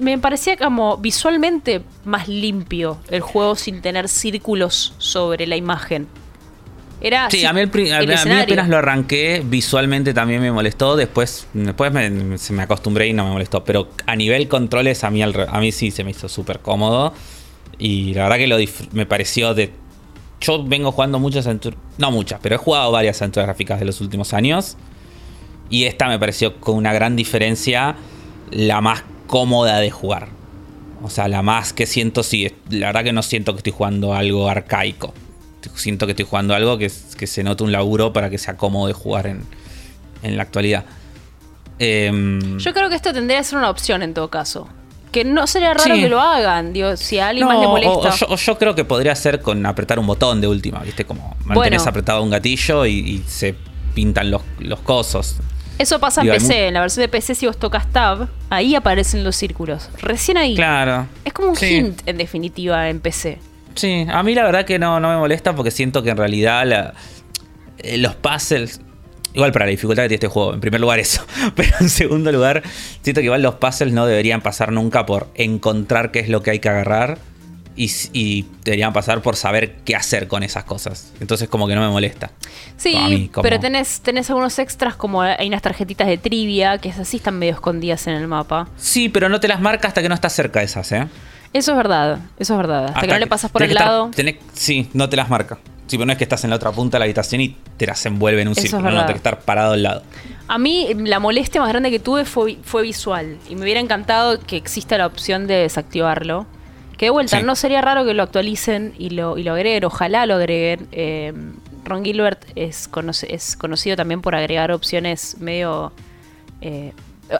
Me parecía como visualmente más limpio el juego sin tener círculos sobre la imagen. Era Sí, a mí, el a- mí apenas lo arranqué, visualmente también me molestó. Después, después me, se me acostumbré y no me molestó. Pero a nivel controles, a mí, al a mí sí se me hizo súper cómodo. Y la verdad que lo me pareció de. Yo vengo jugando muchas aventuras. No muchas, pero he jugado varias aventuras gráficas de los últimos años. Y esta me pareció con una gran diferencia la más cómoda de jugar. O sea, la más que siento, sí, la verdad que no siento que estoy jugando algo arcaico. Siento que estoy jugando algo que, que se note un laburo para que sea cómodo de jugar en, en la actualidad. Em, Yo creo que esto tendría que ser una opción en todo caso. Que no sería raro Sí. que lo hagan, digo, si a alguien no, más le o- molesta. O, yo, o yo creo que podría ser con apretar un botón de última, ¿viste? Como mantenés Bueno. apretado un gatillo y, y se pintan los, los cosos. Eso pasa en Digo, PC, en la versión de PC si vos tocas Tab, ahí aparecen los círculos. Recién ahí. Claro. Es como un Sí. hint, en definitiva, en PC. Sí, a mí la verdad que no, no me molesta porque siento que en realidad la- eh, los puzzles. Igual para la dificultad que tiene este juego, en primer lugar eso. Pero en segundo lugar, siento que igual los puzzles no deberían pasar nunca por encontrar qué es lo que hay que agarrar. Y, deberían pasar por saber qué hacer con esas cosas. Entonces como que no me molesta. Sí, A mí, como- pero tenés, tenés algunos extras como hay unas tarjetitas de trivia, que esas sí están medio escondidas en el mapa. Sí, pero no te las marca hasta que no estás cerca de esas, ¿eh? Eso es verdad, eso es verdad. Hasta, que no le pasas por el estar- lado. tenés- sí, no te las marca. Sí, pero no es que estás en la otra punta de la habitación y te las envuelve en un círculo. No, verdad. tenés que estar parado al lado. A mí la molestia más grande que tuve fue, fue visual. Y me hubiera encantado que exista la opción de desactivarlo. Que de vuelta, Sí. no sería raro que lo actualicen y lo, y lo agreguen. Ojalá lo agreguen. Eh, Ron Gilbert es, conoce- es conocido también por agregar opciones medio... eh,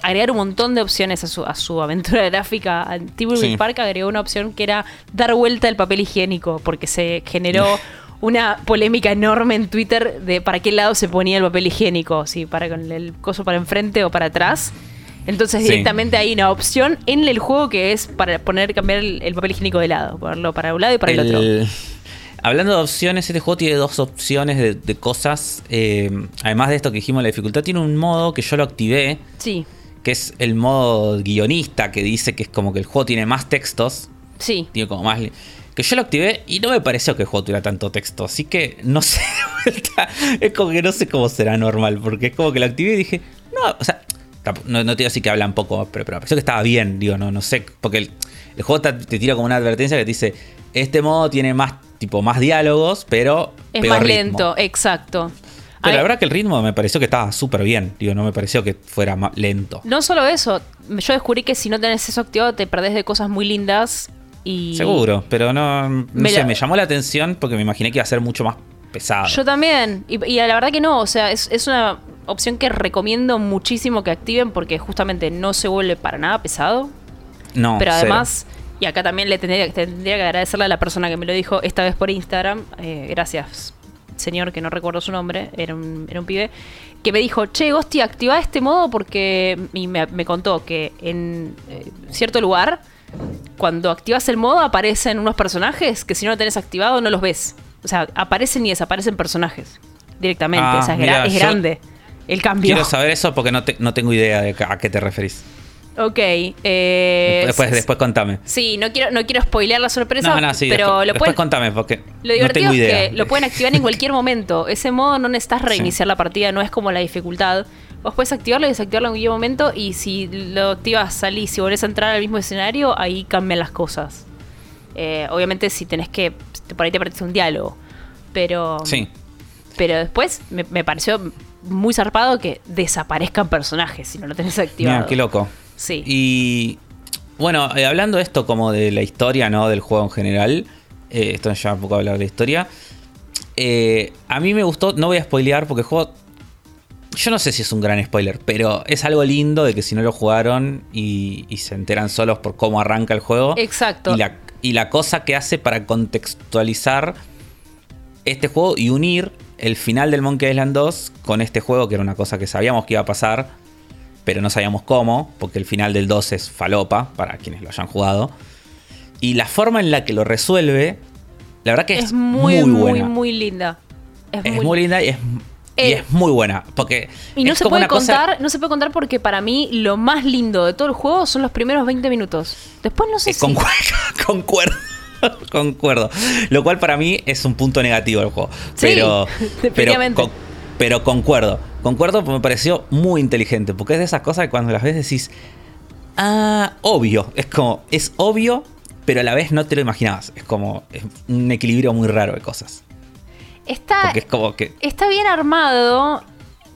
agregar un montón de opciones a su, a su aventura gráfica. Tiburon Sí. Park agregó una opción que era dar vuelta el papel higiénico, porque se generó una polémica enorme en Twitter de para qué lado se ponía el papel higiénico, si para con el coso para enfrente o para atrás. Entonces Sí. directamente hay una opción en el juego que es para poner cambiar el, el papel higiénico de lado, ponerlo para un lado y para el, otro. Hablando de opciones, este juego tiene dos opciones de, de cosas. eh, además de esto que dijimos, la dificultad tiene un modo que yo lo activé, Sí, que es el modo guionista, que dice que es como que el juego tiene más textos. sí. Tiene como más. Que yo lo activé y no me pareció que el juego tuviera tanto texto. Así que no sé. de vuelta, es como que no sé cómo será normal. Porque es como que lo activé y dije, no, o sea, no, no te digo así que hablan poco, pero, pero me pareció que estaba bien. Digo, no, no sé. Porque el, el juego te, te tira como una advertencia que te dice: Este modo tiene más, tipo, más diálogos, pero. Es peor más ritmo". lento, exacto. Pero Ay, la verdad que el ritmo me pareció que estaba súper bien. Digo, no me pareció que fuera ma- lento. No solo eso, yo descubrí que si no tenés eso activado te perdés de cosas muy lindas y... Seguro, pero no, no Me sé, la- me llamó la atención porque me imaginé que iba a ser mucho más pesado. Yo también. Y, y la verdad que no. O sea, es, es una opción que recomiendo muchísimo que activen porque justamente no se vuelve para nada pesado. no, pero cero. además, y acá también le tendría, tendría que agradecerle a la persona que me lo dijo esta vez por Instagram. eh, gracias, señor, que no recuerdo su nombre. Era un, era un pibe. Que me dijo, che, Gosti, activa este modo porque. Y me, me contó que en eh, cierto lugar, cuando activas el modo, aparecen unos personajes que si no lo tenés activado no los ves. O sea, aparecen y desaparecen personajes directamente. Ah, o sea, es, mira, gra- es yo grande el cambio. Quiero saber eso porque no, te- no tengo idea de a qué te referís. Ok. eh, después, después contame. Sí, no quiero, no quiero spoilear la sorpresa, No, no, sí, pero después, lo, después pueden, contame porque lo no divertido tengo es idea. que lo pueden activar en cualquier momento. Ese modo no necesitas reiniciar la partida, no es como la dificultad. Vos puedes activarlo y desactivarlo en cualquier momento y si lo activas, salís y volvés a entrar al mismo escenario, ahí cambian las cosas. Eh, obviamente si tenés que, por ahí te perdiste un diálogo, pero... Sí. Pero después me, me pareció muy zarpado que desaparezcan personajes si no lo tenés activado. Mira, qué loco. Sí. Y bueno, eh, hablando de esto como de la historia, ¿no? Del juego en general. eh, esto lleva un poco a hablar de la historia. eh, a mí me gustó, no voy a spoilear porque el juego. Yo no sé si es un gran spoiler, pero es algo lindo de que si no lo jugaron y, y se enteran solos por cómo arranca el juego. Exacto. Y la, y la cosa que hace para contextualizar este juego y unir el final del Monkey Island 2 con este juego, que era una cosa que sabíamos que iba a pasar, pero no sabíamos cómo, porque el final del 2 es falopa, para quienes lo hayan jugado. Y la forma en la que lo resuelve, la verdad que es, es muy, muy, muy, buena. muy linda. Es, es muy, muy linda y es, Eh, es muy buena. Porque Y no es se como puede una cosa- contar, no se puede contar porque para mí lo más lindo de todo el juego son los primeros 20 minutos. Después no sé Eh, si. concu- concuerdo. Concuerdo. Lo cual para mí es un punto negativo del juego. Sí, Pero, pero, con- pero concuerdo. Concuerdo porque me pareció muy inteligente. Porque es de esas cosas que cuando las ves decís. Ah, obvio. Es como. Es obvio, pero a la vez no te lo imaginabas. Es como. Es un equilibrio muy raro de cosas. Está, Porque es como que. está bien armado.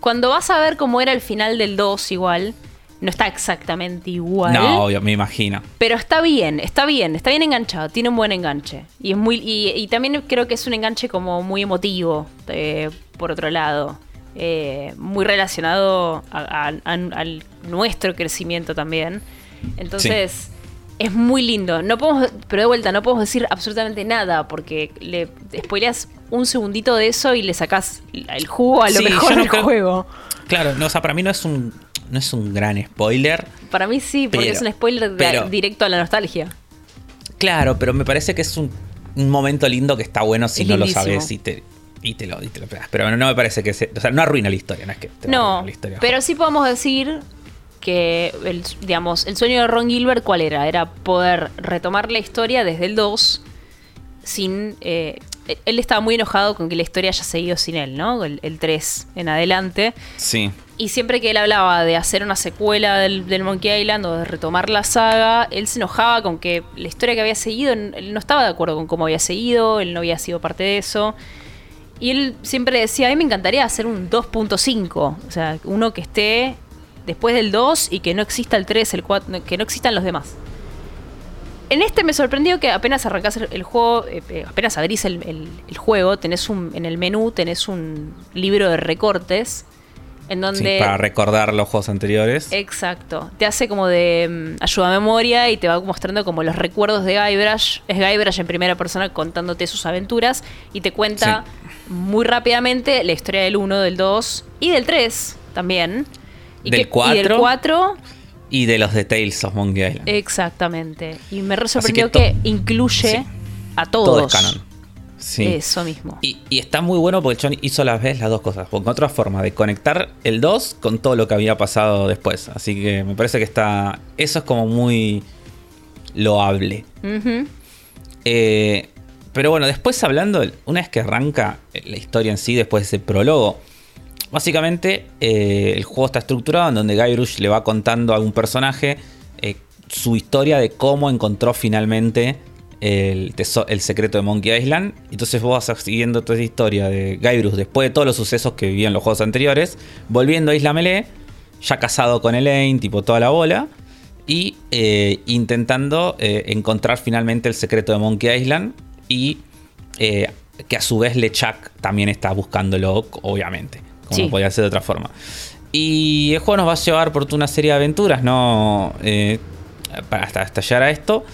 Cuando vas a ver cómo era el final del 2 igual, no está exactamente igual. No, obvio, me imagino. Pero está bien, está bien, está bien enganchado, tiene un buen enganche. Y es muy y, y también creo que es un enganche como muy emotivo, eh, por otro lado. Eh, muy relacionado a- a- a- al nuestro crecimiento también. Entonces, es muy lindo. No podemos, pero de vuelta, no podemos decir absolutamente nada, porque le spoileas un segundito de eso y le sacás el jugo a lo Sí, mejor no del creo- juego. Claro, no, o sea, para mí no es un. No es un gran spoiler. Para mí sí, porque Pero- es un spoiler de- pero- directo a la nostalgia. Claro, pero me parece que es un, un momento lindo que está bueno si Es no lindísimo. lo sabes y te, y te lo, y te lo pegas. Pero no me parece que se, o sea, no arruina la historia, no es que te No, la historia. pero sí podemos decir que, el, digamos, el sueño de Ron Gilbert, ¿cuál era? Era poder retomar la historia desde el 2 sin... eh, él estaba muy enojado con que la historia haya seguido sin él, ¿no? El, el 3 en adelante. Sí. Y siempre que él hablaba de hacer una secuela del, del Monkey Island o de retomar la saga, él se enojaba con que la historia que había seguido, él no estaba de acuerdo con cómo había seguido, él no había sido parte de eso. Y él siempre decía, a mí me encantaría hacer un 2.5, o sea, uno que esté después del 2 y que no exista el 3, el 4, que no existan los demás. En este me sorprendió que apenas arrancás el, juego, eh, eh, apenas abrís el, el- el juego, tenés un, en el menú tenés un libro de recortes en Sí, donde... para recordar los juegos anteriores. Exacto. Te hace como de mm, ayuda a memoria y te va mostrando como los recuerdos de Guybrush. Es Guybrush en primera persona contándote sus aventuras y te cuenta muy rápidamente la historia del 1, del 2 y del 3 también. Y Del que- Y del 4. 4, Y de los details of Monkey Island. exactamente. Y me re sorprendió que incluye sí. a Todo todos. es canon. Sí. Eso mismo. Y, y está muy bueno porque John hizo a la vez las dos cosas. Porque otra forma de conectar el 2 con todo lo que había pasado después. Así que me parece que está. Eso es como muy loable. Eh, pero bueno, después hablando, una vez que arranca la historia en sí, después de ese prólogo, básicamente eh, el juego está estructurado en donde Guybrush le va contando a un personaje eh, su historia de cómo encontró finalmente el, secreto de Monkey Island. Entonces vos vas siguiendo toda esa historia de Guybrush después de todos los sucesos que vivió en los juegos anteriores, volviendo a Isla Melee, ya casado con Elaine, tipo toda la bola y eh, intentando encontrar finalmente el secreto de Monkey Island y que a su vez LeChuck también está buscándolo, obviamente, como Sí. no podía ser de otra forma. Y el juego nos va a llevar por toda una serie de aventuras, ¿no? Eh, para hasta, hasta llegar a esto.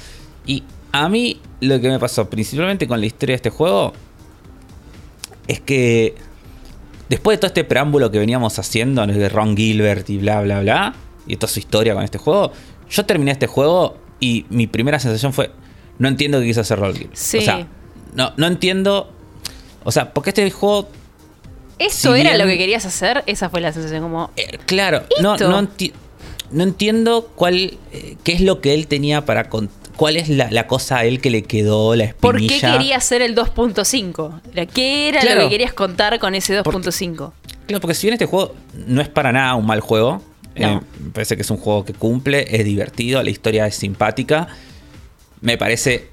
Y a mí lo que me pasó principalmente con la historia de este juego es que después de todo este preámbulo que veníamos haciendo, ¿no? de Ron Gilbert y bla, bla, bla, y toda su historia con este juego, yo terminé este juego y mi primera sensación fue, no entiendo qué quiso hacer Ron Gilbert. Sí. O sea, no, no entiendo, o sea, porque este juego, ¿Eso Si era bien- lo que querías hacer? Esa fue la sensación como... eh, claro, no, Esto. no, enti- no entiendo cuál, eh, qué es lo que él tenía para con- cuál es la, la cosa a él que le quedó, la ¿Por qué espinilla. quería hacer el 2.5? Era, ¿Qué era lo que querías contar con ese 2.5? Claro, porque si bien este juego no es para nada un mal juego, No. eh, me parece que es un juego que cumple, es divertido, la historia es simpática. Me parece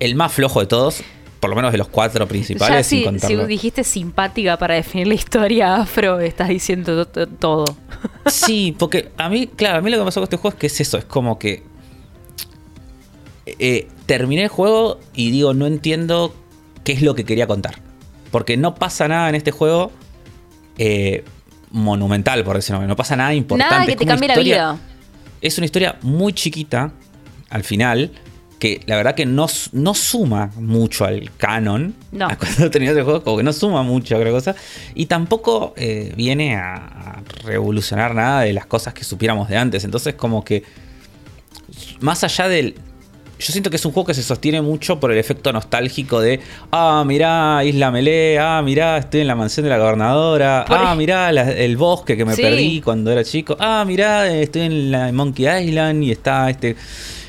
el más flojo de todos, por lo menos de los cuatro Ya principales, sin si, si dijiste simpática para definir la historia afro, estás diciendo to- to- todo. Sí, porque a mí, claro, a mí lo que me pasó con este juego es que es eso, es como que eh, terminé el juego y digo, no entiendo qué es lo que quería contar. Porque no pasa nada en este juego eh, monumental, por decirlo, no pasa nada importante. Nada que te la historia- vida. Es una historia muy chiquita al final, que la verdad que no, no suma mucho al canon. No. A Cuando terminas el juego, como que no suma mucho a otra cosa. Y tampoco eh, viene a, a revolucionar nada de las cosas que supiéramos de antes. Entonces, como que más allá del, yo siento que es un juego que se sostiene mucho por el efecto nostálgico de, ah, mirá, Isla Melee, ah, mirá, estoy en la mansión de la gobernadora, Por- ah, mirá, la- el bosque que me Sí. perdí cuando era chico, ah, mirá, estoy en la Monkey Island y está este...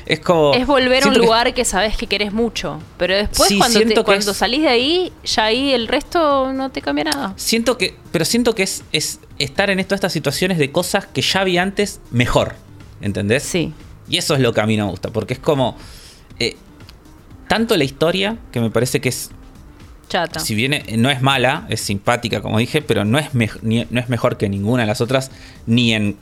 Es como... Es volver a un que- lugar que, sabes que querés mucho. Pero después, Sí, cuando, te- siento que cuando es- salís de ahí, ya ahí el resto no te cambia nada. Siento que, pero siento que es, es estar en todas estas situaciones de cosas que ya vi antes mejor, ¿entendés? Sí. Y eso es lo que a mí no me gusta, porque es como... eh, tanto la historia, que me parece que es Chata. si bien eh, no es mala, es simpática, como dije, pero no es, ni- no es mejor que ninguna de las otras, ni en,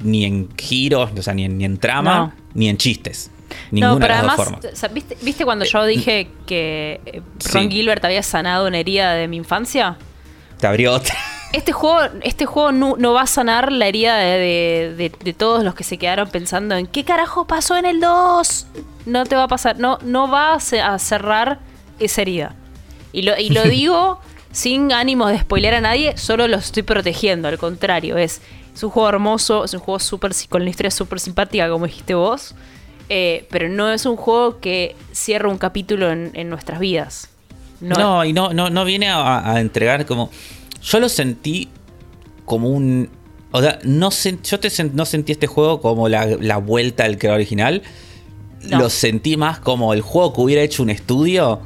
ni en giros, o sea, ni en, ni en trama, No. ni en chistes. Ninguna no, pero de las además, dos formas. o sea, ¿viste, viste cuando yo dije que eh, Ron Sí. Gilbert había sanado una herida de mi infancia? Te abrió otra. Este juego, este juego no, no va a sanar la herida de, de- de- de todos los que se quedaron pensando en qué carajo pasó en el 2. No te va a pasar, no, no va a, ce- a cerrar esa herida. Y lo, y lo digo sin ánimo de spoilear a nadie, solo lo estoy protegiendo, al contrario, es, es un juego hermoso, es un juego súper si- con una historia súper simpática, como dijiste vos, eh, pero no es un juego que cierra un capítulo en, en nuestras vidas. No, y no, no, no viene a, a entregar como. Yo lo sentí como un. O sea, no sen- yo te sen- no sentí este juego como la, la vuelta al creador original. No. Lo sentí más como el juego que hubiera hecho un estudio.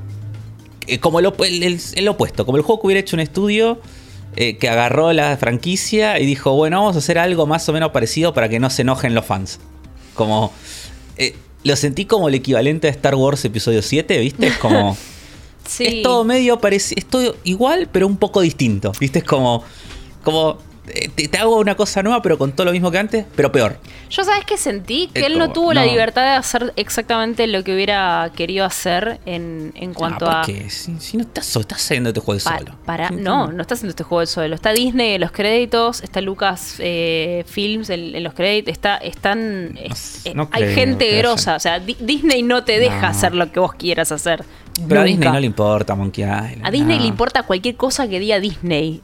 eh, como el, op- el- el- el opuesto, como el juego que hubiera hecho un estudio eh, que agarró la franquicia y dijo, bueno, vamos a hacer algo más o menos parecido para que no se enojen los fans. Como... eh, lo sentí como el equivalente a Star Wars Episodio 7, ¿viste? Es como... Sí. Es todo medio parecido, es todo igual, pero un poco distinto. ¿Viste? Es como. Como. Eh, Te, te hago una cosa nueva, pero con todo lo mismo que antes, pero peor. Yo sabes que sentí que Es él no tuvo la no. libertad de hacer exactamente lo que hubiera querido hacer en, en cuanto Ah, a... porque Si, si no estás, estás haciendo este juego Pa- solo. para, no, no está haciendo este juego de solo. Está Disney en los créditos, está Lucas eh, Films en, en los créditos, está, están, No es- eh, no hay gente grosa. O sea, Di- Disney no te deja No. hacer lo que vos quieras hacer. Pero a Disney no le importa Monkey Island. A Disney no. le importa cualquier cosa que diga Disney.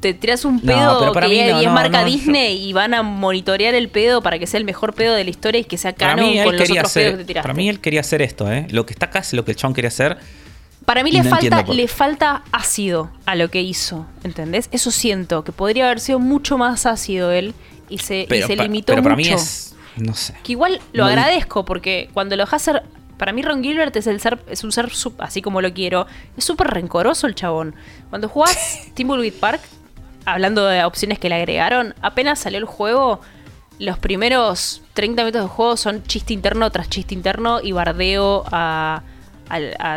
Te tiras un pedo para que no, 10 no, marca Disney y van a monitorear el pedo para que sea el mejor pedo de la historia y que sea Para canon con los otros pedos que hacer, te tiraste. para mí él quería hacer esto, ¿eh? Lo que está acá es lo que el chabón quería hacer. Para mí le falta, por le falta ácido a lo que hizo, ¿entendés? Eso siento, que podría haber sido mucho más ácido él y se, y limitó pero para mucho. mí es. No sé. Que igual lo agradezco porque cuando lo dejas. Para mí, Ron Gilbert es, el ser, es un ser así como lo quiero. Es súper rencoroso el chabón. Cuando jugás Timbleweed Park, hablando de opciones que le agregaron, apenas salió el juego, los primeros 30 minutos de juego son chiste interno tras chiste interno y bardeo a-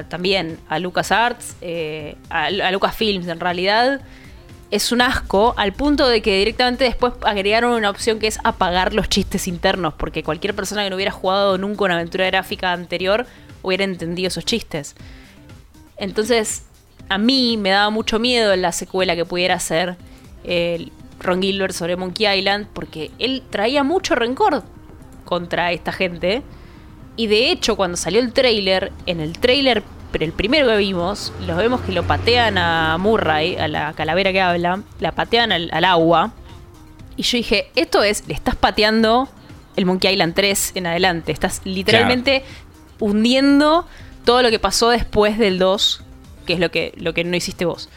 también a LucasArts, eh, a, a Lucasfilms en realidad es un asco al punto de que directamente después agregaron una opción que es apagar los chistes internos, porque cualquier persona que no hubiera jugado nunca una aventura gráfica anterior hubiera entendido esos chistes. Entonces, a mí me daba mucho miedo la secuela que pudiera hacer el Ron Gilbert sobre Monkey Island, porque él traía mucho rencor contra esta gente. Y de hecho, cuando salió el trailer, en el trailer, pero el primero que vimos, los vemos que lo patean a Murray, a la calavera que habla, la patean al, al agua. Y yo dije, esto es, le estás pateando el Monkey Island 3 en adelante. Estás literalmente hundiendo todo lo que pasó después del 2, que es lo que, lo que no hiciste vos.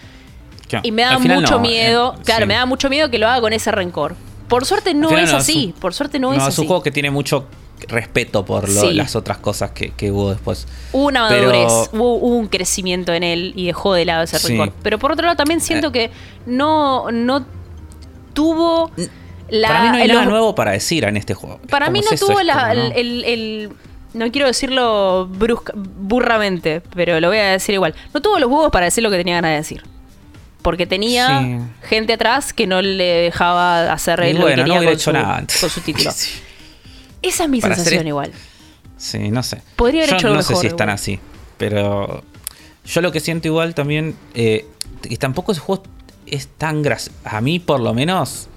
Claro, Y me da mucho no, miedo, eh, claro, sí. me da mucho miedo que lo haga con ese rencor. Por suerte no es no, así, un- por suerte no, es es así. un juego que tiene mucho respeto por lo- Sí. las otras cosas que, que hubo después. Hubo una Pero- madurez, hubo, hubo un crecimiento en él y dejó de lado ese Sí. rencor. Pero por otro lado también siento Eh. que no, no tuvo la... para mí no hay los- nada nuevo para decir en este juego. Para mí no es tuvo la- el, ¿no? el- el- No quiero decirlo brusca, burramente, pero lo voy a decir igual. No tuvo los huevos para decir lo que tenía ganas de decir. Porque tenía Sí. gente atrás que no le dejaba hacer Y lo bueno, que no quería hubiera con, hecho su, nada antes. con su título. Sí. Esa es mi Para sensación igual. Sí, no sé. Podría haber Yo hecho no mejor, sé si están igual. así, pero yo lo que siento igual también, eh, y tampoco ese juego es tan gracioso. A mí, por lo menos,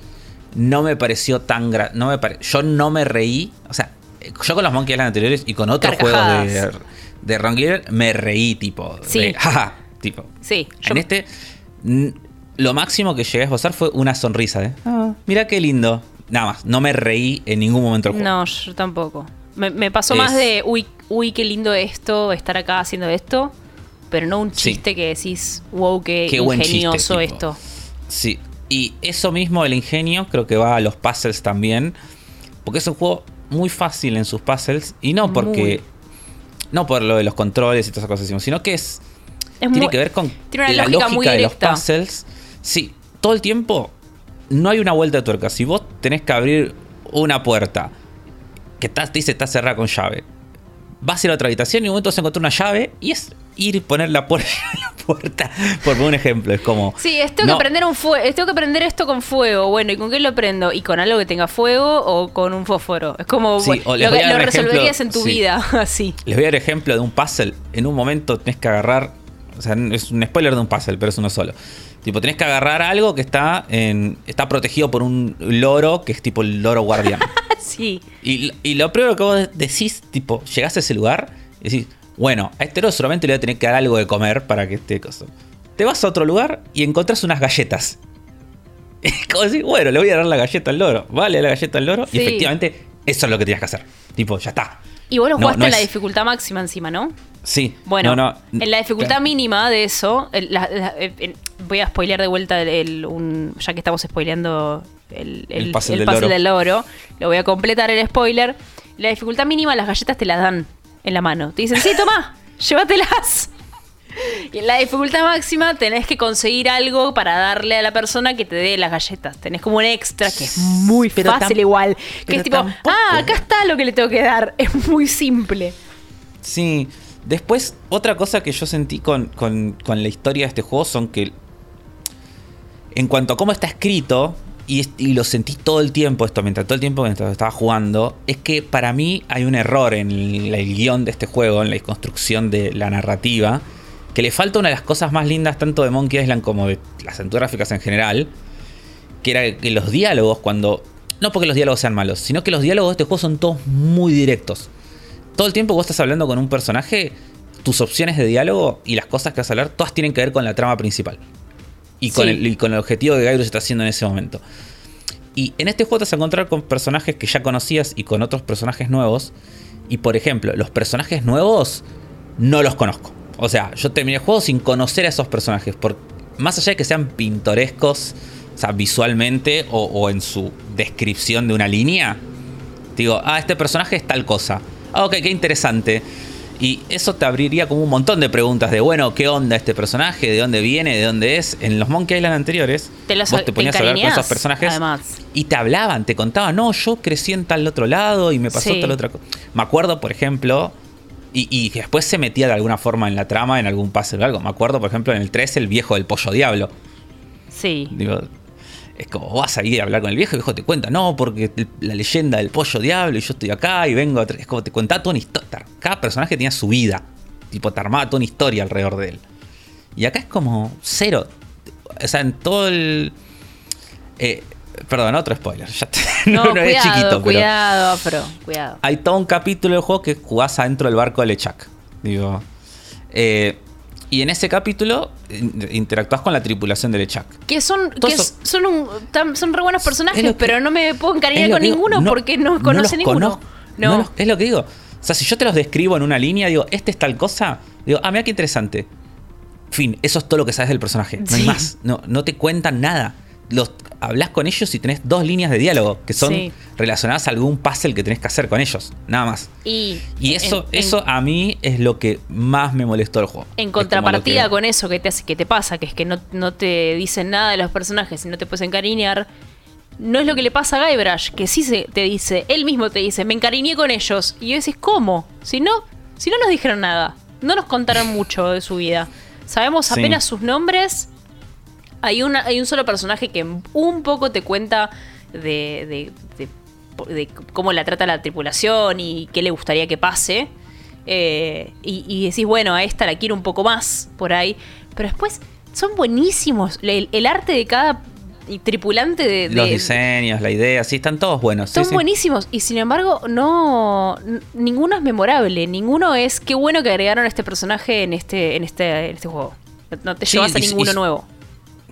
no me pareció tan gra no me pare- Yo no me reí, o sea, eh, yo con los Monkey Island anteriores y con otros juegos de, de Ron Gilbert me reí, tipo, Sí. de, jaja, tipo. Sí, yo- En este, lo máximo que llegué a esbozar fue una sonrisa de, ah, mira qué lindo. Nada más, no me reí en ningún momento del juego. No, yo tampoco. Me, me pasó Es- más de, uy, uy, qué lindo esto, estar acá haciendo esto, pero no un Sí. chiste que decís, wow, qué, Qué buen chiste, ingenioso esto. Sí, y eso mismo, el ingenio, creo que va a los puzzles también. Porque es un juego muy fácil en sus puzzles. Y no porque. Muy. No por lo de los controles y todas esas cosas, sino que es. Es tiene muy- que ver con tiene una la lógica lógica, muy de los puzzles. Sí, todo el tiempo no hay una vuelta de tuerca. Si vos tenés que abrir una puerta que te dice está cerrada con llave, vas a ir a otra habitación y en un momento vas a encontrar una llave y es ir y poner la puerta, la puerta por un ejemplo. Es como. Sí, es, tengo no, que prender un fuego, tengo que prender esto con fuego. Bueno, ¿y con qué lo prendo? ¿Y con algo que tenga fuego o con un fósforo? Es como Sí, bueno, lo, resolverías ejemplo, en tu sí. vida, así. Les voy a dar ejemplo de un puzzle. En un momento tenés que agarrar. O sea, es un spoiler de un puzzle, pero es uno solo. Tipo, tenés que agarrar algo que está en. está protegido por un loro que es tipo el loro guardián. Sí. y, y lo primero que vos decís, tipo, llegás a ese lugar y decís, bueno, a este loro solamente le voy a tener que dar algo de comer para que esté cosa. Te vas a otro lugar y encontrás unas galletas. Es como decir, bueno, le voy a dar la galleta al loro. Vale, la galleta al loro. Sí. Y efectivamente, eso es lo que tenías que hacer. Tipo, ya está. Y vos lo jugaste no en la dificultad máxima encima, ¿no? Sí. Bueno, no, no. en la dificultad mínima de eso, el- la- la- eh, voy a spoilear de vuelta el, un, ya que estamos spoileando el, el, puzzle el del puzzle del loro, lo voy a completar el spoiler. La dificultad mínima, las galletas te las dan en la mano. Te dicen, sí, toma, llévatelas. Y en la dificultad máxima tenés que conseguir algo para darle a la persona que te dé las galletas. Tenés como un extra que es muy Pero fácil igual. Que es tipo, tampoco. ah, acá está lo que le tengo que dar. Es muy simple. Sí. Después, otra cosa que yo sentí con, con- con la historia de este juego son que. En cuanto a cómo está escrito, y, lo sentí todo el tiempo, esto mientras todo el tiempo que estaba jugando, es que para mí hay un error en el, el guion de este juego, en la construcción de la narrativa, que le falta una de las cosas más lindas tanto de Monkey Island como de las gráficas en general, que era que los diálogos cuando... No porque los diálogos sean malos, sino que los diálogos de este juego son todos muy directos. Todo el tiempo que vos estás hablando con un personaje, tus opciones de diálogo y las cosas que vas a hablar, todas tienen que ver con la trama principal. Y con, Sí. el, y con el objetivo que Gairus está haciendo en ese momento. Y en este juego te vas a encontrar con personajes que ya conocías y con otros personajes nuevos. Y por ejemplo, los personajes nuevos no los conozco. O sea, yo terminé el juego sin conocer a esos personajes. Por, más allá de que sean pintorescos, o sea, visualmente o, o en su descripción de una línea, digo, ah, este personaje es tal cosa. Ah, ok, qué interesante. Y eso te abriría como un montón de preguntas de, bueno, ¿qué onda este personaje? ¿De dónde viene? ¿De dónde es? En los Monkey Island anteriores, Te los- vos te te ponías a hablar con esos personajes además. y te hablaban, te contaban, no, yo crecí en tal otro lado y me pasó Sí. tal otra cosa. Me acuerdo, por ejemplo, y, después se metía de alguna forma en la trama, en algún puzzle o algo. Me acuerdo, por ejemplo, en el 3, el viejo del pollo diablo. Sí. Digo, es como vas a ir a hablar con el viejo y el viejo te cuenta, no, porque la leyenda del pollo diablo y yo estoy acá y vengo. a tra-". Es como te contaba toda una historia. Cada personaje tenía su vida. Tipo, te armaba toda una historia alrededor de él. Y acá es como cero. O sea, en todo el. eh, perdón, otro spoiler. Ya te- No, no, no es cuidado, chiquito, pero. cuidado, afro, cuidado. Hay todo un capítulo del juego que jugás adentro del barco de Lechak. Digo. eh, y en ese capítulo in- interactúas con la tripulación de Lechak. Que son, que son- es- son, un, tam- son re buenos personajes, Es que- pero no me puedo encariñar Es con digo, ninguno porque no conoce ninguno. conozco. No es lo que digo. O sea, si yo te los describo en una línea, digo, este es tal cosa, digo, ah, mira qué interesante. Fin, eso es todo lo que sabes del personaje. No hay Sí. más. No, no te cuentan nada. Los, hablas con ellos y tenés dos líneas de diálogo que son Sí. relacionadas a algún puzzle que tenés que hacer con ellos. Nada más. Y, Y eso, en- eso a mí es lo que más me molestó del juego. En contrapartida que- con eso que te hace, que te pasa, que es que no, no te dicen nada de los personajes y no te puedes encariñar, no es lo que le pasa a Guybrush, que sí se, te dice, él mismo te dice, me encariñé con ellos. Y yo decís, ¿cómo? Si no, si no nos dijeron nada, no nos contaron mucho de su vida. Sabemos Sí. apenas sus nombres. Hay, una, hay un solo personaje que un poco te cuenta de, de- de- de cómo la trata la tripulación y qué le gustaría que pase. Eh, y, y decís, bueno, a esta la quiero un poco más por ahí. Pero después son buenísimos. El, el arte de cada tripulante de, Los diseños, la idea, sí, están todos buenos. son sí. buenísimos y sin embargo no ninguno es memorable, ninguno es qué bueno que agregaron a este personaje en este en este en este juego. No- te Sí, llevas a y- y- ninguno nuevo.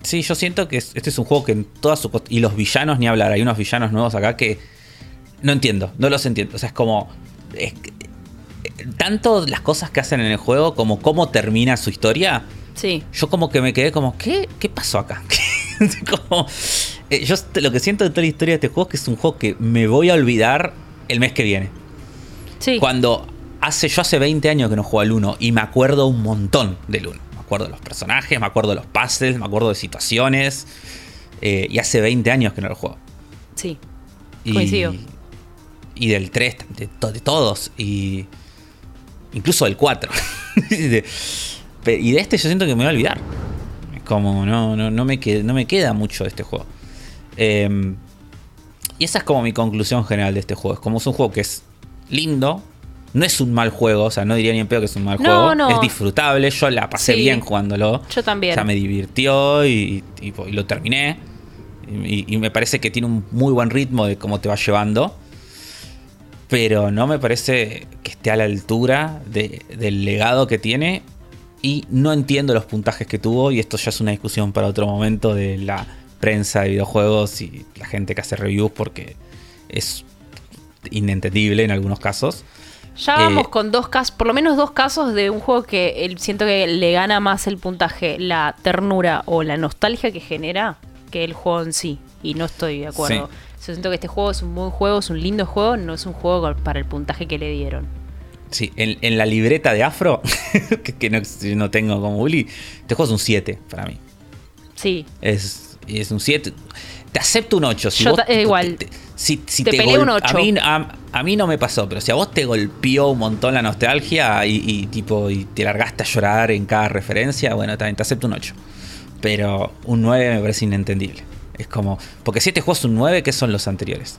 Sí, yo siento que es- este es un juego que en toda su... Y los villanos, ni hablar, hay unos villanos nuevos acá que no entiendo, no los entiendo. O sea, es como... es que- tanto las cosas que hacen en el juego como cómo termina su historia, Sí. yo como que me quedé como, ¿qué, ¿Qué pasó acá? Como, eh, yo lo que siento de toda la historia de este juego es que es un juego que me voy a olvidar el mes que viene. Sí. Cuando hace, yo hace 20 años que no juego al 1 y me acuerdo un montón del 1. Me acuerdo de los personajes, me acuerdo de los puzzles, me acuerdo de situaciones. eh, y hace 20 años que no lo juego. Sí. Y, Coincido. Y del 3, de, to- de todos. Y incluso del 4. De- pe- y de este yo siento que me voy a olvidar. Es Como no, no, no, me, queda, no me queda mucho de este juego. Eh, y esa es como mi conclusión general de este juego. Es como es un juego que es lindo. No es un mal juego, o sea, no diría ni en pedo que es un mal No, juego. no. Es disfrutable, yo la pasé Sí. bien jugándolo. Yo también. O sea, me divirtió y, y- y lo terminé. Y, y me parece que tiene un muy buen ritmo de cómo te va llevando. Pero no me parece que esté a la altura de- del legado que tiene. Y no entiendo los puntajes que tuvo. Y esto ya es una discusión para otro momento de la prensa de videojuegos y la gente que hace reviews porque es inentendible en algunos casos. Ya vamos Eh, con dos casos, por lo menos dos casos de un juego que el- siento que le gana más el puntaje, la ternura o la nostalgia que genera que el juego en sí. Y no estoy de acuerdo. Yo siento que este juego es un buen juego, es un lindo juego, no es un juego para el puntaje que le dieron. Sí, en, en la libreta de Afro, que, que no, no tengo como Uli, este juego es un 7 para mí. Sí, Es, es un 7. Te acepto un 8. Si Yo vos eh, igual. te- te- si, si Te peleé un gol- 8. A mí, a, a mí no me pasó, pero si a vos te golpeó un montón la nostalgia y, y tipo y te largaste a llorar en cada referencia, bueno, también te acepto un 8. Pero un 9 me parece inentendible. Es como. Porque si este juego es un 9, ¿qué son los anteriores?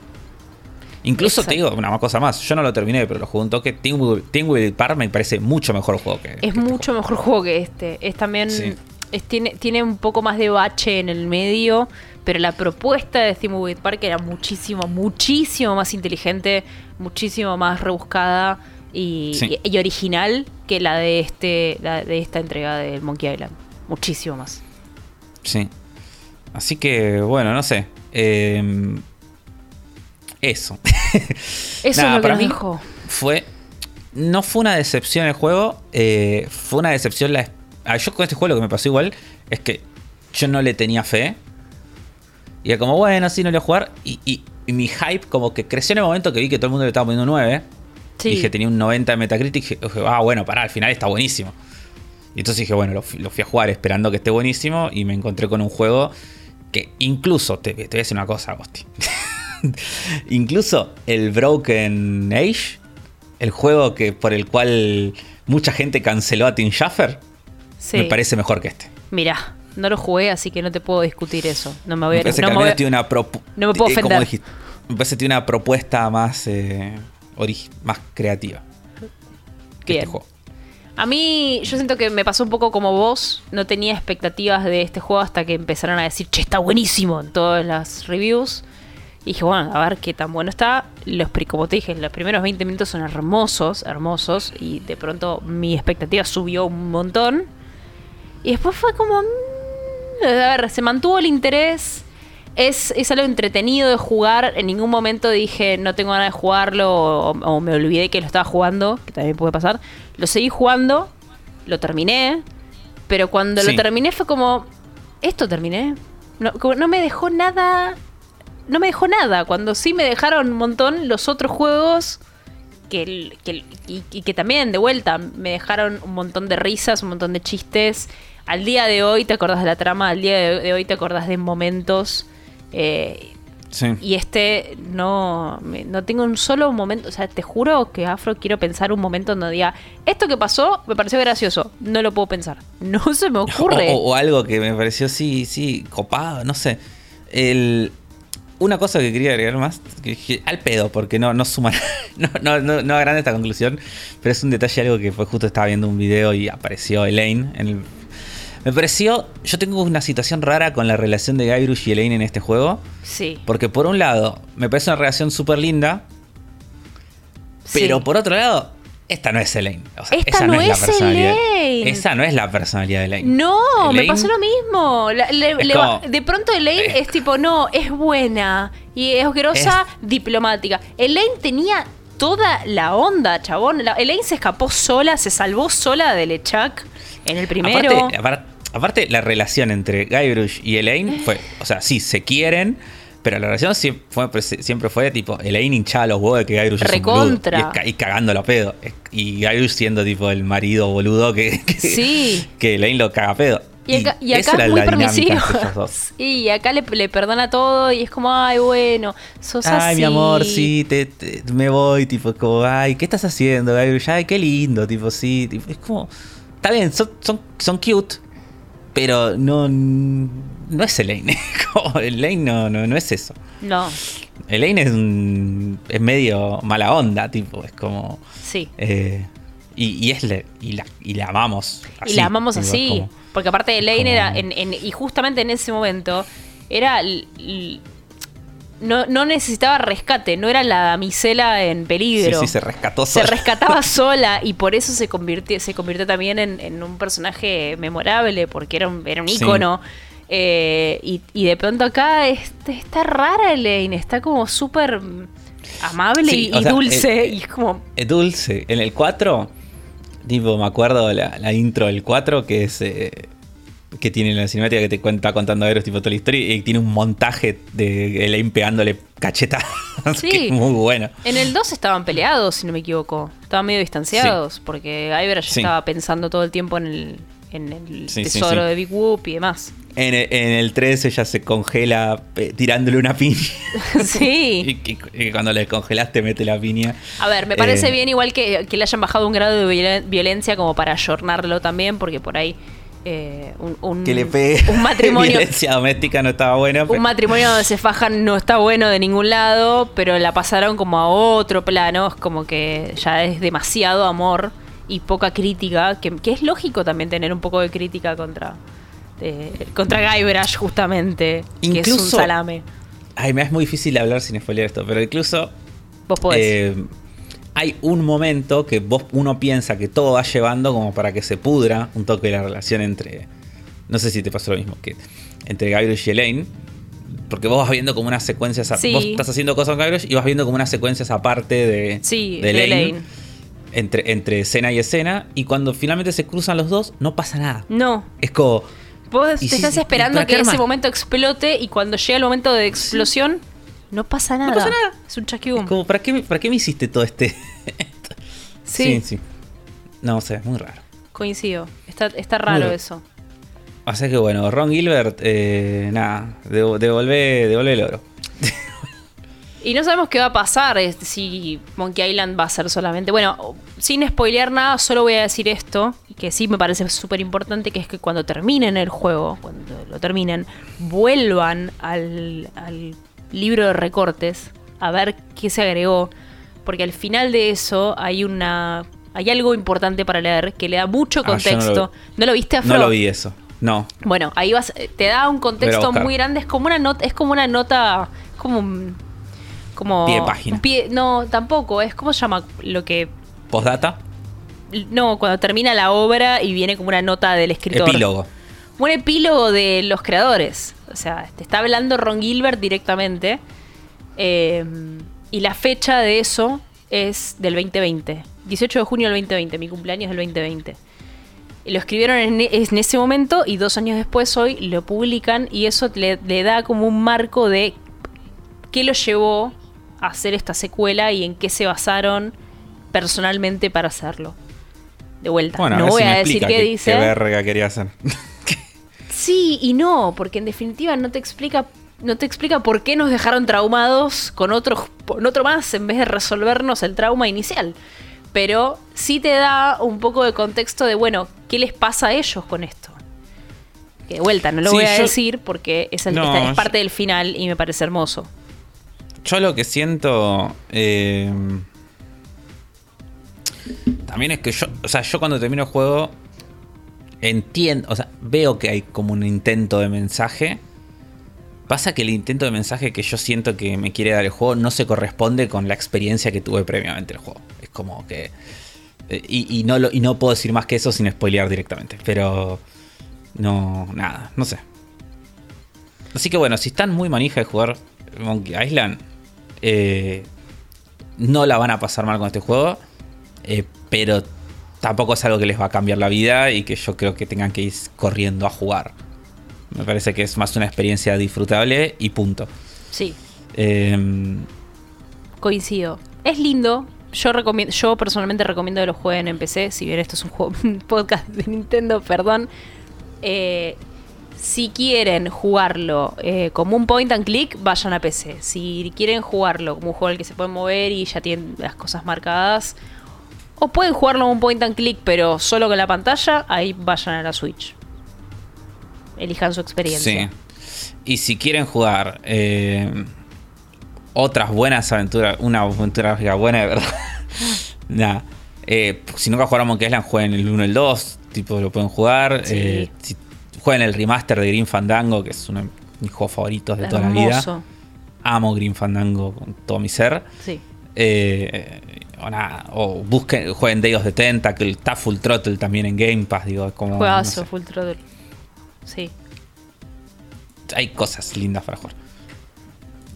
Incluso te digo una cosa más. Yo no lo terminé, pero lo jugué un toque. Tingwell Park me parece mucho mejor juego que. que es este mucho juego. mejor juego que este. Es también. Sí. Es- tiene, tiene un poco más de bache en el medio, pero la propuesta de Steamwood Park era muchísimo, muchísimo más inteligente, muchísimo más rebuscada y, Sí. y- y original que la de este la de esta entrega del Monkey Island. Muchísimo más. Sí. Así que, bueno, no sé. Eh, eso. Eso Nada, es lo que nos mí dijo. Fue. No fue una decepción el juego. eh, fue una decepción la. Ah, yo con este juego lo que me pasó igual es que yo no le tenía fe. Y era como, bueno, sí, no le voy a jugar. Y, y- y mi hype como que creció en el momento que vi que todo el mundo le estaba poniendo 9. Sí. Dije, tenía un 90 de Metacritic. Dije, dije, ah, bueno, pará, al final está buenísimo. Y entonces dije, bueno, lo, fui- lo fui a jugar esperando que esté buenísimo. Y me encontré con un juego que incluso, te, te voy a decir una cosa, Agosti. incluso el Broken Age, el juego que por el cual mucha gente canceló a Tim Schafer, Sí. me parece mejor que este. Mirá, no lo jugué, así que no te puedo discutir eso. No me voy Me a parece no que me voy menos a- tiene una propu- no me puedo eh, como ofender. dijiste, me parece que tiene una propuesta más, eh, más creativa que Bien. este juego. A mí, yo siento que me pasó un poco como vos. No tenía expectativas de este juego hasta que empezaron a decir, che, está buenísimo en todas las reviews. Y dije, bueno, a ver qué tan bueno está. Los, como te dije, los primeros 20 minutos son hermosos, hermosos. Y de pronto mi expectativa subió un montón. Y después fue como. mm, a ver, se mantuvo el interés. Es, es algo entretenido de jugar. En ningún momento dije no tengo ganas de jugarlo o, o me olvidé que lo estaba jugando, que también puede pasar. Lo seguí jugando, lo terminé, pero cuando Sí. lo terminé fue como, ¿esto terminé? No, como no me dejó nada, no me dejó nada. Cuando sí me dejaron un montón los otros juegos que, el- que el- y, y que también de vuelta me dejaron un montón de risas, un montón de chistes. Al día de hoy te acordás de la trama, al día de, de hoy te acordás de momentos. eh, Sí. y este no, me- no tengo un solo momento, o sea, te juro que Afro quiero pensar un momento donde diga, esto que pasó me pareció gracioso, no lo puedo pensar, no se me ocurre. O, o- o algo que me pareció, sí, sí, copado, no sé. El, una cosa que quería agregar más, que al pedo, porque no, no suma, no, no, no, no agranda esta conclusión, pero es un detalle, algo que fue justo estaba viendo un video y apareció Elaine en el... Me pareció, yo tengo una situación rara con la relación de Guybrush y Elaine en este juego, Sí. porque por un lado, me parece una relación súper linda, pero sí. por otro lado, esta no es Elaine. O sea, Esta esa no, no es, la personalidad. Elaine. Esa no es la personalidad de Elaine. No, me pasó lo mismo. La- le- va- de pronto Elaine es- es tipo, no, es buena y es grosa, diplomática. Elaine tenía toda la onda, chabón. La- Elaine se escapó sola, se salvó sola de Lechak en el primero. Aparte, apar- aparte, la relación entre Guybrush y Elaine fue, o sea, sí, se quieren, pero la relación siempre fue, siempre fue tipo, Elaine hinchaba los huevos de que Guybrush es un y, y cagándolo a pedo. Y Guybrush siendo tipo el marido boludo que, que, Sí. que Elaine lo caga a pedo. Y acá, y acá es muy permisivo. y acá le, le perdona todo y es como, ay, bueno, sos así. Ay, mi amor, sí, te, te- me voy, tipo, como, ay, ¿qué estás haciendo, Guybrush? Ay, qué lindo, tipo, sí, tipo, es como, está bien, son, son, son cute, pero no, no es Elaine, Elaine no, no, no es eso. No, Elaine es, un, es medio mala onda, tipo, es como, sí. eh, y, y es le- y la, y la amamos y la amamos tipo, así. como- porque aparte de Elaine como- era, en, en- y justamente en ese momento, era... no, no necesitaba rescate, no era la damisela en sí, peligro. sí, se rescató se sola. rescataba sola y por eso se convirtió, se convirtió también en, en un personaje memorable, porque era un, era un Sí. Eh, y, y de pronto acá este, está rara Elaine, está como súper amable Sí, y, o y sea, dulce. eh, y es como. Es dulce. En el 4, tipo, me acuerdo la, la intro del 4, que es. eh, que tiene la cinemática que te cuenta contando a Eros, tipo toda la historia, y tiene un montaje de Elaine pegándole cachetas. Sí. que es muy bueno. En el 2 estaban peleados, si no me equivoco. Estaban medio distanciados, porque Guybrush Sí. estaba pensando todo el tiempo en el, en el tesoro de Big Whoop y demás. En el, en el 3 ella se congela eh, tirándole una piña. sí. y, y- y cuando le congelaste mete la piña. A ver, me parece Eh, bien igual que, que le hayan bajado un grado de violen- violencia como para ayornarlo también, porque por ahí eh, un, un- Que le pegue. un matrimonio Violencia doméstica no estaba buena. un matrimonio donde se fajan no está bueno de ningún lado, pero la pasaron como a otro plano, es como que ya es demasiado amor y poca crítica, que, que es lógico también tener un poco de crítica contra eh, contra Guybrush justamente, que es un Incluso- salame. Ay, me es muy difícil hablar sin spoiler esto, pero incluso Vos podés. Eh, hay un momento que vos uno piensa que todo va llevando como para que se pudra un toque la relación entre. No sé si te pasó lo mismo, que entre Guybrush y Elaine. Porque vos vas viendo como unas secuencias. Sí. Vos estás haciendo cosas con Guybrush y vas viendo como unas secuencias aparte de, sí, de de Elaine, Elaine. Entre, entre escena y escena. Y cuando finalmente se cruzan los dos, no pasa nada. No, Es como. Vos Y te estás esperando ¿para qué que ese momento explote y cuando llega el momento de explosión, no pasa nada. pasa nada. Es un chasquibum. como ¿para, qué, me- ¿Para qué me hiciste todo este.? Sí, sí, sí. No sé, es muy raro. coincido. Está, está raro eso. Así que bueno, Ron Gilbert, eh, nada, dev- devolvé, devolvé el oro. Y no sabemos qué va a pasar, si Monkey Island va a ser solamente... Bueno, sin spoilear nada, solo voy a decir esto, que sí me parece súper importante, que es que cuando terminen el juego, cuando lo terminen, vuelvan al, al libro de recortes a ver qué se agregó, porque al final de eso hay una... Hay algo importante para leer que le da mucho Ah, yo no lo contexto. ¿No lo, viste, Afro? No lo vi eso. No. Bueno, ahí vas, te da un a contexto muy grande, es como una nota, es como una nota, como un- como Pie de página. pie- no, tampoco, es como se llama lo que Postdata, no, cuando termina la obra y viene como una nota del escritor. epílogo. Un epílogo de los creadores. O sea, te está hablando Ron Gilbert directamente. eh, y la fecha de eso es del 2020. 18 de junio del 2020, mi cumpleaños del 2020. Y lo escribieron en, en ese momento y dos años después hoy lo publican y eso le, le da como un marco de qué lo llevó hacer esta secuela y en qué se basaron personalmente para hacerlo. De vuelta, Bueno, no voy si a decir qué, qué, dice. qué verga quería hacer. Sí y no, porque en definitiva no te explica, no te explica por qué nos dejaron traumados con otro, con otro más en vez de resolvernos el trauma inicial. Pero sí te da un poco de contexto de, bueno, ¿qué les pasa a ellos con esto? Que de vuelta, no lo Sí, voy a yo- decir porque es, el- No, esta- es yo- parte del final y me parece hermoso. Yo lo que siento. eh, también es que yo. O sea, yo cuando termino el juego. Entiendo. O sea, veo que hay como un intento de mensaje. Pasa que el intento de mensaje que yo siento que me quiere dar el juego no se corresponde con la experiencia que tuve previamente el juego. Es como que. eh, Y, no, y no puedo decir más que eso sin spoilear directamente. Pero. No, nada, no sé. Así que bueno, si están muy manija de jugar Monkey Island, eh, no la van a pasar mal con este juego, eh, pero tampoco es algo que les va a cambiar la vida y que yo creo que tengan que ir corriendo a jugar. Me parece que es más una experiencia disfrutable y punto. Sí, Em, coincido. Es lindo. Yo recomiendo, yo personalmente recomiendo que lo jueguen en PC, si bien esto es un juego un podcast de Nintendo, perdón. Eh, si quieren jugarlo eh, como un point and click, vayan a PC. Si quieren jugarlo como un juego al que se puede mover y ya tienen las cosas marcadas, o pueden jugarlo como un point and click, pero solo con la pantalla, ahí vayan a la Switch. Elijan su experiencia. Sí. Y si quieren jugar eh, otras buenas aventuras, una aventura gráfica buena de verdad. Nada. Eh, si nunca jugaron Monkey Island, jueguen el 1 y el 2. Tipo, lo pueden jugar. Sí. Eh, si jueguen el remaster de Green Fandango, que es uno de mis juegos favoritos de toda la vida. Amo Green Fandango con todo mi ser. Sí. Eh, o nada, o busquen, jueguen Day of the Tentacle, está Full Throttle también en Game Pass, digo, como. Juegazo, no sé, Full Throttle. Sí. hay cosas lindas para jugar.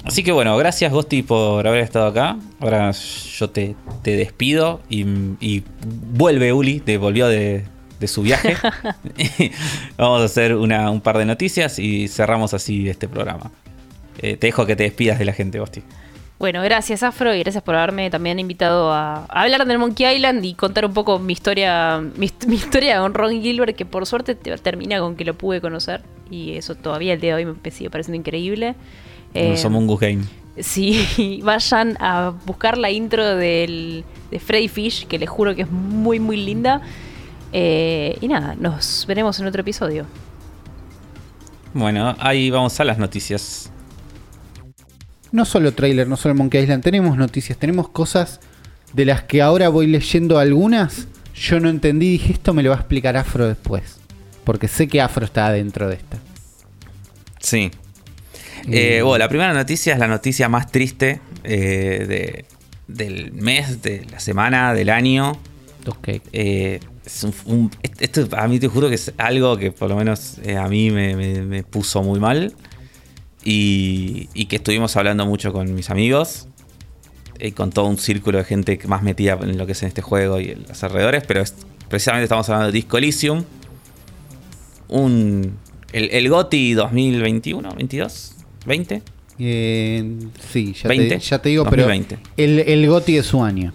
Así que bueno, gracias Gosti por haber estado acá. Ahora yo te, te despido y, y vuelve Uli, te volvió de, de su viaje. Vamos a hacer una- un par de noticias y cerramos así este programa. Eh, te dejo que te despidas de la gente, Gosti. Bueno, gracias Afro y gracias por haberme también invitado a, a hablar del Monkey Island y contar un poco mi historia, mi, mi historia con Ron Gilbert, que por suerte te- termina con que lo pude conocer y eso todavía el día de hoy me sigue pareciendo increíble. Eh, Somos un Game. Sí, vayan a buscar la intro del, de Freddy Fish, que les juro que es muy, muy linda. Eh, y nada, nos veremos en otro episodio. Bueno, ahí vamos a las noticias. No solo trailer, no solo Monkey Island, tenemos noticias, tenemos cosas de las que ahora voy leyendo algunas. Yo no entendí, dije esto me lo va a explicar Afro después. Porque sé que Afro está dentro de esta. Sí. Eh, Eh, bueno, la primera noticia es la noticia más triste eh, de- del mes, de la semana, del año. Ok. Eh, es un- un- esto a mí te juro que es algo que por lo menos eh, a mí me, me- me puso muy mal. Y, y que estuvimos hablando mucho con mis amigos. Y con todo un círculo de gente más metida en lo que es en este juego y en los alrededores. Pero es- precisamente estamos hablando de Disco Elysium. Un, el, el GOTI 2021, 22, 20. Eh, sí, ya, 20, te, ya te digo, 2020. pero el, el GOTI de su año.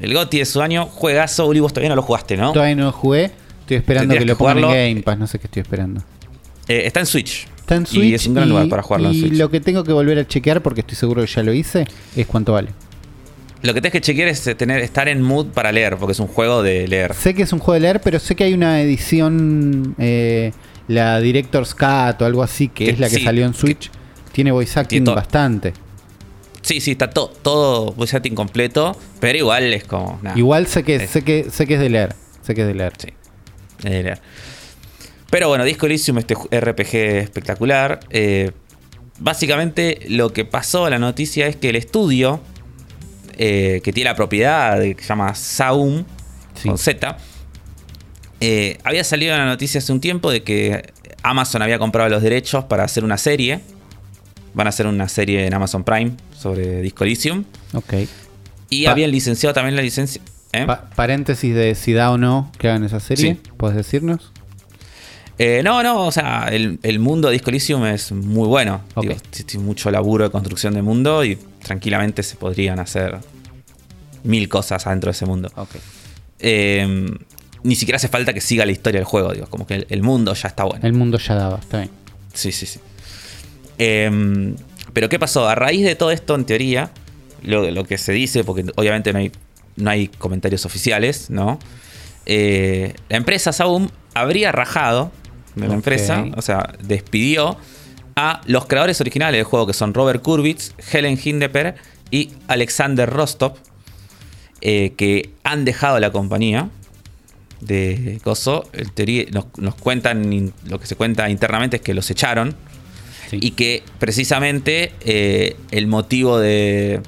El GOTI de su año, juegazo. Uli, vos todavía no lo jugaste, ¿no? Todavía no lo jugué, estoy esperando que lo pongan en. Game Pass, no sé qué estoy esperando. Eh, está en Switch. Está en Switch Y es un gran y- lugar para jugarlo en y Switch. lo que tengo que volver a chequear, porque estoy seguro que ya lo hice, es cuánto vale. Lo que tenés que chequear es eh, tener, estar en mood para leer, porque es un juego de leer. Sé que es un juego de leer, pero sé que hay una edición, eh, la Director's Cut o algo así, que Que es la que sí, salió en Switch. Tiene voice acting bastante. Sí, sí, está to- todo voice acting completo, pero igual es como. nada, Igual sé que, es- sé que sé que es de leer. Sé que es de leer. Sí, es de leer. Pero bueno, Disco Elysium, este RPG espectacular. eh, básicamente lo que pasó, la noticia es que el estudio eh, que tiene la propiedad que se llama Saum, Sí. con Z, eh, había salido una noticia hace un tiempo de que Amazon había comprado los derechos para hacer una serie. Van a hacer una serie en Amazon Prime sobre Disco Elysium. Ok. Y Pa- habían licenciado también la licencia. ¿eh? Pa- paréntesis de si da o no que hagan esa serie. Sí. ¿Puedes decirnos? Eh, no, no, o sea, el, el mundo de Disco Elysium es muy bueno. Ok. Digo, tiene mucho laburo de construcción de mundo y tranquilamente se podrían hacer mil cosas adentro de ese mundo. Ok. Eh, ni siquiera hace falta que siga la historia del juego, digo, como que el, el mundo ya está bueno. El mundo ya daba, está bien. Sí, sí, sí. Eh, pero ¿qué pasó? A raíz de todo esto, en teoría, lo, lo que se dice, porque obviamente no hay, no hay comentarios oficiales, ¿no? Eh, la empresa Saum habría rajado de la empresa, o sea, despidió a los creadores originales del juego, que son Robert Kurwitz, Helen Hindeper y Alexander Rostov, eh, que han dejado la compañía de Coso. Nos, nos cuentan, lo que se cuenta internamente es que los echaron Sí. y que precisamente eh, el motivo de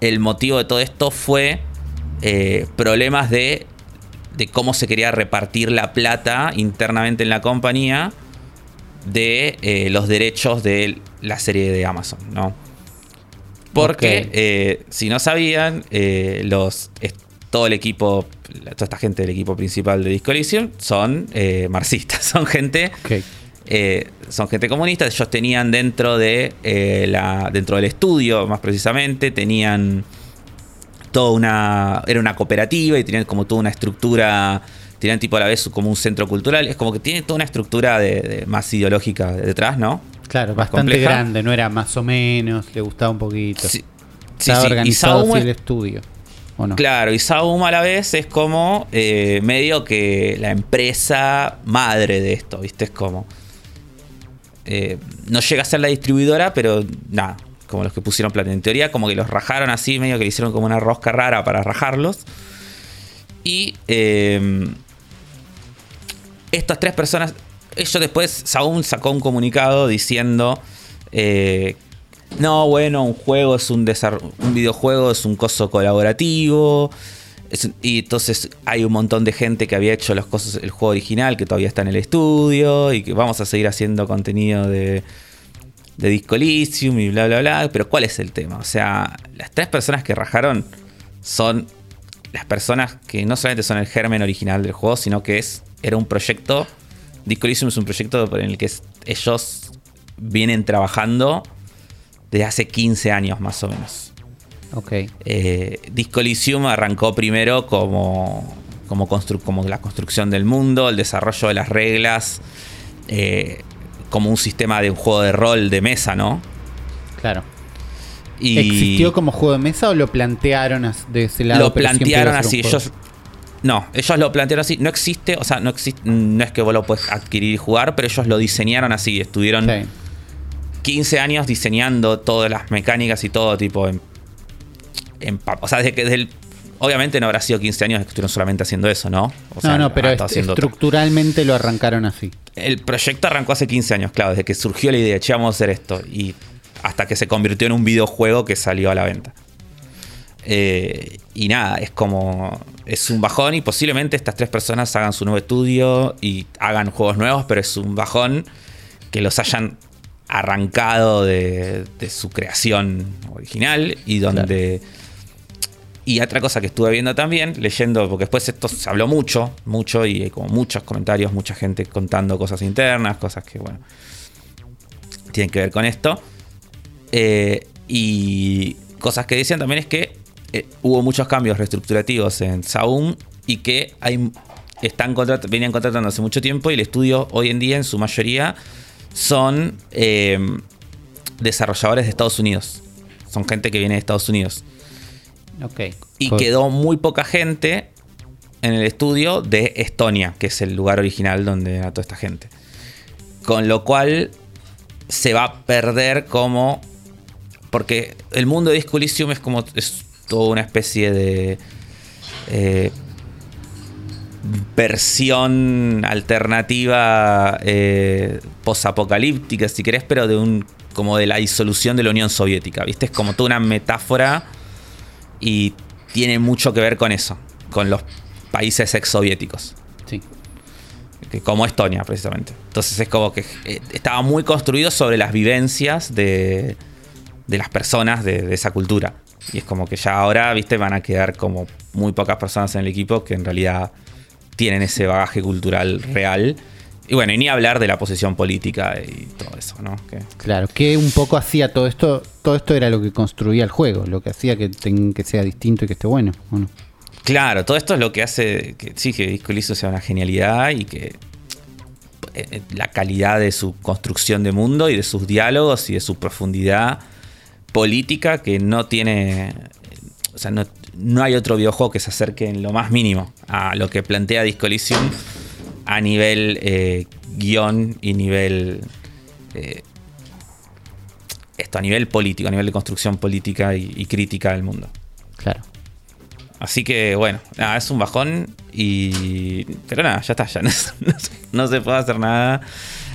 el motivo de todo esto fue eh, problemas de, de cómo se quería repartir la plata internamente en la compañía de eh, los derechos de la serie de Amazon, ¿no? Porque, eh, si no sabían, eh, los, es- todo el equipo, toda esta gente del equipo principal de Disco Elysium son marxistas, son gente. Eh, son gente comunista. Ellos tenían dentro de eh, la, dentro del estudio, más precisamente, tenían toda una, era una cooperativa y tenían como toda una estructura, tenían tipo a la vez como un centro cultural. Es como que tiene toda una estructura de, de- más ideológica detrás, ¿no? Claro, Más bastante compleja. grande, no era más o menos, le gustaba un poquito. Sí, Estaba sí. Organizado el estudio. ¿O no? Claro, y Saum a la vez es como eh, medio que la empresa madre de esto, ¿viste? Es como. Eh, no llega a ser la distribuidora, pero nada, como los que pusieron plata. En teoría, como que los rajaron así, medio que le hicieron como una rosca rara para rajarlos. Y. eh, estas tres personas. Ellos después, Saúl sacó un comunicado diciendo. eh, no, bueno, un juego es un un videojuego, es un coso colaborativo. Y entonces hay un montón de gente que había hecho los cosas, el juego original, que todavía está en el estudio, y que vamos a seguir haciendo contenido de, de Disco y bla bla bla. Pero ¿cuál es el tema? O sea, las tres personas que rajaron son las personas que no solamente son el germen original del juego, sino que es era un proyecto. Disco Elysium es un proyecto en el que ellos vienen trabajando desde hace 15 años más o menos. Ok. Eh, Disco Elysium arrancó primero como, como, constru- como la construcción del mundo, el desarrollo de las reglas, eh, como un sistema de un juego de rol de mesa, ¿no? Claro. Y ¿Existió como juego de mesa o lo plantearon de ese lado? lo plantearon así. Ellos, no, ellos lo plantearon así. No existe, o sea, no existe, no es que vos lo puedes adquirir y jugar, pero ellos lo diseñaron así. Estuvieron Sí. 15 años diseñando todas las mecánicas y todo tipo en, o sea, desde que desde el- obviamente no habrá sido 15 años que estuvieron solamente haciendo eso, ¿no? O sea, no, no, pero est- estructuralmente lo arrancaron así. El proyecto arrancó hace 15 años, claro, desde que surgió la idea, che, vamos a hacer esto y hasta que se convirtió en un videojuego que salió a la venta. Eh, y nada, es como. Es un bajón y posiblemente estas tres personas hagan su nuevo estudio y hagan juegos nuevos, pero es un bajón que los hayan arrancado de, de su creación original y donde. Y otra cosa que estuve viendo también, leyendo, porque después esto se habló mucho, mucho, y hay como muchos comentarios, mucha gente contando cosas internas, cosas que, bueno, tienen que ver con esto. Eh, y cosas que decían también es que eh, hubo muchos cambios reestructurativos en Saum y que hay, están contrat- venían contratando hace mucho tiempo y el estudio hoy en día en su mayoría son eh, desarrolladores de Estados Unidos. Son gente que viene de Estados Unidos. Y quedó muy poca gente en el estudio de Estonia, que es el lugar original donde era toda esta gente. Con lo cual se va a perder como. Porque el mundo de Disco Elysium es como. Es toda una especie de. eh, versión alternativa eh, posapocalíptica, si querés, pero de un. como de la disolución de la Unión Soviética. ¿Viste? Es como toda una metáfora y tiene mucho que ver con eso, con los países exsoviéticos, Sí. que- como Estonia precisamente. Entonces es como que eh, estaba muy construido sobre las vivencias de, de las personas de, de esa cultura. Y es como que ya ahora, viste, van a quedar como muy pocas personas en el equipo que en realidad tienen ese bagaje cultural real. Y bueno, y ni hablar de la posición política y todo eso, ¿no? Que, Claro, que un poco hacía todo esto, todo esto era lo que construía el juego, lo que hacía que, ten- que sea distinto y que esté bueno, ¿o no? Claro, todo esto es lo que hace que sí, que Disco Elysium sea una genialidad y que eh, eh, la calidad de su construcción de mundo y de sus diálogos y de su profundidad política que no tiene. O sea, no, no hay otro videojuego que se acerque en lo más mínimo a lo que plantea Disco Elysium a nivel eh, guion y nivel. eh, esto, a nivel político, a nivel de construcción política y- y crítica del mundo. Claro. Así que bueno, nada, es un bajón y... Pero nada, ya está, ya no, se- no se- no se puede hacer nada.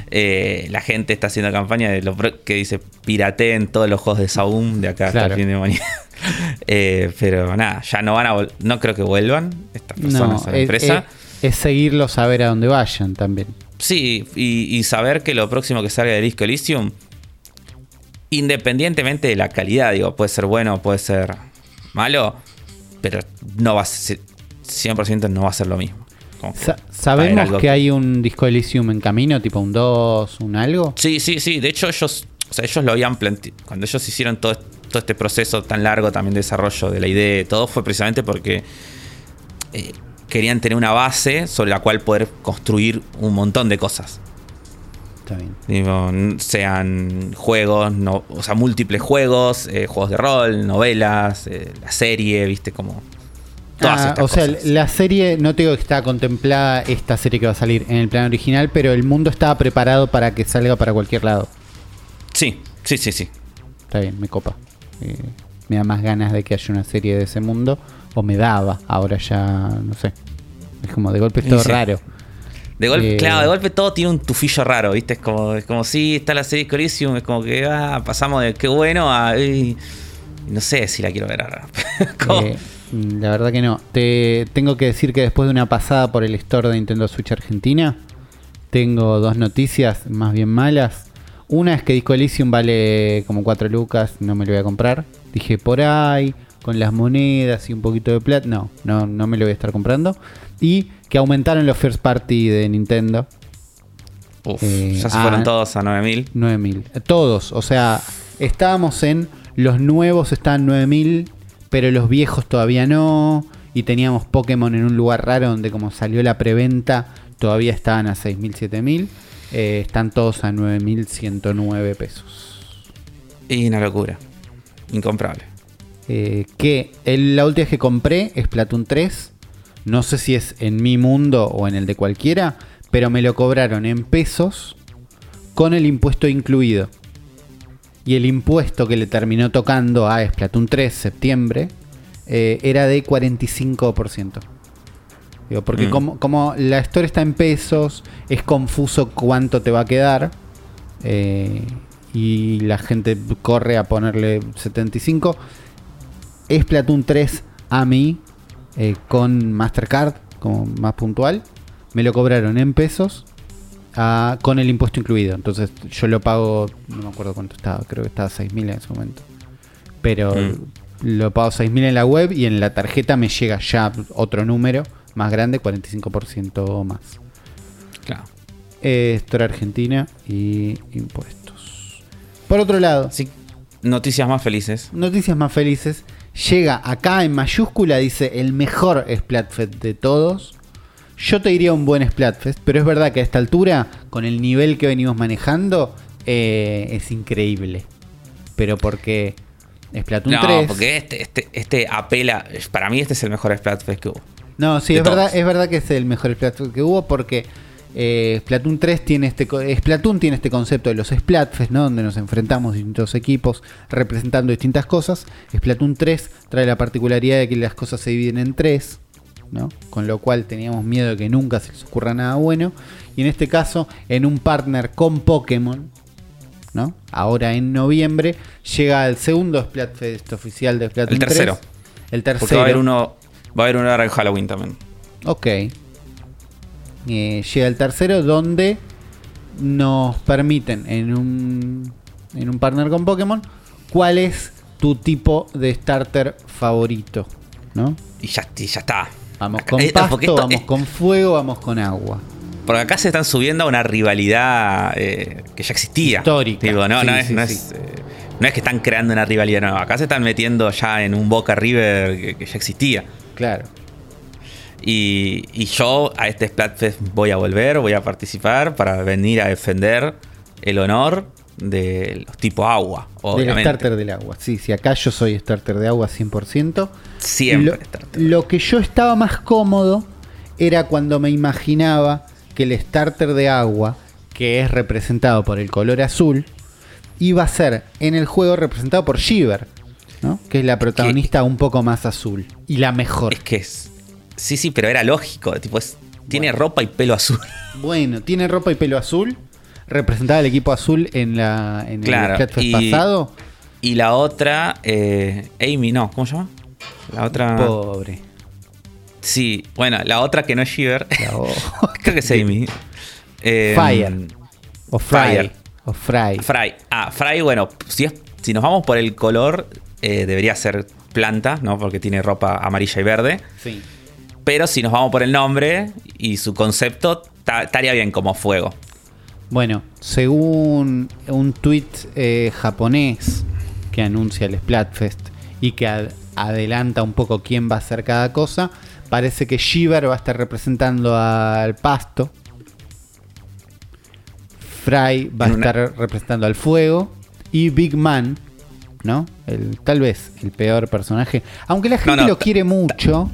Eh, la gente está haciendo campaña de lo que dice pirateen todos los juegos de Saum de acá hasta el fin de mañana. Eh, pero nada, ya no van a no creo que vuelvan estas No, personas a la es, empresa. es- es seguirlos a ver a dónde vayan también. Sí, y, y saber que lo próximo que salga de Disco Elysium independientemente de la calidad, digo, puede ser bueno, puede ser malo, pero no va a ser, 100% no va a ser lo mismo. Sa- ¿Sabemos que hay un Disco Elysium en camino, tipo un 2, un algo? Sí, sí, sí. De hecho, ellos, o sea, ellos lo habían planteado. Cuando ellos hicieron todo, todo este proceso tan largo también de desarrollo de la idea, y todo fue precisamente porque eh, querían tener una base sobre la cual poder construir un montón de cosas. Está bien. Digo, sean juegos, no, o sea, múltiples juegos, eh, juegos de rol, novelas, eh, la serie, viste, como. Todas Ah, o sea, cosas. la serie, no te digo que está contemplada esta serie que va a salir en el plan original, pero el mundo estaba preparado para que salga para cualquier lado. Sí, sí, sí, sí. Está bien, me copa. Eh, me da más ganas de que haya una serie de ese mundo, o me daba, ahora ya no sé. Es como de golpe es todo sí. raro. De golpe, Eh, claro, de golpe todo tiene un tufillo raro, ¿viste? Es como, es como si está la serie Coliseum, es como que ah, pasamos de qué bueno a. No sé si la quiero ver ahora. Eh, la verdad que no. Te tengo que decir que después de una pasada por el store de Nintendo Switch Argentina, tengo dos noticias más bien malas. Una es que Disco Elysium vale como 4 lucas, no me lo voy a comprar. Dije por ahí, con las monedas y un poquito de plata. No, no, no me lo voy a estar comprando. Y que aumentaron los first party de Nintendo. Uf, eh, ya se ah, fueron todos a 9000. 9000. Todos, o sea, estábamos en los nuevos están 9000, pero los viejos todavía no. Y teníamos Pokémon en un lugar raro donde como salió la preventa, todavía estaban a 6000, 7000. Eh, están todos a 9109 pesos. Y una locura. Incomprable. Eh, que el- la última vez que compré es Platoon 3. No sé si es en mi mundo o en el de cualquiera, pero me lo cobraron en pesos con el impuesto incluido. Y el impuesto que le terminó tocando a Splatoon 3, septiembre, eh, era de 45%. Digo, porque Mm. como, como la store está en pesos, es confuso cuánto te va a quedar. eh, y la gente corre a ponerle 75. Es Platoon 3 a mí eh, con Mastercard, como más puntual. Me lo cobraron en pesos ah, con el impuesto incluido. Entonces yo lo pago, no me acuerdo cuánto estaba, creo que estaba 6.000 en ese momento. Pero Mm. lo pago 6.000 en la web y en la tarjeta me llega ya otro número más grande, 45% más. Claro. Eh, Store Argentina y impuestos. Por otro lado, Así, noticias más felices. noticias más felices. Llega acá en mayúscula, dice el mejor Splatfest de todos. Yo te diría un buen Splatfest, pero es verdad que a esta altura, con el nivel que venimos manejando, eh, es increíble. Pero porque Splatoon No, 3. porque este, este, este apela. Para mí, este es el mejor Splatfest que hubo. No, sí, es verdad, es verdad que es el mejor Splatoon que hubo porque eh, Splatoon 3 tiene este co- Splatoon tiene este concepto de los Splatfest, ¿no? Donde nos enfrentamos distintos equipos representando distintas cosas. Splatoon 3 trae la particularidad de que las cosas se dividen en tres, ¿no? Con lo cual teníamos miedo de que nunca se les ocurra nada bueno. Y en este caso, en un partner con Pokémon, ¿no? Ahora en noviembre llega el segundo Splatfest oficial de Splatoon El tercero. 3. El tercero. Porque va a haber uno. Va a haber uno ahora en Halloween también. Ok. Eh, llega el tercero donde nos permiten en un, en un partner con Pokémon cuál es tu tipo de starter favorito. ¿No? Y ya, y ya está. Vamos con eh, pasto, esto vamos es- con fuego, vamos con agua. Porque acá se están subiendo a una rivalidad eh, que ya existía. Histórica. Digo, no, Sí, no, es, sí, no, sí. es, eh, no es que están creando una rivalidad, no. Acá se están metiendo ya en un Boca River que, que ya existía. Claro. Y, y yo a este Splatfest voy a volver, voy a participar para venir a defender el honor de los tipo agua. Del starter del agua. Sí, sí, acá yo soy starter de agua 100%. Siempre lo, starter. lo que yo estaba más cómodo era cuando me imaginaba que el starter de agua, que es representado por el color azul, iba a ser en el juego representado por Shiver, ¿no? que es la protagonista un poco más azul y la mejor. Es que es. Sí, sí, pero era lógico. Tipo, es- tiene ropa y pelo azul. Bueno, tiene ropa y pelo azul, representaba el equipo azul en, la, en Claro, el y- pasado. Y la otra, eh, Amy, no, ¿cómo se llama? La otra. Pobre. Sí, bueno, la otra que no es Shiver. Creo que es Amy. Eh, Fire. O. Fire. O Fry. Fry. Ah, Fry, bueno, si, es- si nos vamos por el color, eh, debería ser planta, ¿no? Porque tiene ropa amarilla y verde. Sí. Pero si nos vamos por el nombre y su concepto, ta- estaría bien como fuego. Bueno, según un tweet eh, japonés que anuncia el Splatfest y que ad- adelanta un poco quién va a hacer cada cosa, parece que Shiver va a estar representando al pasto. Fry va a una- estar representando al fuego. Y Big Man, ¿no? El, tal vez el peor personaje. Aunque la gente no, lo quiere mucho,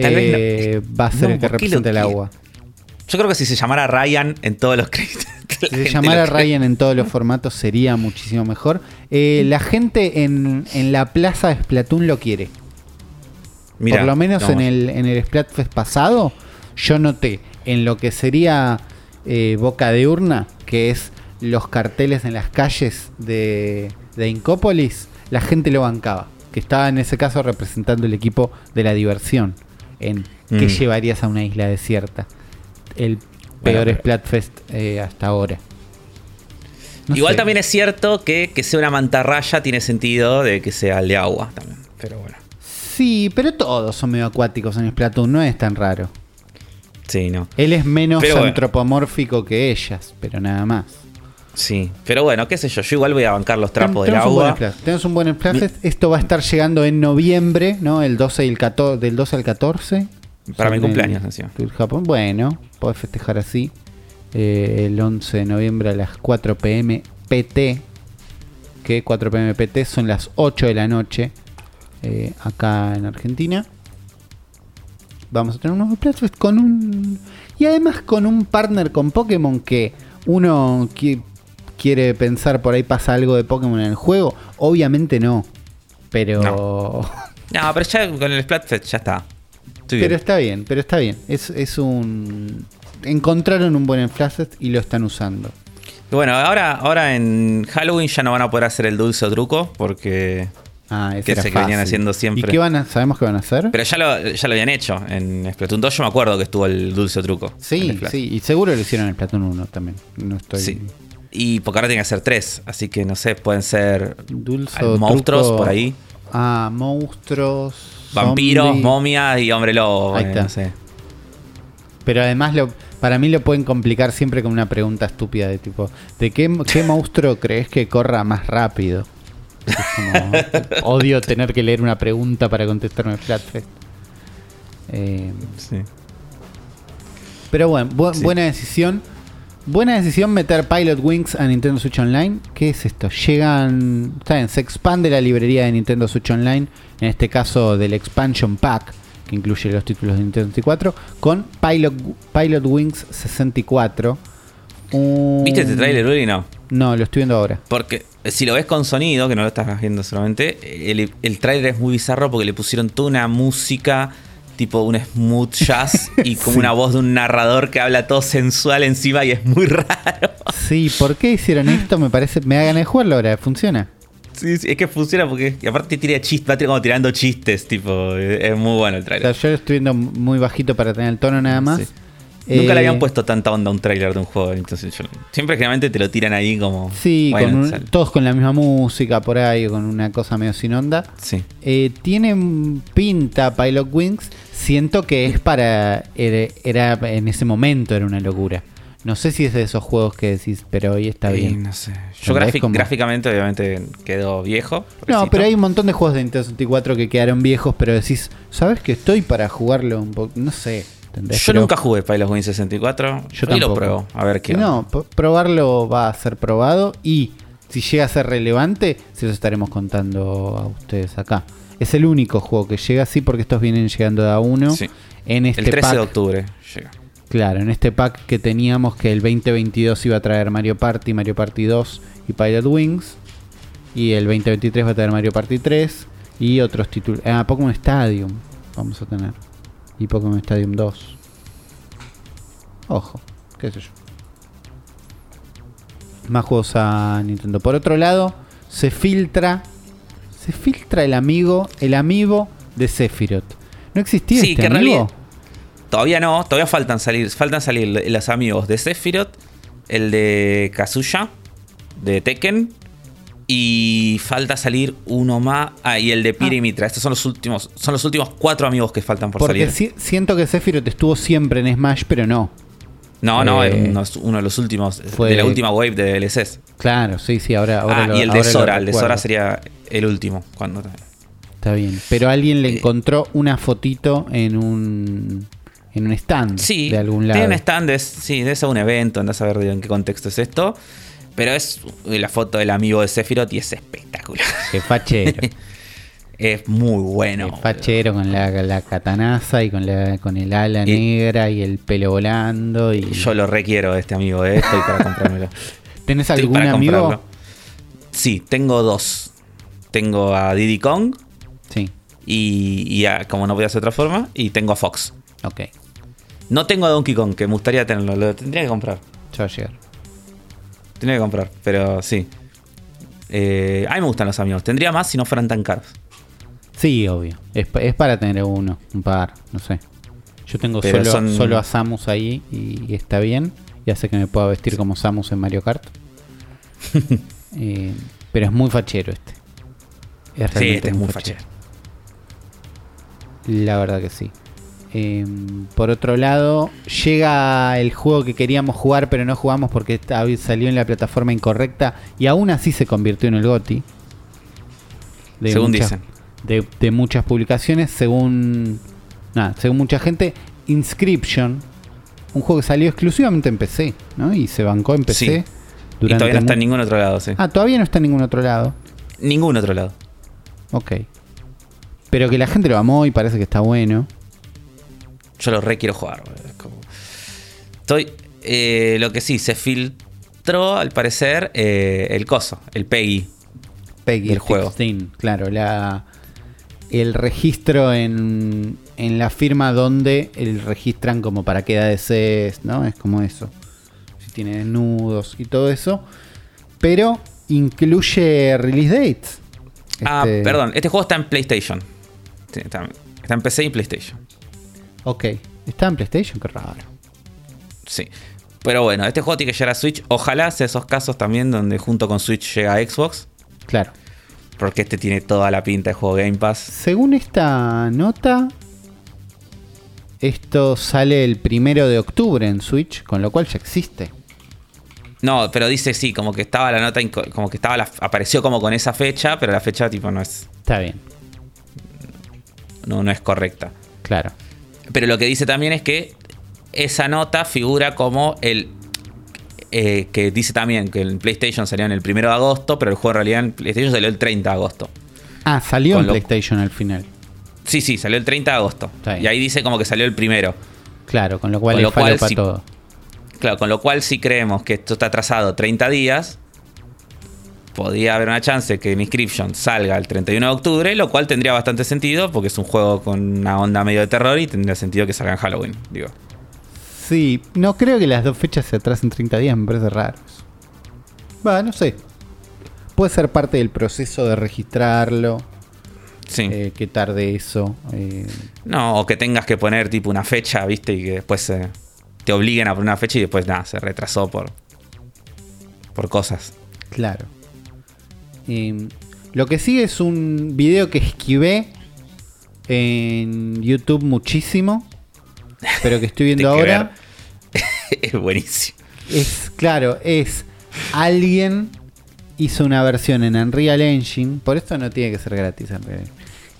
tal vez no. eh, va a ser No, el que ¿por qué lo represente el agua. Yo creo que si se llamara Ryan en todos los créditos. Si se llamara. Ryan en todos los formatos sería muchísimo mejor. Eh, la gente en, en la plaza de Splatoon lo quiere. Mirá, Por lo menos en el, en el Splatfest pasado, yo noté en lo que sería eh, Boca de Urna, que es los carteles en las calles de, de Incópolis, la gente lo bancaba. Que estaba en ese caso representando el equipo de la diversión. En qué Mm. llevarías a una isla desierta. El peor pero- Splatfest eh, hasta ahora. No Igual sé. también es cierto que que sea una mantarraya tiene sentido de que sea el de agua también. Pero bueno. Sí, pero todos son medio acuáticos en Splatoon, no es tan raro. Sí, no. Él es menos Pero bueno. antropomórfico que ellas, pero nada más. Sí. Pero bueno, qué sé yo. Yo igual voy a bancar los trapos del un buen agua. Tenemos un buen Splatfest. Esto va a estar llegando en noviembre, ¿no? El 12 y el 14, del 12 al 14. Para mi cumpleaños, en- en Japón. Bueno, podés festejar así. Eh, el 11 de noviembre a las 4 pm PT. Que 4 pm PT son las 8 de la noche. eh, acá en Argentina. Vamos a tener unos Splatfest con un. Y además con un partner con Pokémon que uno qui- quiere pensar por ahí pasa algo de Pokémon en el juego. Obviamente no. Pero. No, pero ya con el Splatfest ya está. Estoy bien. Pero está bien, pero está bien. Es, es un. Encontraron un buen Splatfest y lo están usando. Bueno, ahora, ahora en Halloween ya no van a poder hacer el dulce o truco porque. Ah, Que se que venían haciendo siempre. ¿Y qué van a, sabemos qué van a hacer? Pero ya lo, ya lo habían hecho. En Splatoon 2 yo me acuerdo que estuvo el dulce o truco. sí, sí, y seguro lo hicieron en Splatoon 1 también. No estoy. Sí. Y porque ahora tiene que ser tres. Así que no sé, pueden ser monstruos truco- por ahí. Ah, monstruos. Vampiros, momias y hombre lobo. Ahí está. no sé. Pero además lo, para mí lo pueden complicar siempre con una pregunta estúpida de tipo, ¿de qué, qué monstruo crees que corra más rápido? Es como, odio tener que leer una pregunta para contestarme Flatfest. Eh, Sí. pero bueno, bu- Sí. buena decisión. Buena decisión meter Pilot Wings a Nintendo Switch Online. ¿Qué es esto? Llegan. Está bien, se expande la librería de Nintendo Switch Online. En este caso del Expansion Pack, que incluye los títulos de Nintendo 64. Con Pilot, Pilot Wings 64. Un- ¿Viste este tráiler, Uri? No. No, lo estoy viendo ahora. Porque eh, si lo ves con sonido, que no lo estás viendo solamente, el, el tráiler es muy bizarro porque le pusieron toda una música tipo un smooth jazz y como Sí. una voz de un narrador que habla todo sensual encima y es muy raro. Sí, ¿por qué hicieron esto? Me parece. Me da ganas de jugarlo ahora. Funciona. Sí, sí, es que funciona porque y aparte tira chistes, va como tirando chistes, tipo, es es muy bueno el O sea, tráiler. yo lo estoy viendo muy bajito para tener el tono nada más. Sí. Nunca le Eh, habían puesto tanta onda a un tráiler de un juego, entonces yo- siempre generalmente te lo tiran ahí como Sí, bueno, con un- todos con la misma música por ahí, con una cosa medio sin onda. Sí. Eh, tienen pinta Pilot Wings. Siento que es para. Era, era- en ese momento era una locura. No sé si es de esos juegos que decís, pero hoy está Y bien. no sé. Yo gráficamente obviamente quedó viejo. No, pero hay un montón de juegos de Nintendo 64 que quedaron viejos, pero decís, ¿sabes que estoy para jugarlo un poco? No sé. ¿Entendés? Yo Pero- nunca jugué Pilot Wings 64. Yo Hoy lo tampoco. pruebo, a ver qué. No, probarlo va a ser probado y si llega a ser relevante, se los estaremos contando a ustedes acá. Es el único juego que llega así porque estos vienen llegando de a uno. Sí. En este El 13 pack, de octubre llega. Claro, en este pack que teníamos que el 2022 iba a traer Mario Party, Mario Party 2 y Pilot Wings. Y el 2023 va a traer Mario Party 3 y otros títulos. Ah, Pokémon Stadium vamos a tener. Y Pokémon Stadium 2. Ojo, qué sé yo. Más juegos a Nintendo. Por otro lado, se filtra. Se filtra el amigo, el amigo de Sephiroth. ¿No existía Sí, este que amigo? Todavía no, todavía faltan salir, faltan salir los amigos de Sephiroth, el de Kazuya de Tekken. Y falta salir uno más. Ah, y el de Pira y Mitra. Estos son los últimos. Son los últimos cuatro amigos que faltan por Porque salir. si- siento que Sephiroth estuvo siempre en Smash, pero no. No, no, Eh, es uno, uno de los últimos. fue- de la última wave de DLCs. Claro, sí, sí, ahora, ahora ah, lo- y el ahora de Sora. El de. Sora sería el último. Cuando, Está bien. Pero alguien Eh, le encontró una fotito en un en un stand Sí, de algún lado. tiene un stand, es, sí, debe ser un evento, andás a ver en qué contexto es esto. Pero es la foto del amigo de Sephiroth y es espectacular. Qué fachero. es muy bueno. Qué fachero con la, la katanaza y con la con el ala Y- negra y el pelo volando y Yo lo requiero, este amigo, eh, estoy para comprármelo. ¿Tenés Estoy algún amigo? comprarlo. Sí, tengo dos. Tengo a Diddy Kong Sí. y, y a, como no voy a hacer otra forma, y tengo a Fox. Ok. No tengo a Donkey Kong, que me gustaría tenerlo, lo tendría que comprar. Va a llegar. Tendría que comprar, pero sí. Eh, a mí me gustan los amigos. Tendría más si no fueran tan caros. Sí, obvio. Es, es para tener uno, un par, no sé. Yo tengo Pero solo, son- solo a Samus ahí y, y está bien. Y hace que me pueda vestir como Samus en Mario Kart. Eh, pero es muy fachero este. Es Sí, este es muy fachero. La verdad que sí. Eh, por otro lado, llega el juego que queríamos jugar, pero no jugamos porque salió en la plataforma incorrecta y aún así se convirtió en el GOTI. De Según muchas- dicen. De, de muchas publicaciones, según. Nada, según mucha gente, Inscription, un juego que salió exclusivamente en PC, ¿no? Y se bancó en PC. Sí. Y durante todavía no está en ningún otro lado, sí. Ah, todavía no está en ningún otro lado. Ningún otro lado. Ok. Pero que la gente lo amó y parece que está bueno. Yo lo re quiero jugar. Es como- Estoy. eh, lo que sí, se filtró al parecer eh, el coso, el PEGI. Peggy del juego. 16, claro, la, el registro en, en la firma donde el registran como para qué edades es, ¿no? Es como eso. Si tiene desnudos y todo eso. Pero incluye release dates. Ah, Este, perdón, este juego está en PlayStation. Está en PC y PlayStation. Ok. Está en PlayStation, qué raro. Sí. Pero bueno, este juego tiene que llegar a Switch. Ojalá sea esos casos también donde junto con Switch llega a Xbox. Claro. Porque este tiene toda la pinta de juego Game Pass. Según esta nota, esto sale el primero de octubre en Switch, con lo cual ya existe. No, pero dice sí, como que estaba la nota, como que estaba la, apareció como con esa fecha, pero la fecha tipo no es, Está bien, no, no es correcta. claro. Pero lo que dice también es que esa nota figura como el. eh, que dice también que en PlayStation salió en el 1 de agosto, pero el juego en realidad en PlayStation salió el 30 de agosto. Ah, salió en lo- PlayStation al final. Sí, sí, salió el 30 de agosto. Y ahí dice como que salió el primero. Claro, con lo cual Con lo cual, si- todo. Claro, con lo cual si creemos que esto está atrasado 30 días, podría haber una chance que Inscription salga el 31 de octubre, lo cual tendría bastante sentido porque es un juego con una onda medio de terror y tendría sentido que salga en Halloween, digo. Sí, no creo que las dos fechas se atrasen 30 días, me parece raro. Va, no sé. Puede ser parte del proceso de registrarlo, Sí. eh, que tarde eso. eh, No, o que tengas que poner tipo una fecha, ¿viste? Y que después eh, te obliguen a poner una fecha y después nada, se retrasó por por cosas. claro. Eh, lo que sigue es un video que esquivé en YouTube muchísimo, pero que estoy viendo ahora. es buenísimo. Es, claro, es alguien hizo una versión en Unreal Engine, por esto no tiene que ser gratis Unreal.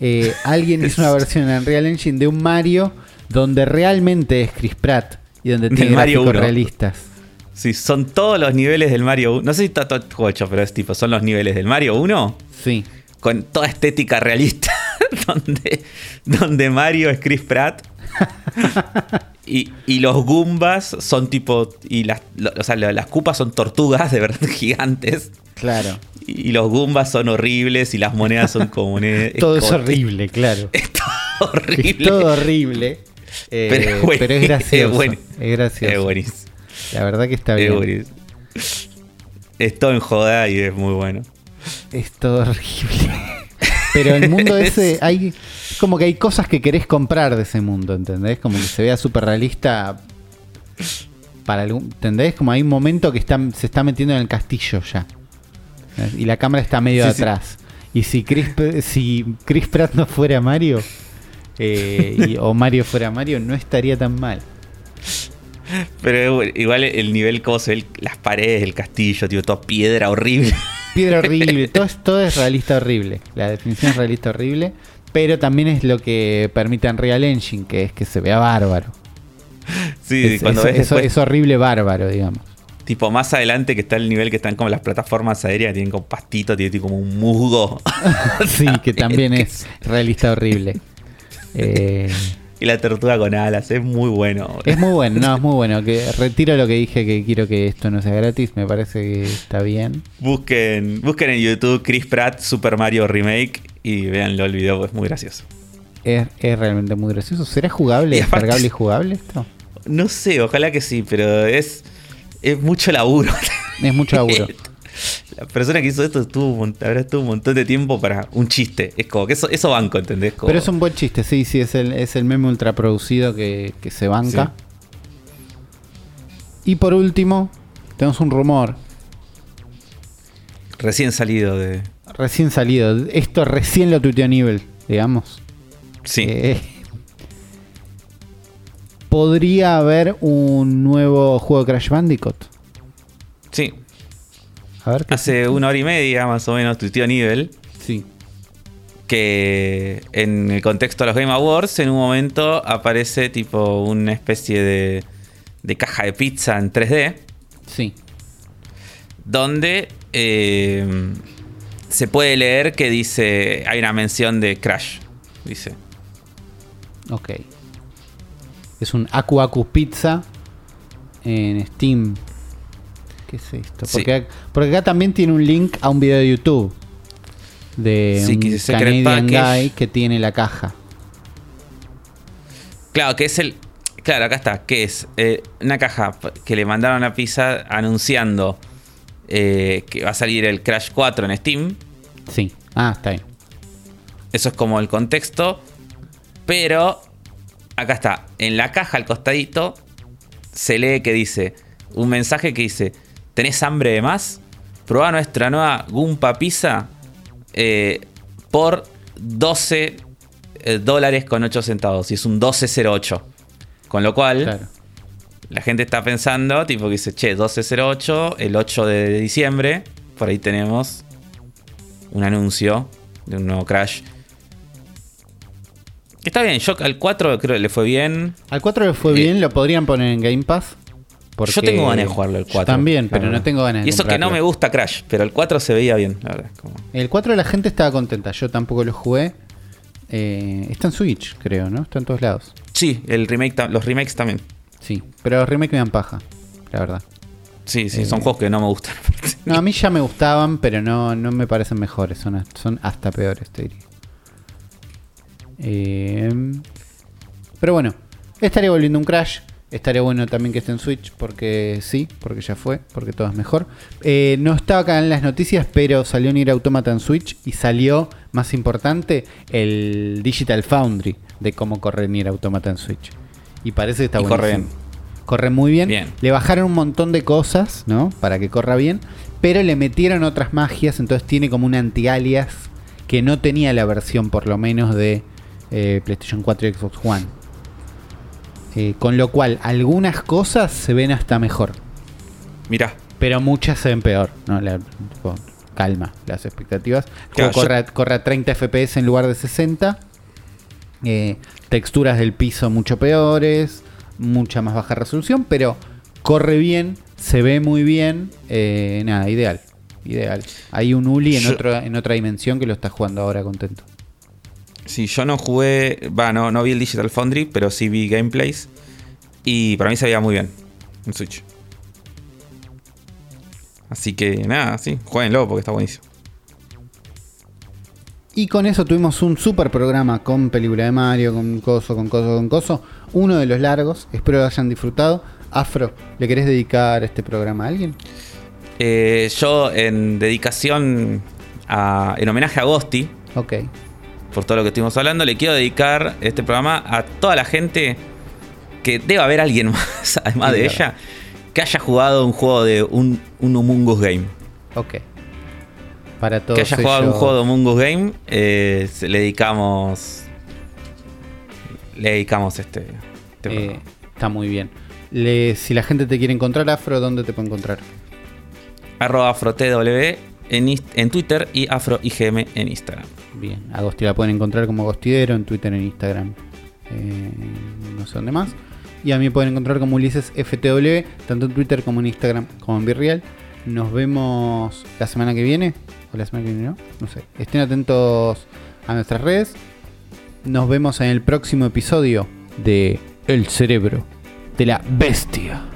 Eh, alguien hizo una versión en Unreal Engine de un Mario donde realmente es Chris Pratt y donde tiene Mario gráficos 1. realistas. Sí, son todos los niveles del Mario 1. No sé si está todo el juego hecho, pero es tipo, son los niveles del Mario 1 Sí, con toda estética realista. donde, donde Mario es Chris Pratt. y, y los Goombas son tipo. Y las, lo- o sea, las Cupas son tortugas de verdad gigantes. claro. Y los Goombas son horribles y las monedas son como. monedas- Todo es horrible, claro. Es todo horrible. Es todo horrible. eh, Pero pero, es gracioso. es buen- es gracioso. Es buenísimo. La verdad que está Es bien. buenísimo. Es todo en joda y es muy bueno. Es todo horrible. Pero el mundo ese, hay como que hay cosas que querés comprar de ese mundo, ¿entendés? Como que se vea súper realista para algún, ¿entendés? Como hay un momento que está, se está metiendo en el castillo ya. Y la cámara está medio Sí, sí. atrás. Y si Chris, si Chris Pratt no fuera Mario, eh, y- o Mario fuera Mario, no estaría tan mal. Pero bueno, igual el nivel, cómo se ven las paredes, el castillo, tío, toda piedra horrible. Piedra horrible, todo es, todo es realista horrible. La definición es realista horrible, pero también es lo que permite Unreal Engine, que es que se vea bárbaro. Sí, es, cuando es- ves es- después, es horrible bárbaro, digamos. tipo más adelante que está el nivel que están como las plataformas aéreas, tienen como pastito, tiene tipo como un musgo. sí, que también es realista horrible. Eh, y la tortuga con alas, es muy bueno. es muy bueno, no, es muy bueno. Que retiro lo que dije que quiero que esto no sea gratis, me parece que está bien. Busquen, busquen en YouTube Chris Pratt Super Mario Remake y véanlo el video, es muy gracioso. Es, es realmente muy gracioso. ¿Será jugable, Y aparte- descargable y jugable esto? No sé, ojalá que sí, pero es, es mucho laburo. Es mucho laburo. La persona que hizo esto estuvo, habrá estuvo un montón de tiempo para un chiste. Es como que eso, eso banco, ¿entendés? Como- Pero es un buen chiste, sí, sí, es el, es el meme ultra producido que, que se banca. Y por último, tenemos un rumor recién salido de. recién salido. Esto recién lo tuiteó Nivel, digamos. Sí. Eh, ¿Podría haber un nuevo juego de Crash Bandicoot? sí. A ver qué Hace una hora y media más o menos tuiteó Nivel Sí. que en el contexto de los Game Awards en un momento aparece tipo una especie de, de caja de pizza en 3D Sí. donde eh, se puede leer que dice hay una mención de Crash dice Ok. Es un Aku Aku Pizza en Steam. ¿Qué es esto? Sí. Porque, ac- porque acá también tiene un link a un video de YouTube de Sí, un Canadian guy que tiene la caja. claro que es el claro acá está que es Eh, una caja que le mandaron a pizza anunciando eh, que va a salir el Crash 4 en Steam Sí. Ah, está bien. Eso es como el contexto. Pero acá está, en la caja al costadito se lee que dice un mensaje que dice: ¿Tenés hambre de más? Proba nuestra nueva Gumpa Pizza eh, por 12 eh, dólares con 8 centavos. Y es un 1208. Con lo cual, Claro. la gente está pensando, tipo que dice, che, 1208, el 8 de diciembre, por ahí tenemos un anuncio de un nuevo Crash. Está bien, yo al 4 creo que le fue bien. Al 4 le fue Eh, bien, lo podrían poner en Game Pass. Porque- Yo tengo ganas de jugarlo el Yo 4. también, pero no tengo ganas de Y eso que no me gusta Crash, pero el 4 se veía bien, la verdad. como- El 4 la gente estaba contenta, yo tampoco lo jugué. Eh, está en Switch, creo, ¿no? Está en todos lados. Sí, el remake, los remakes también. Sí, pero los remakes me dan paja, la verdad. Sí, sí, Eh, son juegos que no me gustan. No, a mí ya me gustaban, pero no, no me parecen mejores, son, son hasta peores, te diría. Eh, pero bueno, estaría volviendo un Crash. Estaría bueno también que esté en Switch, porque sí, porque ya fue, porque todo es mejor. Eh, no estaba acá en las noticias, pero salió Nier Automata en Switch y salió, más importante, el Digital Foundry de cómo corre Nier Automata en Switch. Y parece que está Y corre buenísimo. Corre muy bien. Bien. Le bajaron un montón de cosas, ¿no? Para que corra bien. Pero le metieron otras magias. Entonces tiene como un anti-alias que no tenía la versión, por lo menos, de eh, PlayStation 4 y Xbox One. Eh, con lo cual, algunas cosas se ven hasta mejor. Mirá, Pero muchas se ven peor. ¿no? La- tipo, calma las expectativas. El Claro, juego yo- corre, a- corre a 30 FPS en lugar de 60. Eh, texturas del piso mucho peores. Mucha más baja resolución. Pero corre bien. Se ve muy bien. eh, nada, ideal. Ideal. Hay un Uli en, Yo- otro, en otra dimensión que lo está jugando ahora contento. Sí, yo no jugué, va, no, no vi el Digital Foundry, pero sí vi gameplays. Y para mí se veía muy bien en Switch. Así que nada, sí, jueguenlo porque está buenísimo. Y con eso tuvimos un super programa con película de Mario, con coso, con coso, con coso. Uno de los largos, espero lo hayan disfrutado. Afro, ¿le querés dedicar este programa a alguien? Eh, yo en dedicación, a- en homenaje a Gosti, Ok. Por todo lo que estuvimos hablando, le quiero dedicar este programa a toda la gente que debe haber alguien más, además Sí, de ella, que haya jugado un juego de un, un Humongous Game. Ok. para todos que haya jugado un juego de Mungus Game, eh, le dedicamos. Le dedicamos este. este Eh, programa. está muy bien. Le- si la gente te quiere encontrar, Afro, ¿dónde te puede encontrar? Arroba AfroTW en, Twitter y AfroIGM en Instagram. Bien, Agosti la pueden encontrar como Agostidero en Twitter, en Instagram, eh, no sé dónde más. Y a mí pueden encontrar como Ulises FTW, tanto en Twitter como en Instagram, como en Virreal. Nos vemos la semana que viene, o la semana que viene, ¿no? No sé. Estén atentos a nuestras redes. Nos vemos en el próximo episodio de El cerebro de la bestia.